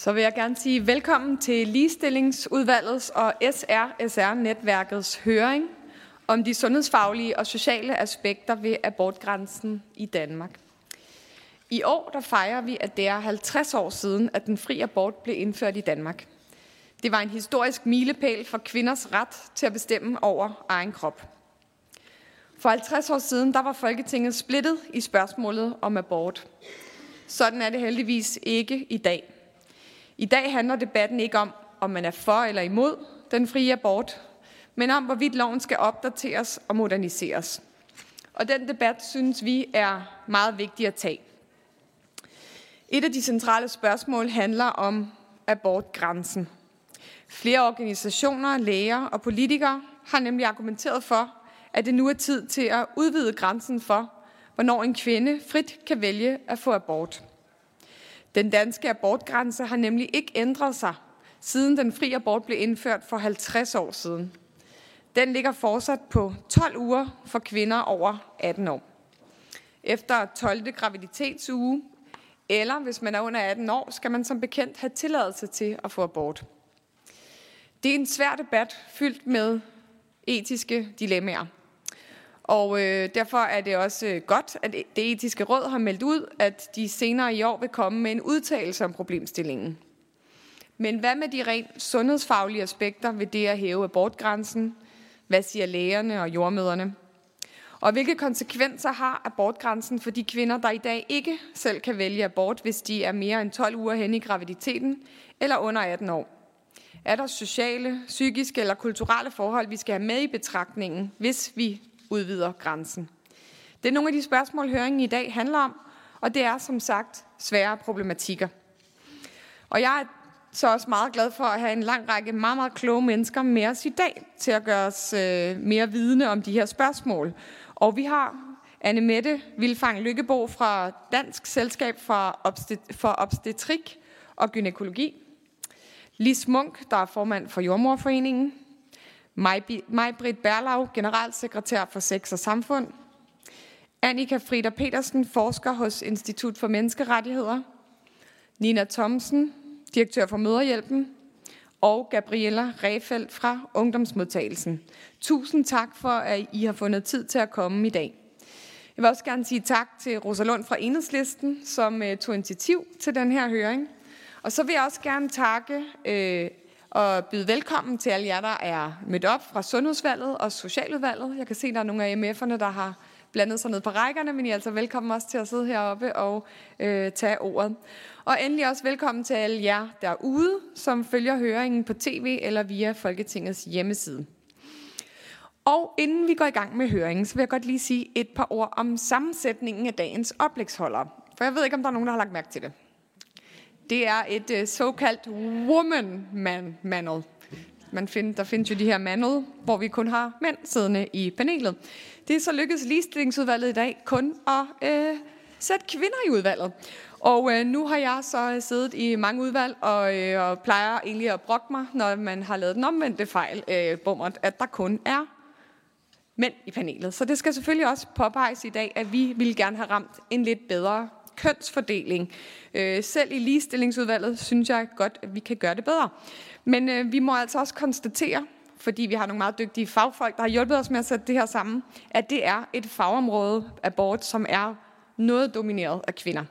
Så vil jeg gerne sige velkommen til Ligestillingsudvalgets og SRSR-netværkets høring om de sundhedsfaglige og sociale aspekter ved abortgrænsen i Danmark. I år der fejrer vi, at det er 50 år siden, at den fri abort blev indført i Danmark. Det var en historisk milepæl for kvinders ret til at bestemme over egen krop. For 50 år siden der var Folketinget splittet i spørgsmålet om abort. Sådan er det heldigvis ikke i dag. I dag handler debatten ikke om, om man er for eller imod den frie abort, men om, hvorvidt loven skal opdateres og moderniseres. Og den debat synes vi er meget vigtig at tage. Et af de centrale spørgsmål handler om abortgrænsen. Flere organisationer, læger og politikere har nemlig argumenteret for, at det nu er tid til at udvide grænsen for, hvornår en kvinde frit kan vælge at få abort. Den danske abortgrænse har nemlig ikke ændret sig, siden den fri abort blev indført for 50 år siden. Den ligger fortsat på 12 uger for kvinder over 18 år. Efter 12. graviditetsuge, eller hvis man er under 18 år, skal man som bekendt have tilladelse til at få abort. Det er en svær debat fyldt med etiske dilemmaer. Og øh, derfor er det også øh, godt, at e- det etiske råd har meldt ud, at de senere i år vil komme med en udtalelse om problemstillingen. Men hvad med de rent sundhedsfaglige aspekter ved det at hæve abortgrænsen? Hvad siger lægerne og jordmøderne? Og hvilke konsekvenser har abortgrænsen for de kvinder, der i dag ikke selv kan vælge abort, hvis de er mere end 12 uger hen i graviditeten eller under 18 år? Er der sociale, psykiske eller kulturelle forhold, vi skal have med i betragtningen, hvis vi udvider grænsen? Det er nogle af de spørgsmål, høringen i dag handler om, og det er som sagt svære problematikker. Og jeg er så også meget glad for at have en lang række meget, meget kloge mennesker med os i dag til at gøre os øh, mere vidne om de her spørgsmål. Og vi har Anne Mette Vilfang Lykkebo fra Dansk Selskab for, Obstet- for Obstetrik og Gynækologi. Lis Munk, der er formand for Jordmorforeningen. Maj-Britt Berlau, generalsekretær for Sex og Samfund. Annika Frida Petersen, forsker hos Institut for Menneskerettigheder. Nina Thomsen, direktør for Møderhjælpen. Og Gabriella Refeldt fra Ungdomsmodtagelsen. Tusind tak for, at I har fundet tid til at komme i dag. Jeg vil også gerne sige tak til Rosalund fra Enhedslisten, som øh, tog initiativ til den her høring. Og så vil jeg også gerne takke øh, og byde velkommen til alle jer, der er mødt op fra Sundhedsvalget og Socialudvalget. Jeg kan se, at der er nogle af MF'erne, der har blandet sig ned på rækkerne, men I er altså velkommen også til at sidde heroppe og øh, tage ordet. Og endelig også velkommen til alle jer derude, som følger høringen på tv eller via Folketingets hjemmeside. Og inden vi går i gang med høringen, så vil jeg godt lige sige et par ord om sammensætningen af dagens oplægsholdere. For jeg ved ikke, om der er nogen, der har lagt mærke til det. Det er et øh, såkaldt woman-man-mandel. Man find, der findes jo de her mandel, hvor vi kun har mænd siddende i panelet. Det er så lykkedes ligestillingsudvalget i dag kun at øh, sætte kvinder i udvalget. Og øh, nu har jeg så siddet i mange udvalg og, øh, og plejer egentlig at brokke mig, når man har lavet den omvendte fejl, øh, bummert, at der kun er mænd i panelet. Så det skal selvfølgelig også påpeges i dag, at vi ville gerne have ramt en lidt bedre kønsfordeling. Øh, selv i ligestillingsudvalget synes jeg godt, at vi kan gøre det bedre. Men øh, vi må altså også konstatere, fordi vi har nogle meget dygtige fagfolk, der har hjulpet os med at sætte det her sammen, at det er et fagområde, abort, som er noget domineret af kvinder.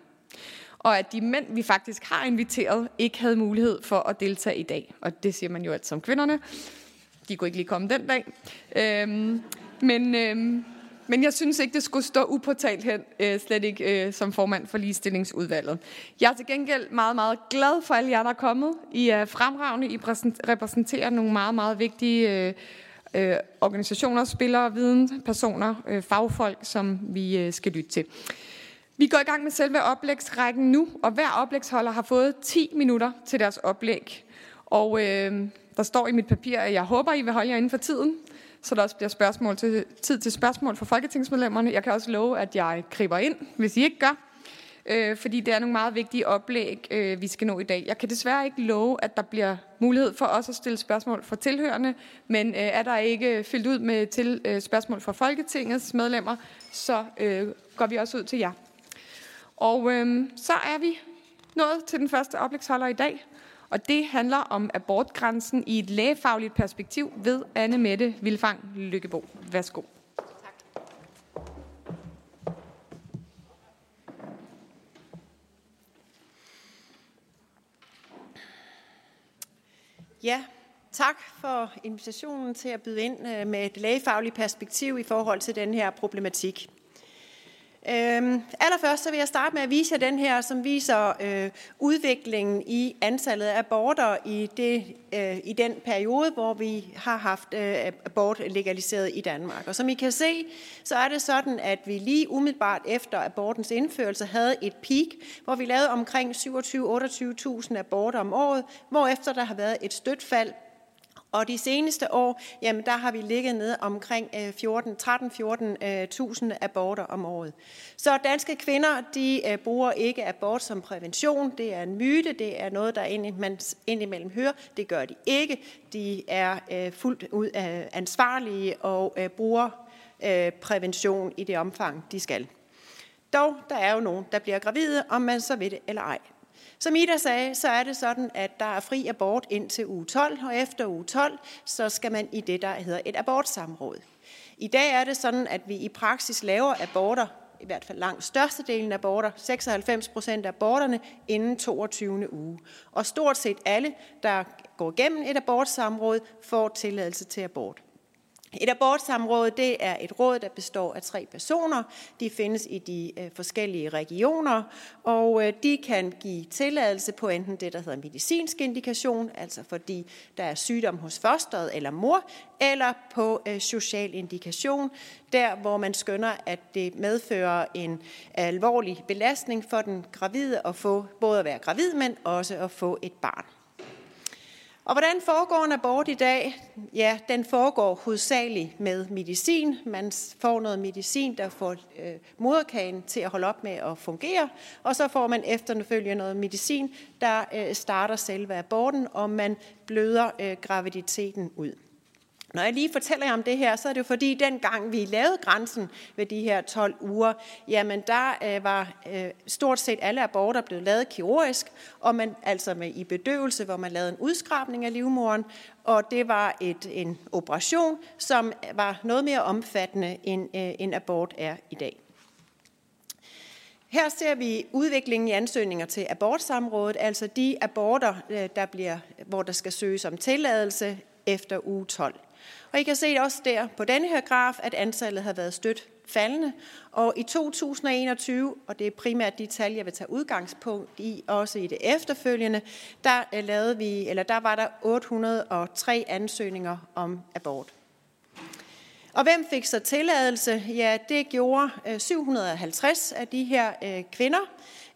Og at de mænd, vi faktisk har inviteret, ikke havde mulighed for at deltage i dag. Og det siger man jo altid om kvinderne. De kunne ikke lige komme den dag. Øhm, men, øhm, men jeg synes ikke, det skulle stå upåtalt hen, øh, slet ikke øh, som formand for ligestillingsudvalget. Jeg er til gengæld meget, meget glad for alle jer, der er kommet. I er fremragende. I repræsenterer nogle meget, meget vigtige øh, øh, organisationer, spillere, viden, personer, øh, fagfolk, som vi øh, skal lytte til. Vi går i gang med selve oplægsrækken nu, og hver oplægsholder har fået 10 minutter til deres oplæg. Og øh, der står i mit papir, at jeg håber, I vil holde jer inden for tiden så der også bliver spørgsmål til, tid til spørgsmål for folketingsmedlemmerne. Jeg kan også love, at jeg griber ind, hvis I ikke gør, øh, fordi det er nogle meget vigtige oplæg, øh, vi skal nå i dag. Jeg kan desværre ikke love, at der bliver mulighed for os at stille spørgsmål for tilhørende, men øh, er der ikke fyldt ud med til, øh, spørgsmål fra Folketingets medlemmer, så øh, går vi også ud til jer. Og øh, så er vi nået til den første oplægsholder i dag, og det handler om abortgrænsen i et lægefagligt perspektiv ved Anne Mette Vilfang Lykkebo. Værsgo. Ja, tak for invitationen til at byde ind øh, med et lægefagligt perspektiv i forhold til den her problematik. Øhm, allerførst så vil jeg starte med at vise jer den her, som viser øh, udviklingen i antallet af aborter i, det, øh, i den periode, hvor vi har haft øh, abort legaliseret i Danmark. Og som I kan se, så er det sådan, at vi lige umiddelbart efter abortens indførelse havde et peak, hvor vi lavede omkring 27-28.000 aborter om året, hvorefter der har været et støtfald og de seneste år, jamen der har vi ligget nede omkring øh, 14, 13-14.000 øh, aborter om året. Så danske kvinder, de øh, bruger ikke abort som prævention. Det er en myte, det er noget, der indimellem hører. Det gør de ikke. De er fuldt ud ansvarlige og bruger prævention i det omfang, de skal. Dog, der er jo nogen, der bliver gravide, om man så ved det eller ej. Som Ida sagde, så er det sådan, at der er fri abort indtil uge 12, og efter uge 12, så skal man i det, der hedder et abortsamråd. I dag er det sådan, at vi i praksis laver aborter, i hvert fald langt størstedelen af aborter, 96 procent af aborterne, inden 22. uge. Og stort set alle, der går igennem et abortsamråd, får tilladelse til abort. Et abortsamråd det er et råd, der består af tre personer. De findes i de øh, forskellige regioner, og øh, de kan give tilladelse på enten det, der hedder medicinsk indikation, altså fordi der er sygdom hos fosteret eller mor, eller på øh, social indikation, der hvor man skønner, at det medfører en alvorlig belastning for den gravide at få både at være gravid, men også at få et barn. Og hvordan foregår en abort i dag? Ja, den foregår hovedsageligt med medicin. Man får noget medicin, der får øh, moderkagen til at holde op med at fungere, og så får man efterfølgende noget medicin, der øh, starter selve aborten, og man bløder øh, graviditeten ud. Når jeg lige fortæller jer om det her, så er det jo fordi, dengang vi lavede grænsen ved de her 12 uger, jamen der øh, var øh, stort set alle aborter blevet lavet kirurgisk, og man, altså med i bedøvelse, hvor man lavede en udskrabning af livmoderen, og det var et, en operation, som var noget mere omfattende, end øh, en abort er i dag. Her ser vi udviklingen i ansøgninger til abortsamrådet, altså de aborter, øh, der bliver, hvor der skal søges om tilladelse efter uge 12. Og I kan se også der på denne her graf, at antallet har været stødt faldende. Og i 2021, og det er primært de tal, jeg vil tage udgangspunkt i, også i det efterfølgende, der, øh, lavede vi, eller der var der 803 ansøgninger om abort. Og hvem fik så tilladelse? Ja, det gjorde øh, 750 af de her øh, kvinder,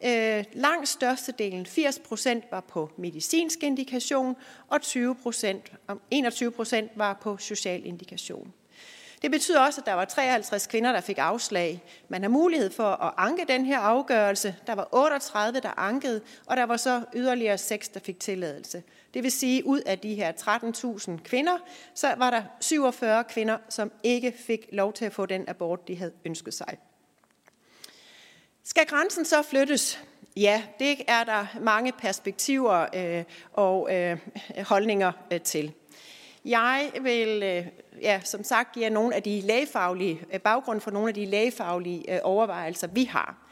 Øh, langt størstedelen, 80 procent, var på medicinsk indikation, og 20 procent, 21 procent var på social indikation. Det betyder også, at der var 53 kvinder, der fik afslag. Man har mulighed for at anke den her afgørelse. Der var 38, der ankede, og der var så yderligere 6, der fik tilladelse. Det vil sige, ud af de her 13.000 kvinder, så var der 47 kvinder, som ikke fik lov til at få den abort, de havde ønsket sig. Skal grænsen så flyttes? Ja, det er der mange perspektiver øh, og øh, holdninger øh, til. Jeg vil, øh, ja, som sagt, give nogle af de lægefaglige, øh, baggrund for nogle af de lægefaglige øh, overvejelser, vi har.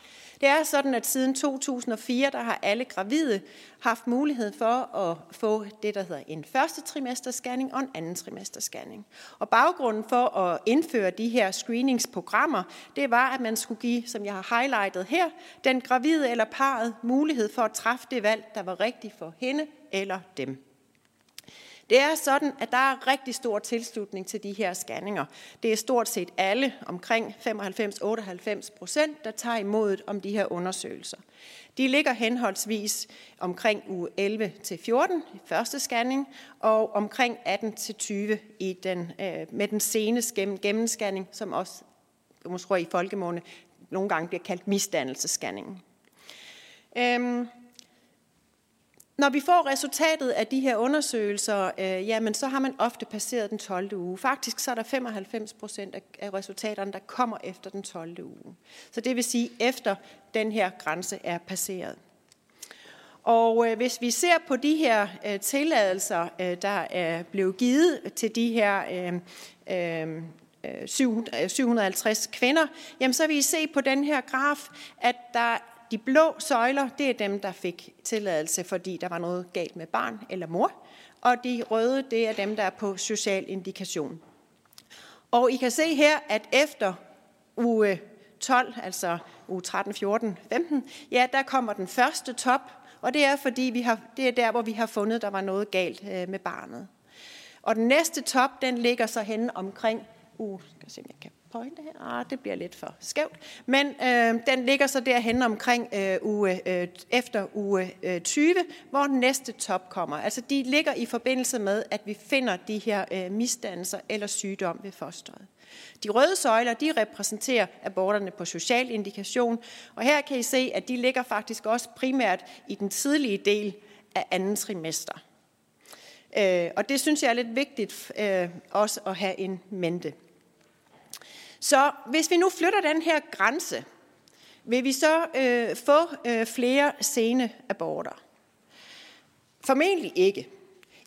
Det er sådan, at siden 2004, der har alle gravide haft mulighed for at få det, der hedder en første trimesterscanning og en anden trimesterscanning. Og baggrunden for at indføre de her screeningsprogrammer, det var, at man skulle give, som jeg har highlightet her, den gravide eller parret mulighed for at træffe det valg, der var rigtigt for hende eller dem. Det er sådan, at der er rigtig stor tilslutning til de her scanninger. Det er stort set alle, omkring 95-98 procent, der tager imod om de her undersøgelser. De ligger henholdsvis omkring uge 11 til 14 i første scanning, og omkring 18 til 20 i den, øh, med den seneste gennemscanning, som også måske i folkemåne nogle gange bliver kaldt misdannelsesscanningen. Øhm, når vi får resultatet af de her undersøgelser, øh, jamen så har man ofte passeret den 12. uge. Faktisk så er der 95 procent af resultaterne, der kommer efter den 12. uge. Så det vil sige, efter den her grænse er passeret. Og øh, hvis vi ser på de her øh, tilladelser, øh, der er blevet givet til de her øh, øh, øh 750 kvinder, jamen så vil I se på den her graf, at der de blå søjler, det er dem, der fik tilladelse, fordi der var noget galt med barn eller mor. Og de røde, det er dem, der er på social indikation. Og I kan se her, at efter uge 12, altså uge 13, 14, 15, ja, der kommer den første top, og det er fordi, vi har, det er der, hvor vi har fundet, der var noget galt øh, med barnet. Og den næste top, den ligger så henne omkring, uge, skal jeg se, om jeg kan pointe her. Ah, det bliver lidt for skævt. Men øh, den ligger så derhen omkring øh, uge, øh, efter uge øh, 20, hvor den næste top kommer. Altså de ligger i forbindelse med, at vi finder de her øh, misdannelser eller sygdom ved fosteret. De røde søjler, de repræsenterer aborterne på social indikation, og her kan I se, at de ligger faktisk også primært i den tidlige del af anden trimester. Øh, og det synes jeg er lidt vigtigt øh, også at have en mente. Så hvis vi nu flytter den her grænse, vil vi så øh, få øh, flere sene aborter? Formentlig ikke.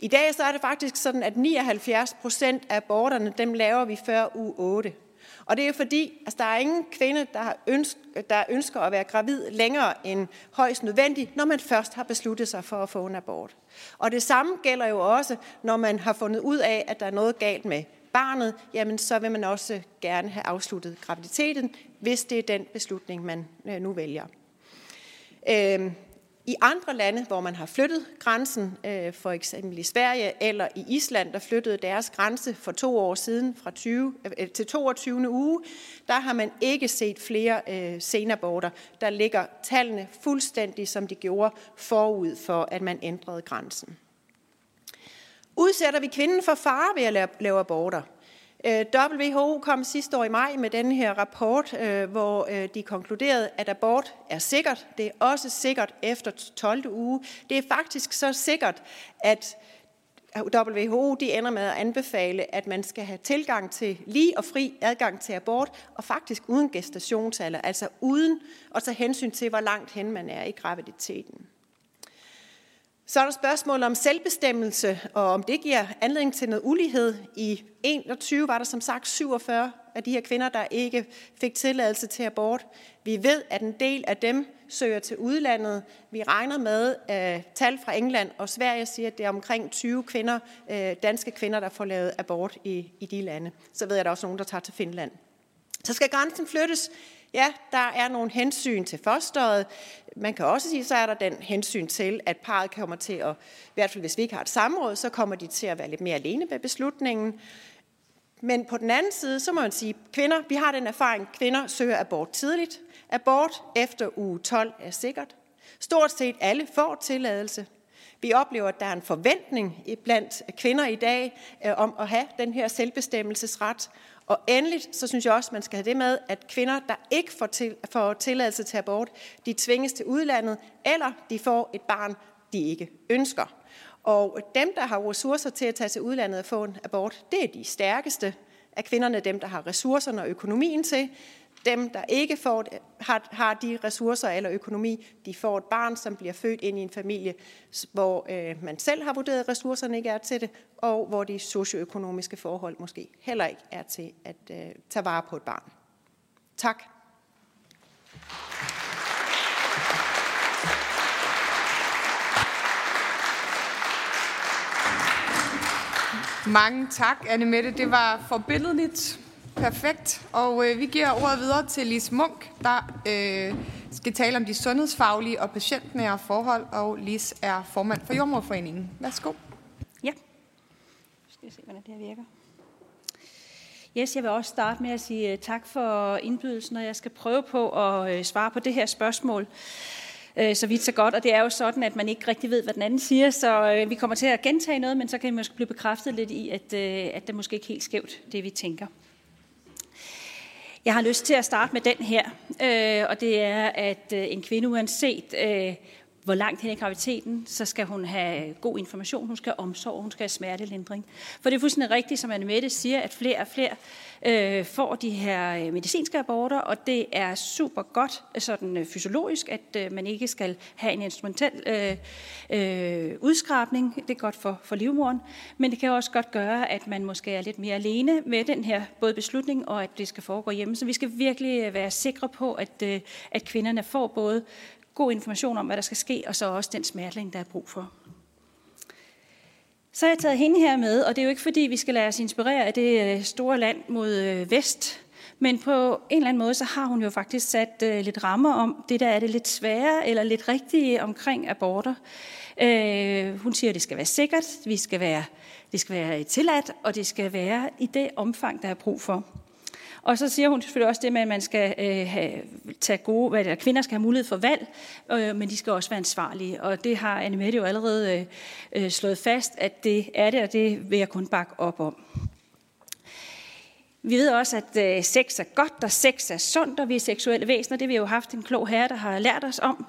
I dag så er det faktisk sådan, at 79 procent af aborterne, dem laver vi før uge 8. Og det er fordi, altså, der er ingen kvinde, der, har ønsk, der ønsker at være gravid længere end højst nødvendigt, når man først har besluttet sig for at få en abort. Og det samme gælder jo også, når man har fundet ud af, at der er noget galt med barnet, jamen så vil man også øh, gerne have afsluttet graviditeten, hvis det er den beslutning, man øh, nu vælger. Øhm, I andre lande, hvor man har flyttet grænsen, øh, for eksempel i Sverige eller i Island, der flyttede deres grænse for to år siden fra 20 til 22. uge, der har man ikke set flere senaborter. Der ligger tallene fuldstændig, som de gjorde forud for, at man ændrede grænsen. Udsætter vi kvinden for fare ved at lave aborter? Øh, WHO kom sidste år i maj med den her rapport, øh, hvor øh, de konkluderede, at abort er sikkert. Det er også sikkert efter 12. uge. Det er faktisk så sikkert, at WHO de ender med at anbefale, at man skal have tilgang til lige og fri adgang til abort, og faktisk uden gestationsalder, altså uden at tage hensyn til, hvor langt hen man er i graviditeten. Så er der spørgsmål om selvbestemmelse, og om det giver anledning til noget ulighed. I 21 var der som sagt 47 af de her kvinder, der ikke fik tilladelse til abort. Vi ved, at en del af dem søger til udlandet. Vi regner med, at tal fra England og Sverige siger, at det er omkring 20 kvinder, øh, danske kvinder, der får lavet abort i, i de lande. Så ved jeg, at der er også nogen, der tager til Finland. Så skal grænsen flyttes Ja, der er nogle hensyn til fosteret. Man kan også sige, så er der den hensyn til, at parret kommer til at, i hvert fald hvis vi ikke har et samråd, så kommer de til at være lidt mere alene med beslutningen. Men på den anden side, så må man sige, kvinder, vi har den erfaring, kvinder søger abort tidligt. Abort efter uge 12 er sikkert. Stort set alle får tilladelse. Vi oplever, at der er en forventning blandt kvinder i dag øh, om at have den her selvbestemmelsesret. Og endelig, så synes jeg også, man skal have det med, at kvinder, der ikke får, til, får tilladelse til abort, de tvinges til udlandet, eller de får et barn, de ikke ønsker. Og dem, der har ressourcer til at tage til udlandet og få en abort, det er de stærkeste af kvinderne, dem, der har ressourcerne og økonomien til. Dem, der ikke får, har, har de ressourcer eller økonomi, de får et barn, som bliver født ind i en familie, hvor øh, man selv har vurderet, at ressourcerne ikke er til det, og hvor de socioøkonomiske forhold måske heller ikke er til at øh, tage vare på et barn. Tak. Mange tak, Anne Mette. Det var forbilledeligt. Perfekt. Og øh, vi giver ordet videre til Lis Munk, der øh, skal tale om de sundhedsfaglige og patientnære forhold. Og Lis er formand for Jordmorforeningen. Værsgo. Ja. Skal jeg se, hvordan det her virker. Yes, jeg vil også starte med at sige øh, tak for indbydelsen, og jeg skal prøve på at øh, svare på det her spørgsmål øh, så vidt så godt. Og det er jo sådan, at man ikke rigtig ved, hvad den anden siger, så vi kommer til at gentage noget, men så kan vi måske blive bekræftet lidt i, at, at det måske ikke helt skævt, det vi tænker. Jeg har lyst til at starte med den her, øh, og det er, at øh, en kvinde uanset øh, hvor langt hen i graviditeten, så skal hun have god information, hun skal have omsorg, hun skal have smertelindring. For det er fuldstændig rigtigt, som Anne Mette siger, at flere og flere øh, får de her øh, medicinske aborter, og det er super godt øh, sådan øh, fysiologisk, at øh, man ikke skal have en instrumentel øh, øh, udskrabning. Det er godt for, for livmoren, men det kan også godt gøre, at man måske er lidt mere alene med den her både beslutning og at det skal foregå hjemme. Så vi skal virkelig øh, være sikre på, at, øh, at kvinderne får både god information om, hvad der skal ske, og så også den smertling, der er brug for. Så har jeg taget hende her med, og det er jo ikke fordi, vi skal lade os inspirere af det øh, store land mod øh, vest, men på en eller anden måde, så har hun jo faktisk sat øh, lidt rammer om det, der er det lidt svære eller lidt rigtige omkring aborter. Uh, hun siger, at det skal være sikkert, vi skal være, det skal være tilladt, og det skal være i det omfang, der er brug for. Og så siger hun selvfølgelig også det med, at man skal øh, have, tage gode, hvad det er, kvinder skal have mulighed for valg, øh, men de skal også være ansvarlige. Og det har Anne Mette jo allerede øh, øh, slået fast, at det er det, og det vil jeg kun bakke op om. Vi ved også, at øh, sex er godt, og sex er sundt, og vi er seksuelle væsener. Det vi har jo haft en klog herre, der har lært os om.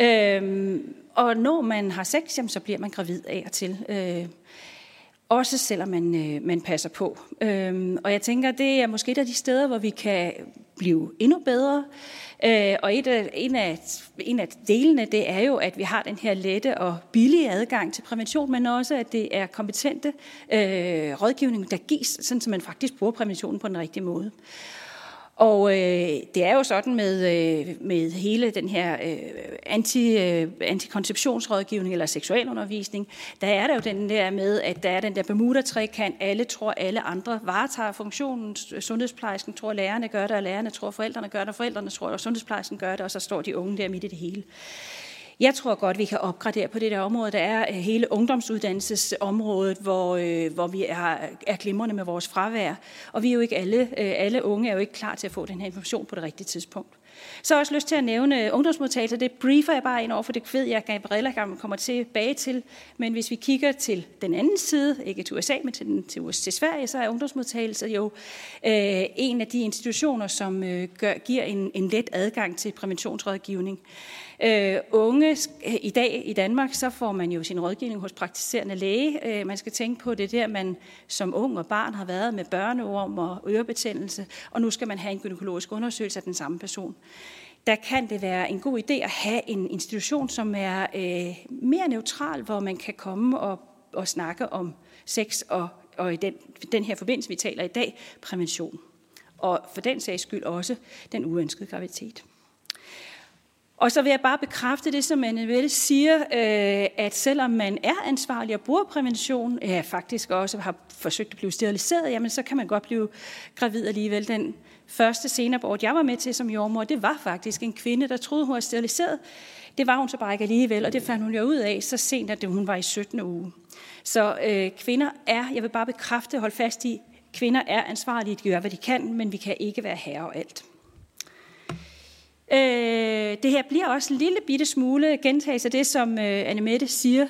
Øh, og når man har sex, jamen, så bliver man gravid af og til. Øh, også selvom man, øh, man passer på. Øhm, og jeg tænker, det er måske et af de steder, hvor vi kan blive endnu bedre. Øh, og et af, en, af, en af delene, det er jo, at vi har den her lette og billige adgang til prævention, men også, at det er kompetente øh, rådgivning, der gives, sådan så man faktisk bruger præventionen på den rigtige måde. Og øh, det er jo sådan med, øh, med hele den her øh, anti, øh, antikonceptionsrådgivning eller seksualundervisning, der er der jo den der med, at der er den der bermuda kan alle tror, alle andre varetager funktionen, sundhedsplejersken tror, lærerne gør det, og lærerne tror, forældrene gør det, og forældrene tror, og sundhedsplejersken gør det, og så står de unge der midt i det hele. Jeg tror godt, vi kan opgradere på det der område. Der er øh, hele ungdomsuddannelsesområdet, hvor, øh, hvor vi er, er glimrende med vores fravær. Og vi er jo ikke alle, øh, alle unge er jo ikke klar til at få den her information på det rigtige tidspunkt. Så har jeg også lyst til at nævne øh, ungdomsmodtagelser. Det briefer jeg bare ind over, for det ved jeg, at Gabriella kommer tilbage til. Men hvis vi kigger til den anden side, ikke til USA, men til, den, til, til Sverige, så er ungdomsmodtagelser jo øh, en af de institutioner, som øh, gør, giver en, en let adgang til præventionsrådgivning. Øh, unge i dag i Danmark, så får man jo sin rådgivning hos praktiserende læge. Øh, man skal tænke på det der, man som ung og barn har været med børneorm og ørebetændelse, og nu skal man have en gynækologisk undersøgelse af den samme person der kan det være en god idé at have en institution, som er øh, mere neutral, hvor man kan komme og, og snakke om sex og, og i den, den her forbindelse, vi taler i dag, prævention. Og for den sags skyld også den uønskede graviditet. Og så vil jeg bare bekræfte det, som Anne-vel siger, øh, at selvom man er ansvarlig og bruger prævention, ja, faktisk også har forsøgt at blive steriliseret, jamen så kan man godt blive gravid alligevel. Den første senabort, jeg var med til som jordmor, det var faktisk en kvinde, der troede, hun var steriliseret. Det var hun så bare ikke alligevel, og det fandt hun jo ud af så sent, at hun var i 17. uge. Så øh, kvinder er, jeg vil bare bekræfte og holde fast i, kvinder er ansvarlige, de gør, hvad de kan, men vi kan ikke være herre og alt. Øh, det her bliver også en lille bitte smule gentagelse af det, som øh, Annemette siger,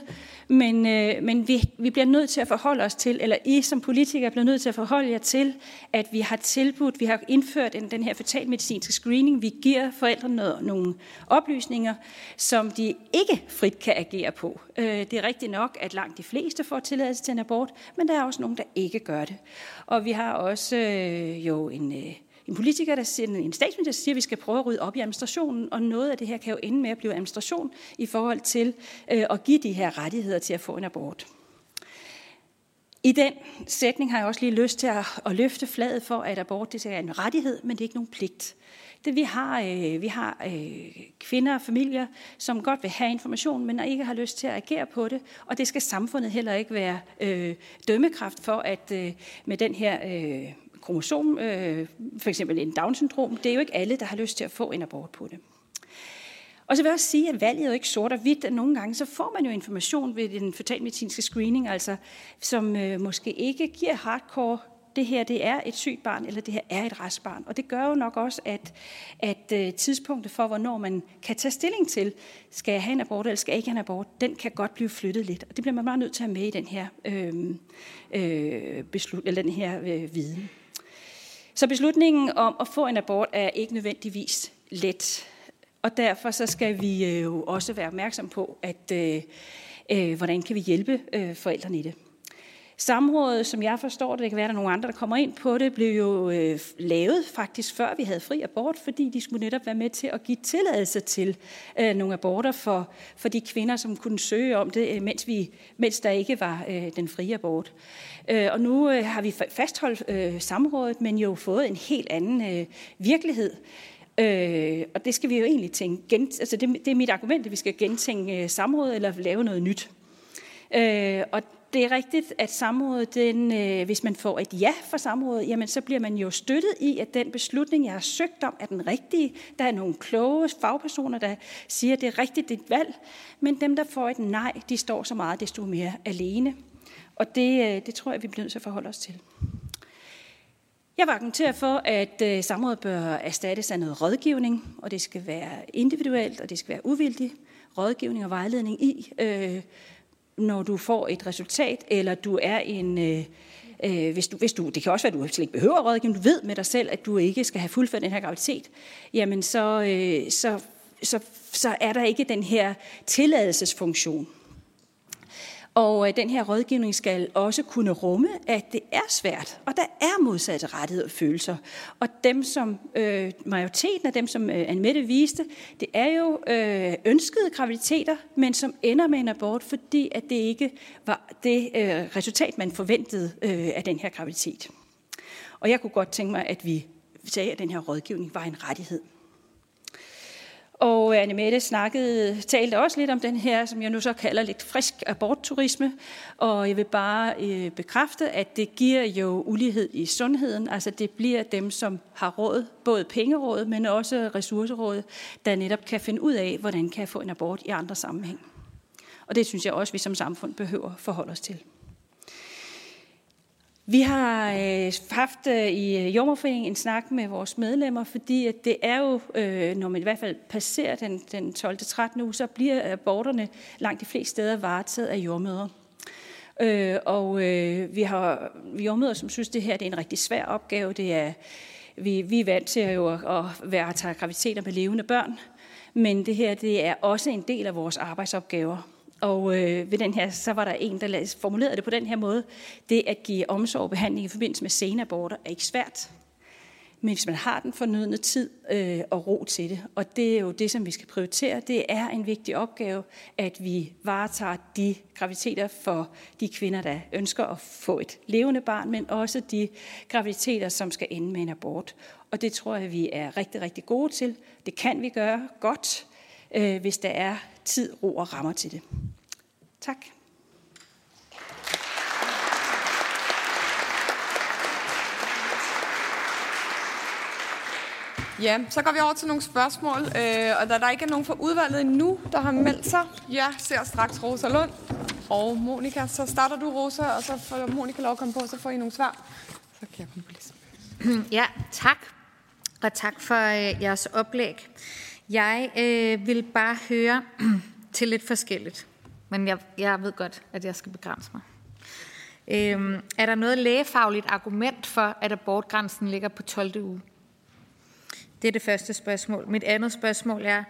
men, øh, men vi, vi bliver nødt til at forholde os til, eller I som politikere bliver nødt til at forholde jer til, at vi har tilbudt, vi har indført en, den her fetalmedicinske screening. Vi giver forældrene noget, nogle oplysninger, som de ikke frit kan agere på. Øh, det er rigtigt nok, at langt de fleste får tilladelse til en abort, men der er også nogen, der ikke gør det. Og vi har også øh, jo en... Øh, en politiker, der siger, en statsminister, der siger, at vi skal prøve at rydde op i administrationen, og noget af det her kan jo ende med at blive administration i forhold til øh, at give de her rettigheder til at få en abort. I den sætning har jeg også lige lyst til at, at løfte flaget for, at abort det er en rettighed, men det er ikke nogen pligt. Det, vi har, øh, vi har øh, kvinder og familier, som godt vil have information, men ikke har lyst til at agere på det. Og det skal samfundet heller ikke være øh, dømmekraft for, at øh, med den her øh, kromosom, øh, for eksempel en Down-syndrom, det er jo ikke alle, der har lyst til at få en abort på det. Og så vil jeg også sige, at valget er jo ikke sort og hvidt. Nogle gange så får man jo information ved den fetalmedicinske screening, altså, som øh, måske ikke giver hardcore det her det er et sygt barn, eller det her er et restbarn. Og det gør jo nok også, at, at øh, tidspunktet for, hvornår man kan tage stilling til, skal jeg have en abort, eller skal jeg ikke have en abort, den kan godt blive flyttet lidt. Og det bliver man bare nødt til at have med i den her, øhm, øh, øh, beslut, eller den her øh, viden. Så beslutningen om at få en abort er ikke nødvendigvis let. Og derfor så skal vi øh, jo også være opmærksom på, at øh, øh, hvordan kan vi hjælpe øh, forældrene i det. Samrådet, som jeg forstår det, det kan være, at der er nogle andre, der kommer ind på det, blev jo øh, lavet faktisk før vi havde fri abort, fordi de skulle netop være med til at give tilladelse til øh, nogle aborter for, for de kvinder, som kunne søge om det, øh, mens, vi, mens der ikke var øh, den frie abort. Øh, og nu øh, har vi fastholdt øh, samrådet, men jo fået en helt anden øh, virkelighed. Øh, og det skal vi jo egentlig tænke. Gen, altså det, det er mit argument, at vi skal gentænke øh, samrådet eller lave noget nyt. Øh, og det er rigtigt, at samrådet, den, øh, hvis man får et ja fra samrådet, jamen så bliver man jo støttet i, at den beslutning, jeg har søgt om, er den rigtige. Der er nogle kloge fagpersoner, der siger, at det er rigtigt, dit valg. Men dem, der får et nej, de står så meget desto mere alene. Og det, øh, det tror jeg, vi bliver nødt til at forholde os til. Jeg var argumenterer for, at øh, samrådet bør erstattes af noget rådgivning, og det skal være individuelt, og det skal være uvildig rådgivning og vejledning i, øh, når du får et resultat, eller du er en... Øh, øh, hvis du, hvis du, det kan også være, at du slet ikke behøver rådgivning, du ved med dig selv, at du ikke skal have fuldført den her graviditet, jamen så, øh, så, så, så er der ikke den her tilladelsesfunktion. Og øh, den her rådgivning skal også kunne rumme, at det er svært, og der er modsatte rettigheder og følelser. Og dem, som øh, majoriteten af dem, som øh, Anne viste, det er jo øh, ønskede graviditeter, men som ender med en abort, fordi at det ikke var det øh, resultat, man forventede øh, af den her graviditet. Og jeg kunne godt tænke mig, at vi sagde, at den her rådgivning var en rettighed. Og øh, Annemette snakkede, talte også lidt om den her, som jeg nu så kalder lidt frisk abortturisme. Og jeg vil bare øh, bekræfte, at det giver jo ulighed i sundheden. Altså det bliver dem, som har råd, både pengeråd, men også ressourceråd, der netop kan finde ud af, hvordan kan jeg få en abort i andre sammenhæng. Og det synes jeg også, vi som samfund behøver forholde os til. Vi har øh, haft øh, i øh, Jommerforeningen en snak med vores medlemmer, fordi at det er jo, øh, når man i hvert fald passerer den, den 12. 13. uge, så bliver aborterne langt de fleste steder varetaget af jordmøder. Øh, og øh, vi har jordmøder, som synes, det her det er en rigtig svær opgave. Det er, vi, vi er vant til at, jo at være at tage graviditeter med levende børn, men det her det er også en del af vores arbejdsopgaver. Og øh, ved den her, så var der en, der formulerede det på den her måde. Det at give omsorg og behandling i forbindelse med senaborter er ikke svært. Men hvis man har den fornødne tid øh, og ro til det, og det er jo det, som vi skal prioritere, det er en vigtig opgave, at vi varetager de graviditeter for de kvinder, der ønsker at få et levende barn, men også de graviditeter, som skal ende med en abort. Og det tror jeg, vi er rigtig, rigtig gode til. Det kan vi gøre godt, øh, hvis der er tid, ro og rammer til det. Tak. Ja, så går vi over til nogle spørgsmål, øh, og da der ikke er nogen fra udvalget endnu, der har meldt sig, jeg ser straks Rosa Lund og Monika. Så starter du, Rosa, og så får Monika lov at komme på, så får I nogle svar. Så kan jeg komme på Ja, tak. Og tak for øh, jeres oplæg. Jeg øh, vil bare høre til lidt forskelligt, men jeg, jeg ved godt, at jeg skal begrænse mig. Øhm, er der noget lægefagligt argument for, at abortgrænsen ligger på 12. uge? Det er det første spørgsmål. Mit andet spørgsmål er,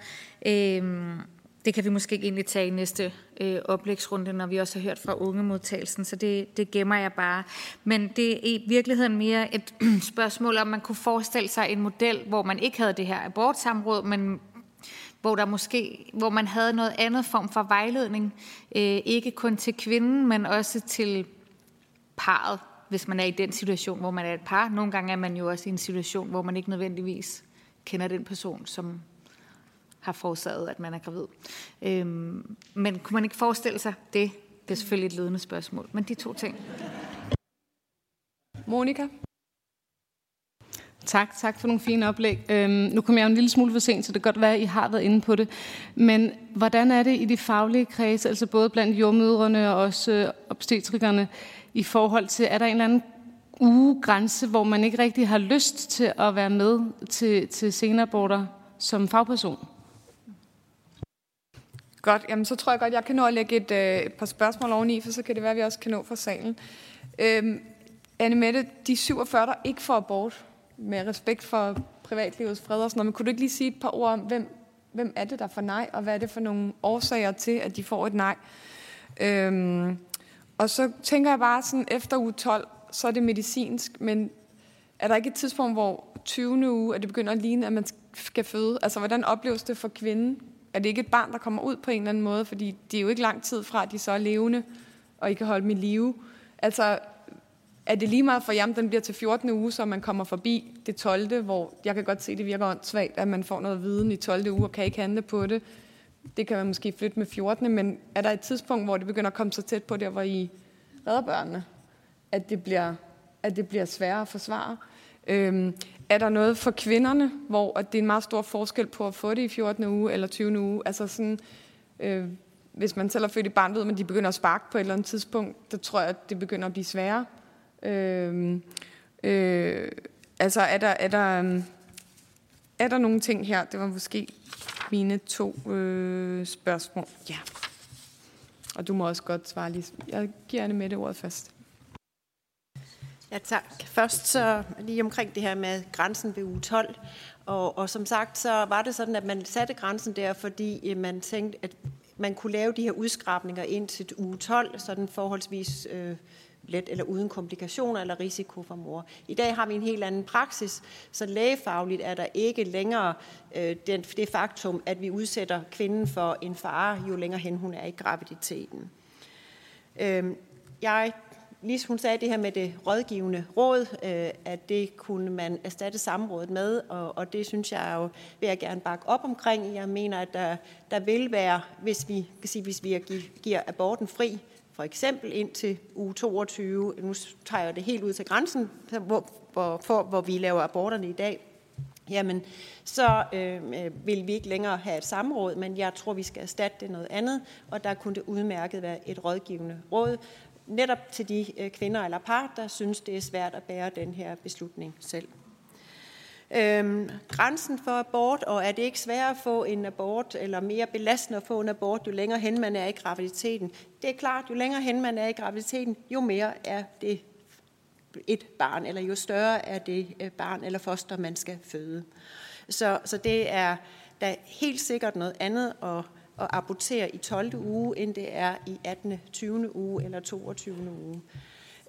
øhm, det kan vi måske ikke egentlig tage i næste øh, oplægsrunde, når vi også har hørt fra ungemodtagelsen, så det, det gemmer jeg bare. Men det er i virkeligheden mere et spørgsmål, om man kunne forestille sig en model, hvor man ikke havde det her abortsamråd, men hvor, der måske, hvor man havde noget andet form for vejledning, øh, ikke kun til kvinden, men også til parret, hvis man er i den situation, hvor man er et par. Nogle gange er man jo også i en situation, hvor man ikke nødvendigvis kender den person, som har forårsaget, at man er gravid. Øhm, men kunne man ikke forestille sig det? Det er selvfølgelig et ledende spørgsmål, men de to ting. Monika? Tak, tak for nogle fine oplæg. Øhm, nu kommer jeg jo en lille smule for sent, så det kan godt være, at I har været inde på det. Men hvordan er det i de faglige kredse, altså både blandt jordmødrene og også øh, obstetrikerne, i forhold til, er der en eller anden ugegrænse, hvor man ikke rigtig har lyst til at være med til, til senaborter som fagperson? Godt, jamen så tror jeg godt, jeg kan nå at lægge et, øh, et par spørgsmål oveni, for så kan det være, at vi også kan nå fra salen. Øhm, Anne Mette, de 47, der ikke får abort, med respekt for privatlivets fred og sådan noget, men kunne du ikke lige sige et par ord om, hvem, hvem er det, der får nej, og hvad er det for nogle årsager til, at de får et nej. Øhm, og så tænker jeg bare sådan, efter uge 12, så er det medicinsk, men er der ikke et tidspunkt, hvor 20. uge, at det begynder at ligne, at man skal føde? Altså, hvordan opleves det for kvinden? Er det ikke et barn, der kommer ud på en eller anden måde? Fordi det er jo ikke lang tid fra, at de så er levende, og I kan holde dem i live. Altså, er det lige meget for jer, den bliver til 14. uge, så man kommer forbi det 12. hvor jeg kan godt se, det virker åndssvagt, at man får noget viden i 12. uge og kan ikke handle på det. Det kan man måske flytte med 14. Men er der et tidspunkt, hvor det begynder at komme så tæt på der, hvor I redder børnene, at det bliver, at det bliver sværere at forsvare? Øhm, er der noget for kvinderne, hvor at det er en meget stor forskel på at få det i 14. uge eller 20. uge? Altså sådan, øh, hvis man selv har født et barn, ved man, de begynder at sparke på et eller andet tidspunkt, Der tror jeg, at det begynder at blive sværere. Øh, øh, altså, er der, er, der, øhm, er der nogle ting her? Det var måske mine to øh, spørgsmål. Ja. Og du må også godt svare lige. Jeg giver Anne med det ordet først. Ja, tak. Først så lige omkring det her med grænsen ved uge 12. Og, og som sagt, så var det sådan, at man satte grænsen der, fordi øh, man tænkte, at man kunne lave de her udskrabninger ind til uge 12, sådan forholdsvis øh, let eller uden komplikationer eller risiko for mor. I dag har vi en helt anden praksis, så lægefagligt er der ikke længere øh, det, det faktum, at vi udsætter kvinden for en fare, jo længere hen hun er i graviditeten. Øh, jeg Lis, hun sagde det her med det rådgivende råd, øh, at det kunne man erstatte samrådet med, og, og det synes jeg jo, vil jeg gerne bakke op omkring. Jeg mener, at der, der vil være, hvis vi, kan sige, hvis vi giver aborten fri, for eksempel ind til uge 22, nu tager jeg det helt ud til grænsen, hvor, hvor, for, hvor vi laver aborterne i dag, jamen så øh, vil vi ikke længere have et samråd, men jeg tror, vi skal erstatte det noget andet, og der kunne det udmærket være et rådgivende råd, netop til de øh, kvinder eller par, der synes, det er svært at bære den her beslutning selv. Øhm, grænsen for abort, og er det ikke sværere at få en abort, eller mere belastende at få en abort, jo længere hen man er i graviditeten? Det er klart, jo længere hen man er i graviditeten, jo mere er det et barn, eller jo større er det øh, barn eller foster, man skal føde. Så, så det er da helt sikkert noget andet at, at abortere i 12. uge, end det er i 18., 20. uge eller 22. uge.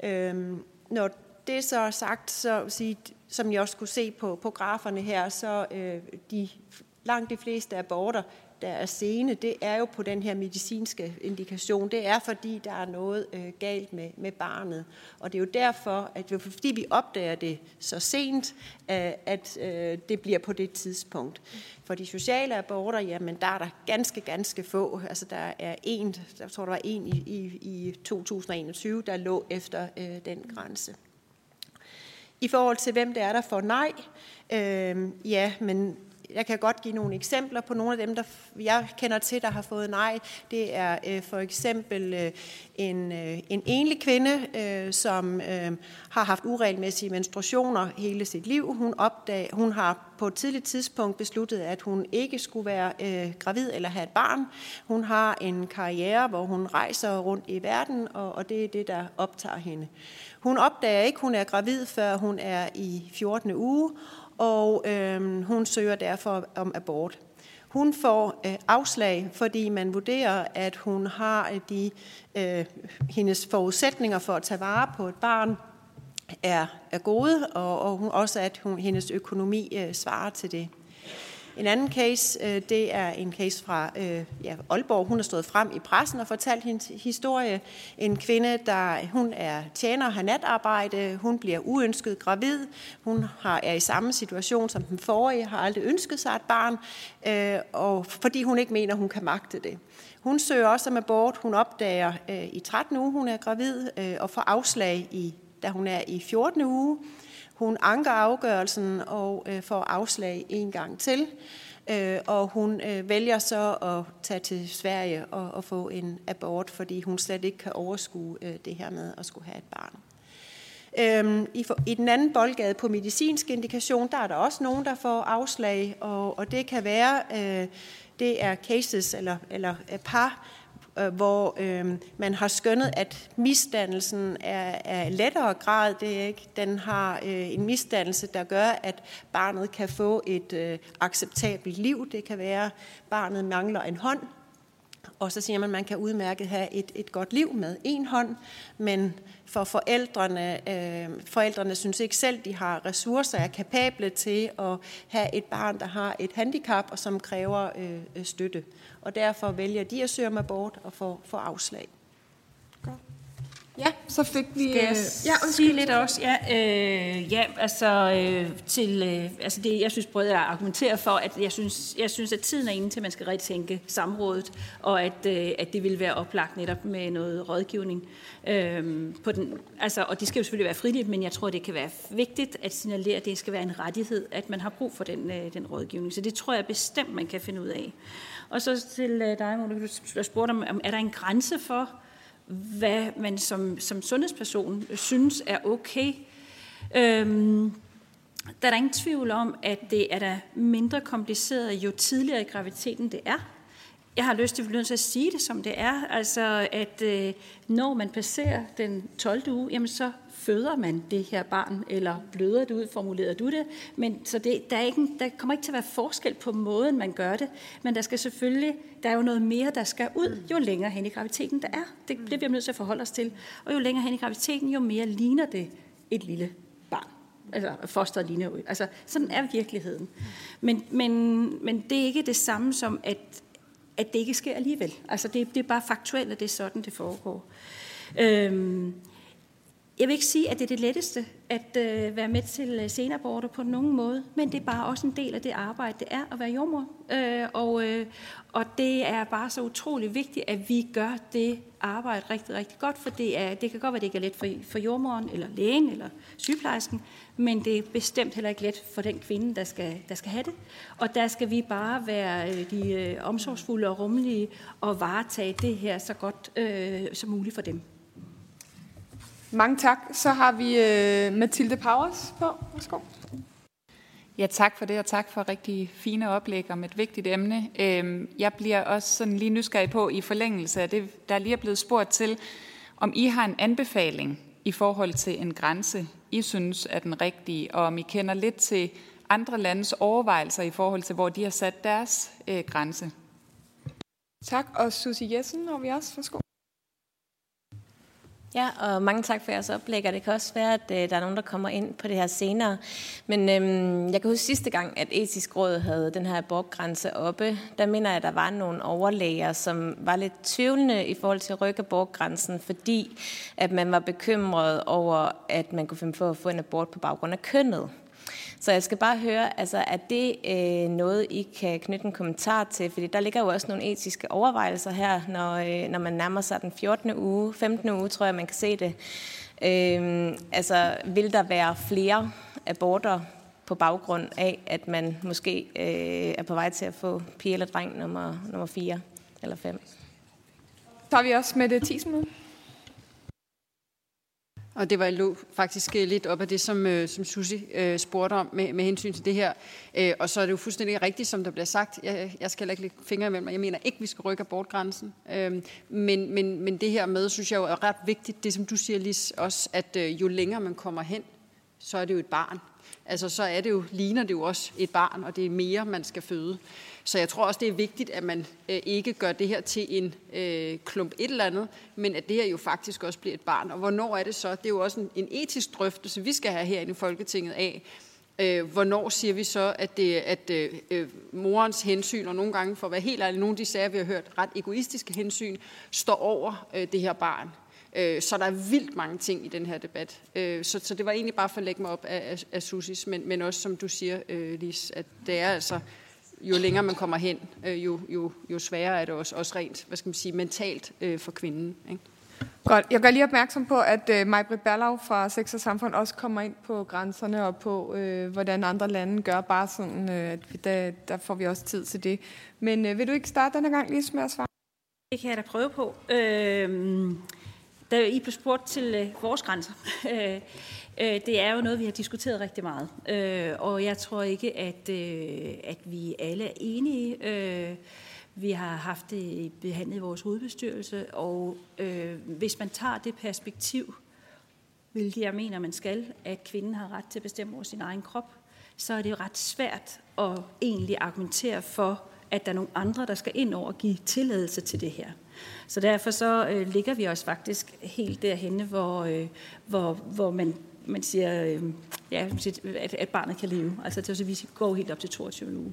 Øhm, når det så er sagt, så sige, som jeg også kunne se på, på graferne her, så øh, de langt de fleste aborter, der er sene, det er jo på den her medicinske indikation. Det er, fordi der er noget øh, galt med, med barnet. Og det er jo derfor, at vi, fordi vi opdager det så sent, øh, at øh, det bliver på det tidspunkt. For de sociale aborter, jamen der er der ganske, ganske få. Altså der er en, jeg tror der var en i, i, i 2021, der lå efter øh, den grænse. I forhold til, hvem det er, der får nej, øh, ja, men jeg kan godt give nogle eksempler på nogle af dem, der jeg kender til, der har fået nej. Det er øh, for eksempel øh, en, øh, en enlig kvinde, øh, som øh, har haft uregelmæssige menstruationer hele sit liv. Hun, opdag, hun har på et tidligt tidspunkt besluttet, at hun ikke skulle være øh, gravid eller have et barn. Hun har en karriere, hvor hun rejser rundt i verden, og, og det er det, der optager hende. Hun opdager ikke, at hun er gravid, før hun er i 14. uge, og øh, hun søger derfor om abort. Hun får øh, afslag, fordi man vurderer, at hun har de øh, hendes forudsætninger for at tage vare på et barn er, er gode, og, og hun, også at hun, hendes økonomi øh, svarer til det. En anden case, øh, det er en case fra øh, ja, Aalborg. Hun har stået frem i pressen og fortalt hendes historie. En kvinde, der hun er tjener har natarbejde. Hun bliver uønsket gravid. Hun har, er i samme situation som den forrige, har aldrig ønsket sig et barn, øh, og fordi hun ikke mener, hun kan magte det. Hun søger også om abort. Hun opdager øh, i 13 uge, hun er gravid, og får afslag, i, da hun er i 14. uge. Hun anker afgørelsen og øh, får afslag en gang til, øh, og hun øh, vælger så at tage til Sverige og, og få en abort, fordi hun slet ikke kan overskue øh, det her med at skulle have et barn. Øhm, i, for, I den anden boldgade på medicinsk indikation, der er der også nogen, der får afslag, og, og det kan være, øh, det er cases eller, eller øh, par, Øh, hvor øh, man har skønnet, at misdannelsen er, er lettere grad. Det er ikke. Den har øh, en misdannelse, der gør, at barnet kan få et øh, acceptabelt liv. Det kan være, at barnet mangler en hånd, og så siger man, at man kan udmærket have et, et godt liv med en hånd, men for forældrene, øh, forældrene synes ikke selv, de har ressourcer, er kapable til at have et barn, der har et handicap, og som kræver øh, støtte. Og derfor vælger de at søge om abort og få, få afslag. Ja, så fik vi... Skal jeg øh, ja, sige lidt også? Ja, øh, ja altså, øh, til, øh, altså det, jeg synes både, jeg argumenterer for, at jeg synes, jeg synes, at tiden er inde til, at man skal retænke samrådet, og at, øh, at det vil være oplagt netop med noget rådgivning. Øh, på den, altså, og det skal jo selvfølgelig være frivilligt, men jeg tror, det kan være vigtigt at signalere, at det skal være en rettighed, at man har brug for den, øh, den rådgivning. Så det tror jeg bestemt, man kan finde ud af. Og så til øh, dig, Monika, du spurgte om, er der en grænse for, hvad man som, som sundhedsperson synes er okay. Øhm, der er der ingen tvivl om, at det er da mindre kompliceret, jo tidligere i graviditeten det er. Jeg har lyst til, at sige det, som det er. Altså, at øh, når man passerer den 12. uge, jamen så føder man det her barn, eller bløder det ud, formulerer du det. Men, så det, der, er ikke, der kommer ikke til at være forskel på måden, man gør det. Men der skal selvfølgelig, der er jo noget mere, der skal ud, jo længere hen i graviditeten der er. Det, det bliver vi nødt til at forholde os til. Og jo længere hen i graviditeten, jo mere ligner det et lille barn. Altså foster ligner ud. Altså sådan er virkeligheden. Men, men, men det er ikke det samme som, at, at det ikke sker alligevel. Altså det, det er bare faktuelt, at det er sådan, det foregår. Øhm, jeg vil ikke sige, at det er det letteste at øh, være med til øh, senaborter på nogen måde, men det er bare også en del af det arbejde, det er at være jordmor. Øh, og, øh, og det er bare så utrolig vigtigt, at vi gør det arbejde rigtig, rigtig godt, for det, er, det kan godt være, det ikke er let for, for jordmoren, eller lægen, eller sygeplejersken, men det er bestemt heller ikke let for den kvinde, der skal, der skal have det. Og der skal vi bare være øh, de øh, omsorgsfulde og rummelige og varetage det her så godt øh, som muligt for dem. Mange tak. Så har vi øh, Mathilde Powers på. Værsgo. Ja, tak for det, og tak for rigtig fine oplæg om et vigtigt emne. Øhm, jeg bliver også sådan lige nysgerrig på, i forlængelse af det, der lige er blevet spurgt til, om I har en anbefaling i forhold til en grænse, I synes er den rigtige, og om I kender lidt til andre landes overvejelser i forhold til, hvor de har sat deres øh, grænse. Tak, og Susie Jessen har vi også. Værsgo. Ja, og mange tak for jeres oplæg, og det kan også være, at øh, der er nogen, der kommer ind på det her senere. Men øhm, jeg kan huske sidste gang, at etisk råd havde den her abortgrænse oppe. Der mener jeg, at der var nogle overlæger, som var lidt tvivlende i forhold til at rykke abortgrænsen, fordi at man var bekymret over, at man kunne finde på at få en abort på baggrund af kønnet. Så jeg skal bare høre, altså, er det øh, noget, I kan knytte en kommentar til? Fordi der ligger jo også nogle etiske overvejelser her, når, øh, når man nærmer sig den 14. uge, 15. uge, tror jeg, man kan se det. Øh, altså, vil der være flere aborter på baggrund af, at man måske øh, er på vej til at få pige eller dreng nummer, nummer 4 eller 5? Tager vi også med det 10 minutter. Og det var lå faktisk øh, lidt op af det, som, øh, som Susi øh, spurgte om med, med hensyn til det her. Øh, og så er det jo fuldstændig rigtigt, som der bliver sagt. Jeg, jeg skal heller ikke lægge fingre imellem, jeg mener ikke, vi skal rykke abortgrænsen. Øh, men, men, men det her med, synes jeg jo er ret vigtigt, det som du siger, Lis, også, at øh, jo længere man kommer hen, så er det jo et barn. Altså så er det jo, ligner det jo også et barn, og det er mere, man skal føde. Så jeg tror også, det er vigtigt, at man øh, ikke gør det her til en øh, klump et eller andet, men at det her jo faktisk også bliver et barn. Og hvornår er det så? Det er jo også en, en etisk drøftelse, vi skal have herinde i Folketinget af, Øh, hvornår siger vi så, at, det, at øh, øh, morens hensyn, og nogle gange for at være helt ærlig, nogle af de sager, vi har hørt, ret egoistiske hensyn, står over øh, det her barn. Øh, så der er vildt mange ting i den her debat. Øh, så, så det var egentlig bare for at lægge mig op af, af, af Susis, men, men også som du siger, øh, Lis, at det er altså jo længere man kommer hen, øh, jo, jo, jo sværere er det også, også rent, hvad skal man sige, mentalt øh, for kvinden. Ikke? Godt. Jeg gør lige opmærksom på, at øh, Majbrit Berlau fra Sex og Samfund også kommer ind på grænserne og på, øh, hvordan andre lande gør, bare sådan, øh, at vi, der, der får vi også tid til det. Men øh, vil du ikke starte denne gang lige med at svare? Det kan jeg da prøve på. Øh, da I blev spurgt til øh, vores grænser, øh, øh, det er jo noget, vi har diskuteret rigtig meget, øh, og jeg tror ikke, at, øh, at vi alle er enige øh, Vi har haft det behandlet i vores hovedbestyrelse, og øh, hvis man tager det perspektiv, hvilket jeg mener, man skal, at kvinden har ret til at bestemme over sin egen krop, så er det ret svært at egentlig argumentere for, at der er nogle andre, der skal ind over og give tilladelse til det her. Så derfor så øh, ligger vi os faktisk helt derhenne, hvor, øh, hvor, hvor man, man siger, øh, ja, at, at barnet kan leve. Altså det vil vi går helt op til 22 uger.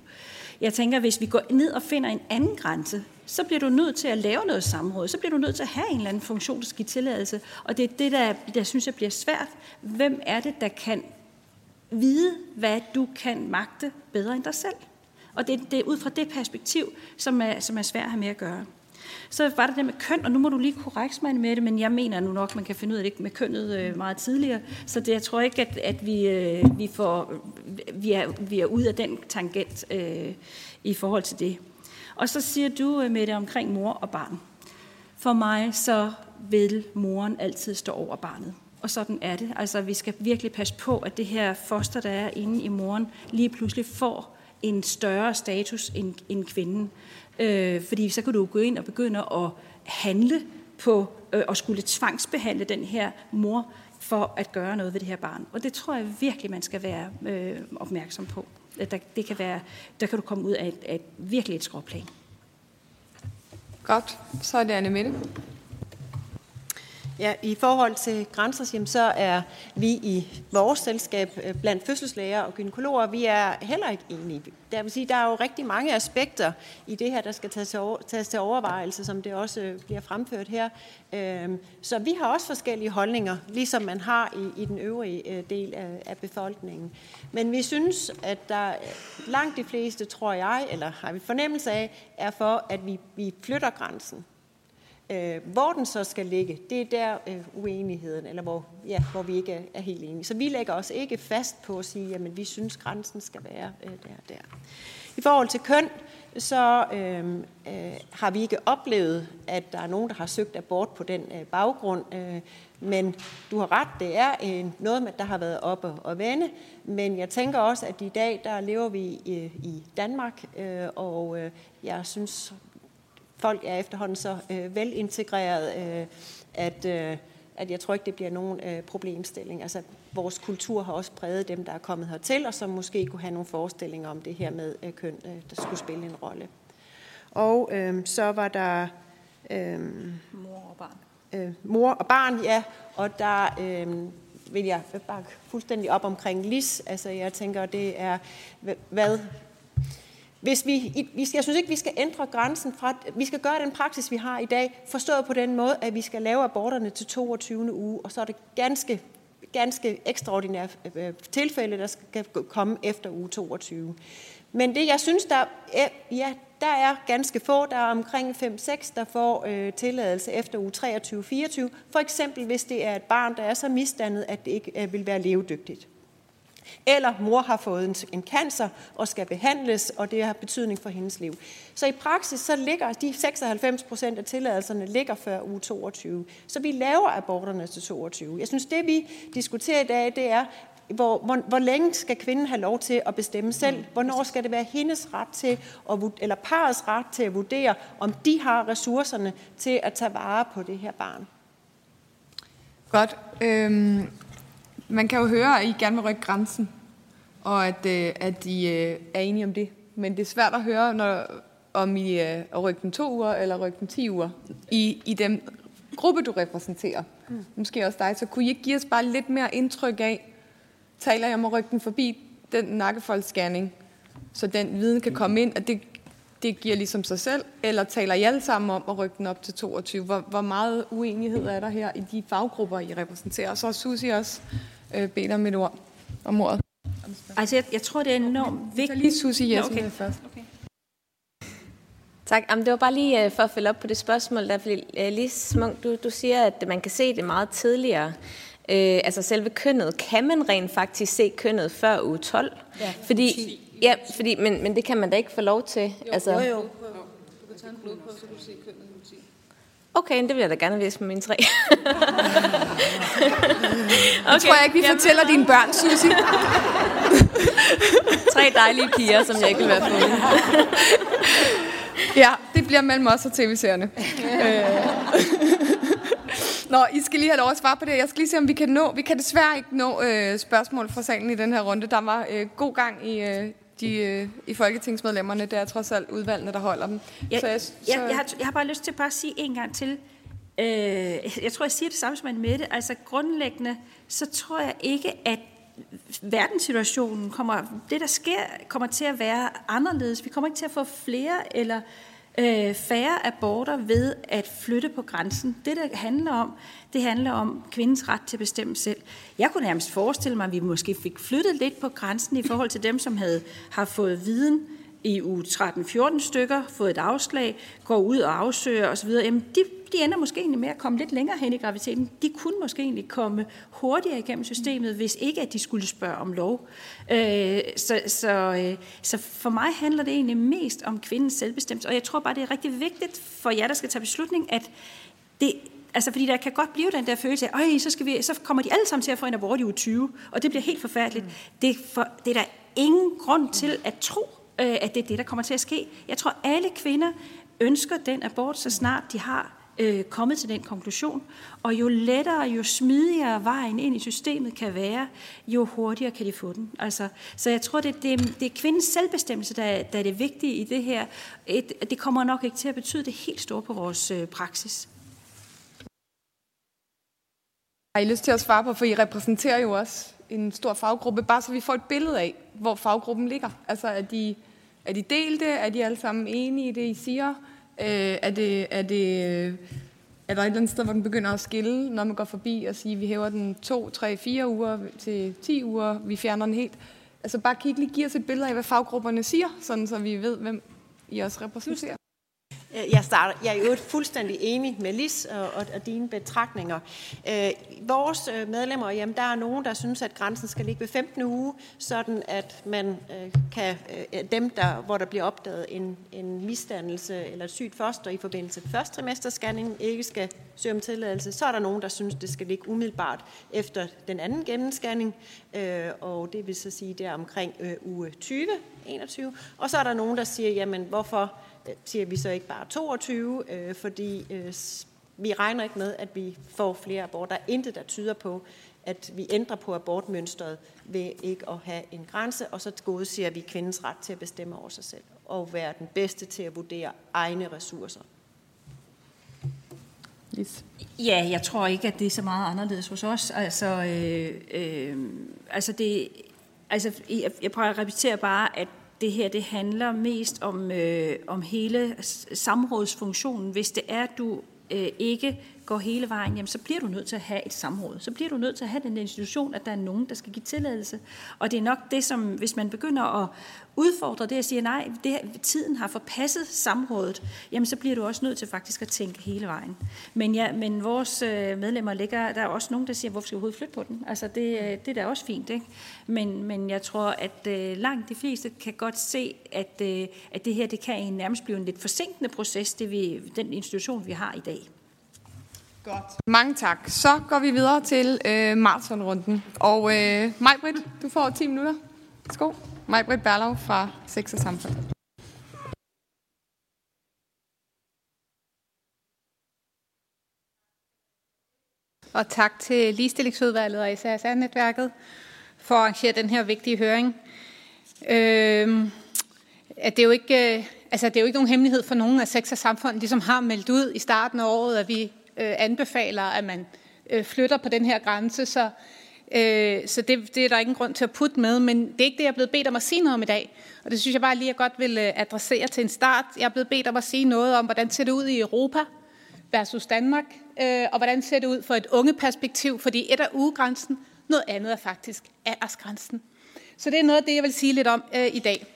Jeg tænker, hvis vi går ned og finder en anden grænse, så bliver du nødt til at lave noget samråd. Så bliver du nødt til at have en eller anden funktion, der skal give tilladelse. Og det er det, der, der synes jeg bliver svært. Hvem er det, der kan vide, hvad du kan magte bedre end dig selv? Og det, det er ud fra det perspektiv, som er, som er svært at have med at gøre. Så var der det med køn, og nu må du lige korrekt mig med det, men jeg mener nu nok, man kan finde ud af det med kønnet øh, meget tidligere. Så det, jeg tror ikke, at, at vi, øh, vi, får, vi, er, vi er ude af den tangent øh, i forhold til det. Og så siger du øh, med det omkring mor og barn. For mig så vil moren altid stå over barnet. Og sådan er det. Altså, vi skal virkelig passe på, at det her foster, der er inde i moren, lige pludselig får en større status end, end kvinden. Øh, fordi så kan du gå ind og begynde at handle på øh, at skulle tvangsbehandle den her mor for at gøre noget ved det her barn. Og det tror jeg virkelig, man skal være øh, opmærksom på. Der, det kan være, der kan du komme ud af et, virkelig et skråplan. Godt. Så er det Anne Mette. Ja, i forhold til grænser, så er vi i vores selskab øh, blandt fødselslæger og gynekologer, vi er heller ikke enige. Der vil sige, der er jo rigtig mange aspekter i det her, der skal tages til, over, tages til overvejelse, som det også øh, bliver fremført her. Øhm, så vi har også forskellige holdninger, ligesom man har i, i den øvrige øh, del af, af befolkningen. Men vi synes, at der langt de fleste, tror jeg, eller har vi fornemmelse af, er for, at vi, vi flytter grænsen. Øh, hvor den så skal ligge, det er der øh, uenigheden, eller hvor, ja, hvor vi ikke er, er helt enige. Så vi lægger os ikke fast på at sige, at vi synes, grænsen skal være øh, der der. I forhold til køn, så øh, øh, har vi ikke oplevet, at der er nogen, der har søgt abort på den øh, baggrund. Øh, men du har ret, det er en, noget, der har været oppe og vende. Men jeg tænker også, at i dag, der lever vi i, i Danmark, øh, og øh, jeg synes folk er efterhånden så øh, velintegreret, øh, at, øh, at jeg tror ikke, det bliver nogen øh, problemstilling. Altså, vores kultur har også præget dem, der er kommet hertil, og som måske kunne have nogle forestillinger om det her med øh, køn, øh, der skulle spille en rolle. Og øh, så var der... Øh, mor og barn. Øh, mor og barn, ja. Og der øh, vil jeg bakke fuldstændig op omkring Lis. Altså, jeg tænker, det er, hvad hvis vi, hvis, jeg synes ikke, vi skal ændre grænsen fra, vi skal gøre den praksis, vi har i dag, forstået på den måde, at vi skal lave aborterne til 22. uge, og så er det ganske, ganske ekstraordinære øh, øh, tilfælde, der skal komme efter uge 22. Men det, jeg synes, der er, ja, der er ganske få, der er omkring 5-6, der får øh, tilladelse efter uge 23-24, for eksempel hvis det er et barn, der er så misdannet, at det ikke øh, vil være levedygtigt. Eller mor har fået en cancer og skal behandles, og det har betydning for hendes liv. Så i praksis så ligger de 96 procent af tilladelserne ligger før uge 22. Så vi laver aborterne til 22. Jeg synes, det vi diskuterer i dag, det er, hvor, hvor, hvor længe skal kvinden have lov til at bestemme selv? Hvornår skal det være hendes ret til, at, eller parets ret til at vurdere, om de har ressourcerne til at tage vare på det her barn? Godt. Øhm, man kan jo høre, at I gerne vil rykke grænsen, og at, øh, at I øh, er enige om det. Men det er svært at høre, når, om I øh, er rykke den to uger eller rykke den ti uger i, i den gruppe, du repræsenterer. Mm. Måske også dig. Så kunne I ikke give os bare lidt mere indtryk af, taler jeg om at rykke den forbi den nakkefoldsscanning, så den viden kan komme ind, at det, det giver ligesom sig selv, eller taler I alle sammen om at rykke den op til 22? Hvor, hvor meget uenighed er der her i de faggrupper, I repræsenterer? Og så har Susi også øh, bedt om et ord om ordet. Altså, jeg, jeg tror, det er enormt vigtigt. lige Susie Jessen okay. først. Okay. Tak. Jamen, det var bare lige uh, for at følge op på det spørgsmål, der, fordi uh, Lis Munk, du, du siger, at man kan se det meget tidligere. Uh, altså selve kønnet. Kan man rent faktisk se kønnet før uge 12? Ja, fordi, ja, fordi, men, men det kan man da ikke få lov til. Jo, altså, jo, jo. Du kan tage en blodprøve, så kan du se kønnet Okay, det vil jeg da gerne vise med mine tre. okay. Jeg tror jeg ikke, vi fortæller dine børn, Susi. tre dejlige piger, som jeg ikke vil være på. Ja, det bliver mellem os og tv-seerne. Øh. Nå, I skal lige have lov at svare på det. Jeg skal lige se, om vi kan nå. Vi kan desværre ikke nå øh, spørgsmål fra salen i den her runde. Der var øh, god gang i, øh, de, øh, i folketingsmedlemmerne. Det er trods alt udvalgene, der holder dem. Jeg, så jeg, så... Jeg, jeg, har, jeg har bare lyst til bare at sige en gang til. Øh, jeg tror, jeg siger det samme som med det. Altså grundlæggende, så tror jeg ikke, at verdenssituationen kommer, det der sker, kommer til at være anderledes. Vi kommer ikke til at få flere eller øh, færre aborter ved at flytte på grænsen. Det, der handler om, det handler om kvindens ret til at bestemme selv. Jeg kunne nærmest forestille mig, at vi måske fik flyttet lidt på grænsen i forhold til dem, som havde har fået viden i u 13-14 stykker, fået et afslag, går ud og afsøger osv., jamen de, de ender måske egentlig med at komme lidt længere hen i graviditeten. De kunne måske egentlig komme hurtigere igennem systemet, hvis ikke at de skulle spørge om lov. Øh, så, så, øh, så for mig handler det egentlig mest om kvindens selvbestemmelse, og jeg tror bare, det er rigtig vigtigt for jer, der skal tage beslutning, at det, Altså, fordi der kan godt blive den der følelse af, så, skal vi, så kommer de alle sammen til at få en abort i uge 20, og det bliver helt forfærdeligt. Mm. Det, er for, det er der ingen grund til at tro, øh, at det er det, der kommer til at ske. Jeg tror, alle kvinder ønsker den abort, så snart de har øh, kommet til den konklusion. Og jo lettere, jo smidigere vejen ind i systemet kan være, jo hurtigere kan de få den. Altså, så jeg tror, det, det, det er kvindens selvbestemmelse, der, der er det vigtige i det her. Et, det kommer nok ikke til at betyde det helt store på vores øh, praksis. Har I lyst til at svare på, for I repræsenterer jo også en stor faggruppe, bare så vi får et billede af, hvor faggruppen ligger. Altså, er de, er de delte? Er de alle sammen enige i det, I siger? Øh, er, det, er, det, øh, er der et eller andet sted, hvor den begynder at skille, når man går forbi og siger, at vi hæver den 2, 3, 4 uger til 10 uger, vi fjerner den helt? Altså bare kig lige, give os et billede af, hvad faggrupperne siger, sådan så vi ved, hvem I også repræsenterer. Øh, jeg, starter, jeg er jo fuldstændig enig med Lis og, og, og dine betragtninger. Øh, vores øh, medlemmer, jamen, der er nogen, der synes, at grænsen skal ligge ved 15 uge, sådan at man øh, kan, øh, dem, der, hvor der bliver opdaget en, en misdannelse eller et sygt foster i forbindelse med første trimesterscanning, ikke skal søge om tilladelse. Så er der nogen, der synes, det skal ligge umiddelbart efter den anden gennemscanning, øh, og det vil så sige, det er omkring øh, uge 20, 21. Og så er der nogen, der siger, jamen hvorfor siger vi så ikke bare 22, øh, fordi øh, vi regner ikke med, at vi får flere aborter. Der er intet, der tyder på, at vi ændrer på abortmønstret ved ikke at have en grænse, og så gode siger vi kvindens ret til at bestemme over sig selv og være den bedste til at vurdere egne ressourcer. Yes. Ja, jeg tror ikke, at det er så meget anderledes hos os. Altså, øh, øh, altså, det, altså jeg, jeg prøver at repetere bare, at det her det handler mest om, øh, om hele samrådsfunktionen. Hvis det er, at du øh, ikke går hele vejen, jamen, så bliver du nødt til at have et samråd. Så bliver du nødt til at have den institution, at der er nogen, der skal give tilladelse. Og det er nok det, som hvis man begynder at udfordre det og siger, nej, det, her, tiden har forpasset samrådet, jamen så bliver du også nødt til faktisk at tænke hele vejen. Men, ja, men vores øh, medlemmer ligger, der er også nogen, der siger, hvorfor skal vi overhovedet flytte på den? Altså det, øh, det er da også fint, ikke? Men, men jeg tror, at øh, langt de fleste kan godt se, at, øh, at det her det kan nærmest blive en lidt forsinkende proces, det vi, den institution, vi har i dag. Godt. Mange tak. Så går vi videre til øh, maratonrunden. Og øh, Majbrit, du får 10 minutter. Værsgo. Majbrit Berlov fra Sex og Samfund. Og tak til Ligestillingsudvalget og SRSR-netværket for at arrangere den her vigtige høring. Øh, at det, er jo ikke, øh, altså det er jo ikke nogen hemmelighed for nogen, at Sex og Samfund ligesom har meldt ud i starten af året, at vi øh, anbefaler, at man øh, flytter på den her grænse. Så, øh, så det, det er der ingen grund til at putte med, men det er ikke det, jeg er blevet bedt om at sige noget om i dag. Og det synes jeg bare lige, jeg godt vil øh, adressere til en start. Jeg er blevet bedt om at sige noget om, hvordan ser det ud i Europa versus Danmark, øh, og hvordan ser det ud for et unge perspektiv, fordi et er ugegrænsen, noget andet er faktisk aldersgrænsen. Så det er noget af det, jeg vil sige lidt om øh, i dag.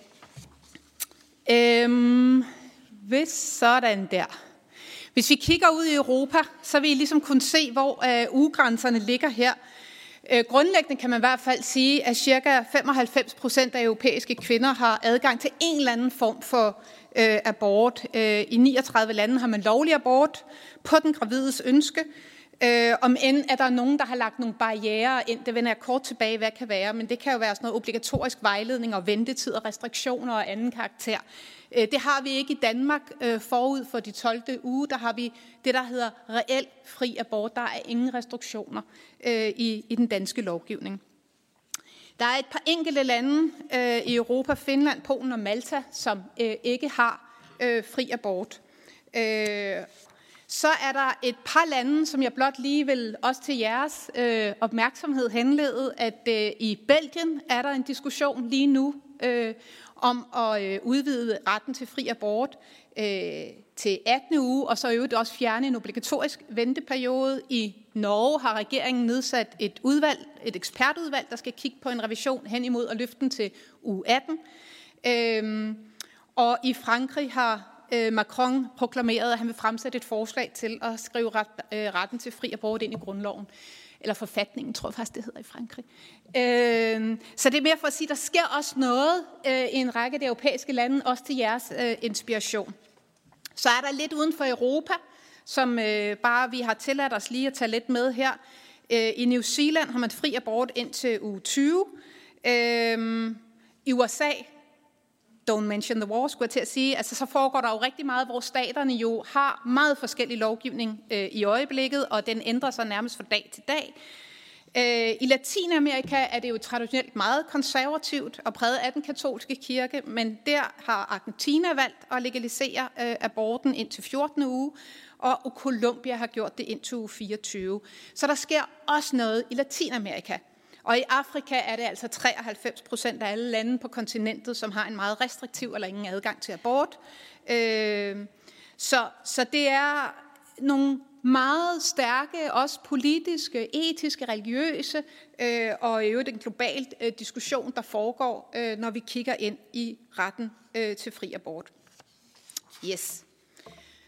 Øhm, hvis sådan der. Hvis vi kigger ud i Europa, så vil I ligesom kunne se, hvor øh, ugegrænserne ligger her. Øh, grundlæggende kan man i hvert fald sige, at ca. 95 procent af europæiske kvinder har adgang til en eller anden form for øh, abort. Øh, I 39 lande har man lovlig abort på den gravides ønske. Øh, om end er der nogen, der har lagt nogle barriere ind, det vender jeg kort tilbage, hvad kan være, men det kan jo være sådan noget obligatorisk vejledning og ventetid og restriktioner og anden karakter. Øh, det har vi ikke i Danmark øh, forud for de 12. uge. Der har vi det, der hedder reelt fri abort. Der er ingen restriktioner øh, i, i den danske lovgivning. Der er et par enkelte lande øh, i Europa, Finland, Polen og Malta, som øh, ikke har øh, fri abort. Øh, så er der et par lande, som jeg blot lige vil også til jeres øh, opmærksomhed henlede, at øh, i Belgien er der en diskussion lige nu øh, om at øh, udvide retten til fri abort øh, til 18. uge, og så øvrigt også fjerne en obligatorisk venteperiode. I Norge har regeringen nedsat et udvalg, et ekspertudvalg, der skal kigge på en revision hen imod at løfte den til uge 18. Øh, og i Frankrig har øh, Macron proklameret, at han vil fremsætte et forslag til at skrive ret, øh, retten til fri abort ind i grundloven. Eller forfatningen, tror jeg faktisk, det hedder i Frankrig. Øh, så det er mere for at sige, at der sker også noget øh, i en række af de europæiske lande, også til jeres øh, inspiration. Så er der lidt uden for Europa, som øh, bare vi har tilladt os lige at tage lidt med her. Øh, I New Zealand har man fri abort indtil uge 20. Øh, I USA don't mention the war, skulle jeg til at sige. Altså, så foregår der jo rigtig meget, hvor staterne jo har meget forskellig lovgivning øh, i øjeblikket, og den ændrer sig nærmest fra dag til dag. Øh, I Latinamerika er det jo traditionelt meget konservativt og præget af den katolske kirke, men der har Argentina valgt at legalisere øh, aborten indtil 14. uge, og Colombia har gjort det indtil uge 24. Så der sker også noget i Latinamerika. Og i Afrika er det altså 93 procent af alle lande på kontinentet, som har en meget restriktiv eller ingen adgang til abort. Øh, så, så det er nogle meget stærke, også politiske, etiske, religiøse øh, og i øvrigt en global øh, diskussion, der foregår, øh, når vi kigger ind i retten øh, til fri abort. Yes.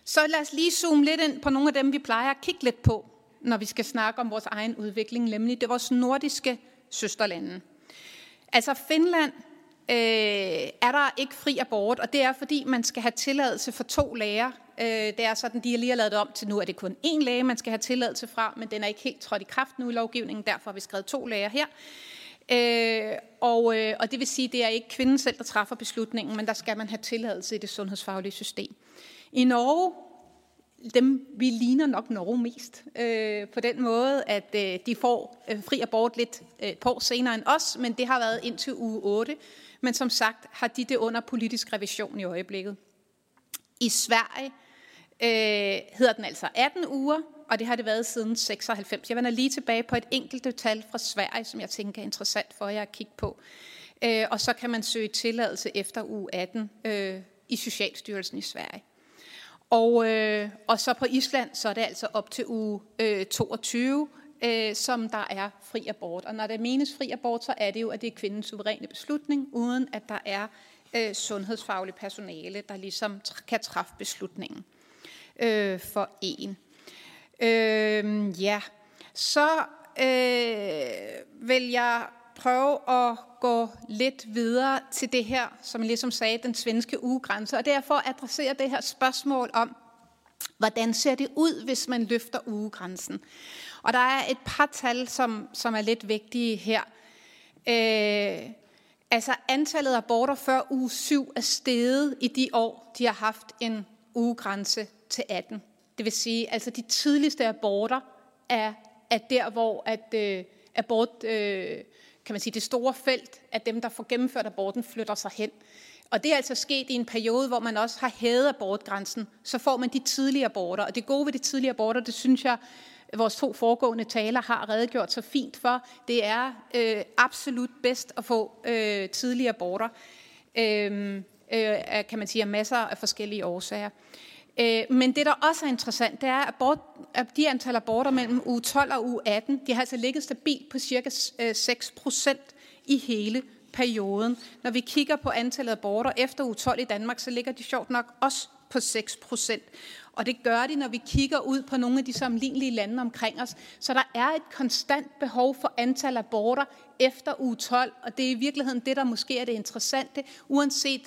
Så lad os lige zoome lidt ind på nogle af dem, vi plejer at kigge lidt på, når vi skal snakke om vores egen udvikling, nemlig det vores nordiske søsterlande. Altså Finland øh, er der ikke fri abort, og det er fordi, man skal have tilladelse for to læger. Øh, det er sådan, de har lige lavet det om til nu, at det kun én læge, man skal have tilladelse fra, men den er ikke helt trådt i kraft nu i lovgivningen, derfor har vi skrevet to læger her. Øh, og, øh, og det vil sige, at det er ikke kvinden selv, der træffer beslutningen, men der skal man have tilladelse i det sundhedsfaglige system. I Norge dem, vi ligner nok Norge mest. Øh, på den måde, at øh, de får øh, fri abort lidt øh, på senere end os, men det har været indtil uge 8. Men som sagt har de det under politisk revision i øjeblikket. I Sverige øh, hedder den altså 18 uger, og det har det været siden 96. Jeg vender lige tilbage på et enkelt tal fra Sverige, som jeg tænker er interessant for jer at kigge på. Øh, og så kan man søge tilladelse efter uge 18 øh, i Socialstyrelsen i Sverige. Og, øh, og så på Island, så er det altså op til uge øh, 22, øh, som der er fri abort. Og når der menes fri abort, så er det jo, at det er kvindens suveræne beslutning, uden at der er øh, sundhedsfaglig personale, der ligesom kan træffe beslutningen øh, for en. Øh, ja, så øh, vil jeg prøve at gå lidt videre til det her, som jeg ligesom sagde, den svenske ugegrænse. Og derfor adressere det her spørgsmål om, hvordan ser det ud, hvis man løfter ugegrænsen. Og der er et par tal, som, som er lidt vigtige her. Øh, altså antallet af aborter før uge 7 er steget i de år, de har haft en ugegrænse til 18. Det vil sige, altså de tidligste aborter er, er der, hvor at øh, abort... Øh, kan man sige, det store felt af dem, der får gennemført aborten, flytter sig hen. Og det er altså sket i en periode, hvor man også har hævet abortgrænsen. Så får man de tidlige aborter. Og det gode ved de tidlige aborter, det synes jeg, vores to foregående taler har redegjort så fint for. Det er øh, absolut bedst at få øh, tidlige aborter. Øhm, øh, øh, kan man sige, af masser af forskellige årsager. Øh, men det, der også er interessant, det er, at, abort, at de antal aborter mellem uge 12 og uge 18, de har altså ligget stabilt på cirka øh, 6 procent i hele perioden. Når vi kigger på antallet af aborter efter uge 12 i Danmark, så ligger de sjovt nok også på 6 procent. Og det gør de, når vi kigger ud på nogle af de sammenlignelige lande omkring os. Så der er et konstant behov for antal aborter efter uge 12, og det er i virkeligheden det, der måske er det interessante, uanset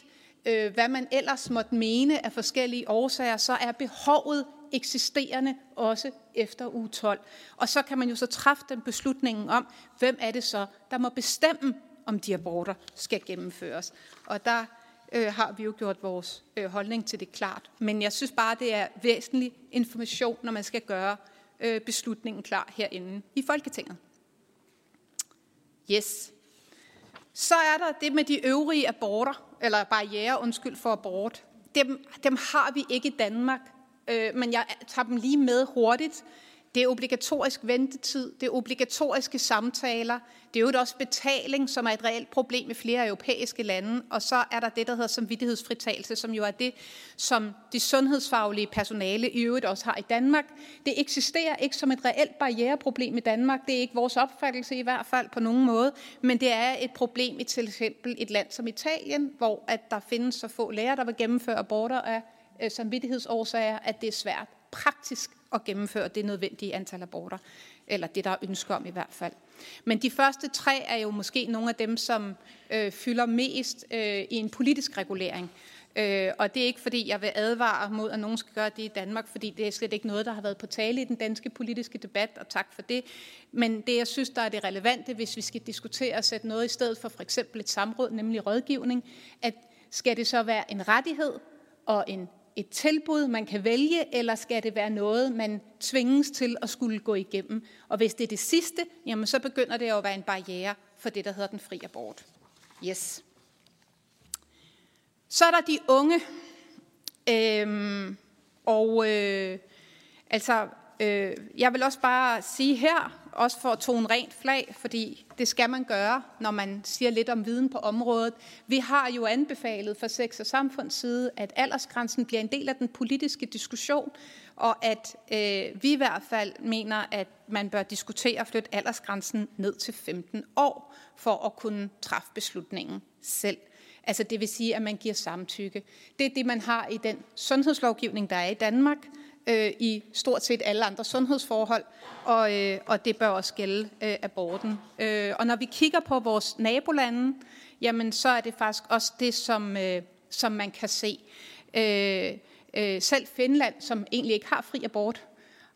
øh, hvad man ellers måtte mene af forskellige årsager, så er behovet eksisterende også efter uge 12. Og så kan man jo så træffe den beslutningen om, hvem er det så, der må bestemme, om de aborter skal gennemføres. Og der øh, har vi jo gjort vores øh, holdning til det klart. Men jeg synes bare, det er væsentlig information, når man skal gøre øh, beslutningen klar herinde i Folketinget. Yes. Så er der det med de øvrige aborter, eller barriere, undskyld for abort. Dem, dem har vi ikke i Danmark, øh, men jeg tager dem lige med hurtigt. Det er obligatorisk ventetid, det er obligatoriske samtaler, det er jo også betaling, som er et reelt problem i flere europæiske lande, og så er der det, der hedder samvittighedsfritagelse, som jo er det, som de sundhedsfaglige personale i øvrigt også har i Danmark. Det eksisterer ikke som et reelt barriereproblem i Danmark, det er ikke vores opfattelse i hvert fald på nogen måde, men det er et problem i til eksempel et land som Italien, hvor at der findes så få læger, der vil gennemføre aborter af øh, samvittighedsårsager, at det er svært praktisk at gennemføre det nødvendige antal aborter, eller det, der er ønsker om i hvert fald. Men de første tre er jo måske nogle af dem, som øh, fylder mest øh, i en politisk regulering. Øh, og det er ikke fordi, jeg vil advare mod, at nogen skal gøre det i Danmark, fordi det er slet ikke noget, der har været på tale i den danske politiske debat, og tak for det. Men det, jeg synes, der er det relevante, hvis vi skal diskutere at sætte noget i stedet for for eksempel et samråd, nemlig rådgivning, at skal det så være en rettighed og en et tilbud, man kan vælge, eller skal det være noget, man tvinges til at skulle gå igennem? Og hvis det er det sidste, jamen så begynder det at være en barriere for det, der hedder den fri abort. Yes. Så er der de unge. Øhm, og øh, altså, øh, jeg vil også bare sige her, også for at tone rent flag, fordi det skal man gøre, når man siger lidt om viden på området. Vi har jo anbefalet fra Sex og Samfunds side, at aldersgrænsen bliver en del af den politiske diskussion, og at øh, vi i hvert fald mener, at man bør diskutere at flytte aldersgrænsen ned til 15 år, for at kunne træffe beslutningen selv. Altså det vil sige, at man giver samtykke. Det er det, man har i den sundhedslovgivning, der er i Danmark, øh, i stort set alle andre sundhedsforhold, og, øh, og det bør også gælde øh, aborten. Øh, og når vi kigger på vores nabolande, jamen så er det faktisk også det, som, øh, som man kan se. Øh, øh, selv Finland, som egentlig ikke har fri abort,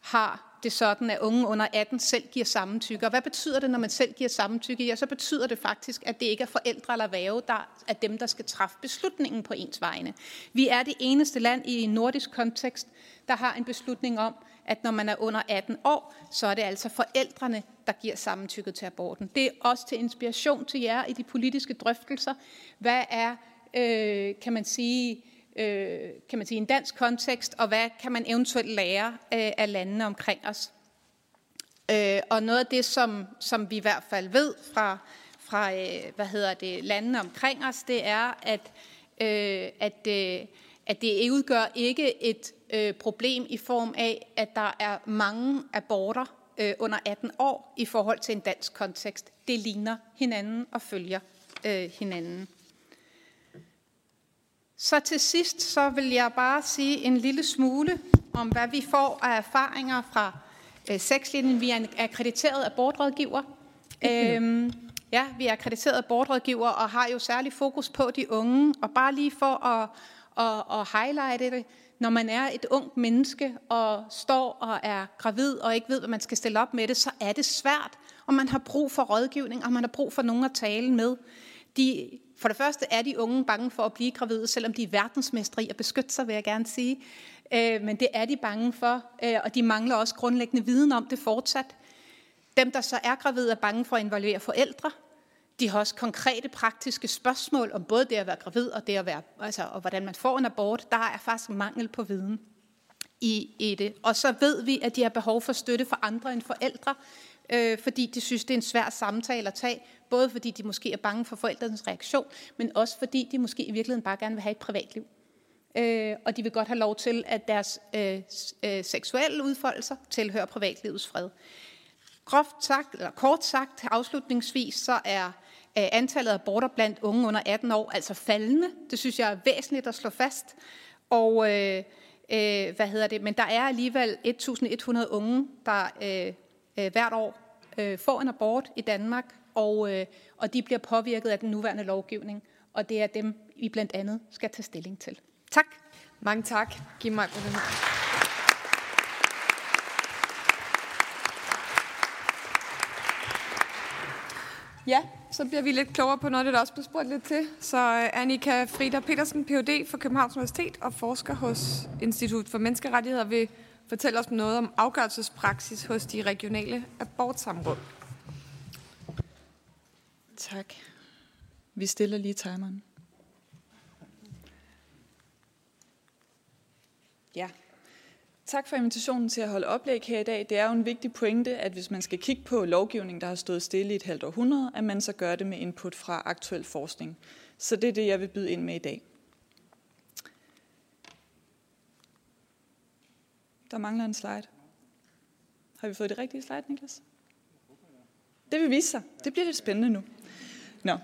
har det sådan, at unge under 18 selv giver samtykke. Og hvad betyder det, når man selv giver samtykke? Ja, så betyder det faktisk, at det ikke er forældre eller værge, der er dem, der skal træffe beslutningen på ens vegne. Vi er det eneste land i en nordisk kontekst, der har en beslutning om, at når man er under 18 år, så er det altså forældrene, der giver samtykke til aborten. Det er også til inspiration til jer i de politiske drøftelser. Hvad er, øh, kan man sige, øh, kan man sige, en dansk kontekst, og hvad kan man eventuelt lære øh, af landene omkring os. Øh, og noget af det, som, som vi i hvert fald ved fra, fra øh, hvad hedder det, landene omkring os, det er, at, øh, at, øh, at det udgør ikke et øh, problem i form af, at der er mange aborter øh, under 18 år i forhold til en dansk kontekst. Det ligner hinanden og følger øh, hinanden. Så til sidst så vil jeg bare sige en lille smule om, hvad vi får af erfaringer fra øh, sexlinjen. Vi er en akkrediteret abortrådgiver. Øhm, ja, vi er akkrediteret abortrådgiver og har jo særlig fokus på de unge. Og bare lige for at, at, at highlighte det, når man er et ungt menneske og står og er gravid og ikke ved, hvad man skal stille op med det, så er det svært, og man har brug for rådgivning, og man har brug for nogen at tale med. De, for det første er de unge bange for at blive gravide, selvom de er verdensmestre i at beskytte sig, vil jeg gerne sige. Øh, men det er de bange for, øh, og de mangler også grundlæggende viden om det fortsat. Dem, der så er gravide, er bange for at involvere forældre. De har også konkrete, praktiske spørgsmål om både det at være gravid og det at være, altså, og hvordan man får en abort. Der er faktisk mangel på viden i, i det. Og så ved vi, at de har behov for støtte for andre end forældre, øh, fordi de synes, det er en svær samtale at tage, både fordi de måske er bange for forældrenes reaktion, men også fordi de måske i virkeligheden bare gerne vil have et privatliv. Øh, og de vil godt have lov til, at deres øh, øh, seksuelle udfoldelser tilhører privatlivets fred. Groft sagt, eller kort sagt, afslutningsvis, så er øh, Øh, antallet af aborter blandt unge under 18 år altså faldende. Det synes jeg er væsentligt at slå fast. Og øh, øh, hvad hedder det? Men der er alligevel 1.100 unge, der øh, øh, hvert år øh, får en abort i Danmark, og, øh, og de bliver påvirket af den nuværende lovgivning, og det er dem, vi blandt andet skal tage stilling til. Tak. Mange tak. Giv mig Ja, så bliver vi lidt klogere på noget det, der også bliver spurgt lidt til. Så øh, Annika Frida Petersen, Ph.D. fra Københavns Universitet og forsker hos Institut for Menneskerettigheder, vil fortælle os noget om afgørelsespraksis hos de regionale abortsamråd. Tak. Vi stiller lige timeren. Ja. Tak for invitationen til at holde oplæg her i dag. Det er jo en vigtig pointe, at hvis man skal kigge på lovgivning, der har stået stille i et halvt århundrede, at man så gør det med input fra aktuel forskning. Så det er det, jeg vil byde ind med i dag. Der mangler en slide. Har vi fået det rigtige slide, Niklas? Det vil vise sig. Det bliver lidt spændende nu. Nå.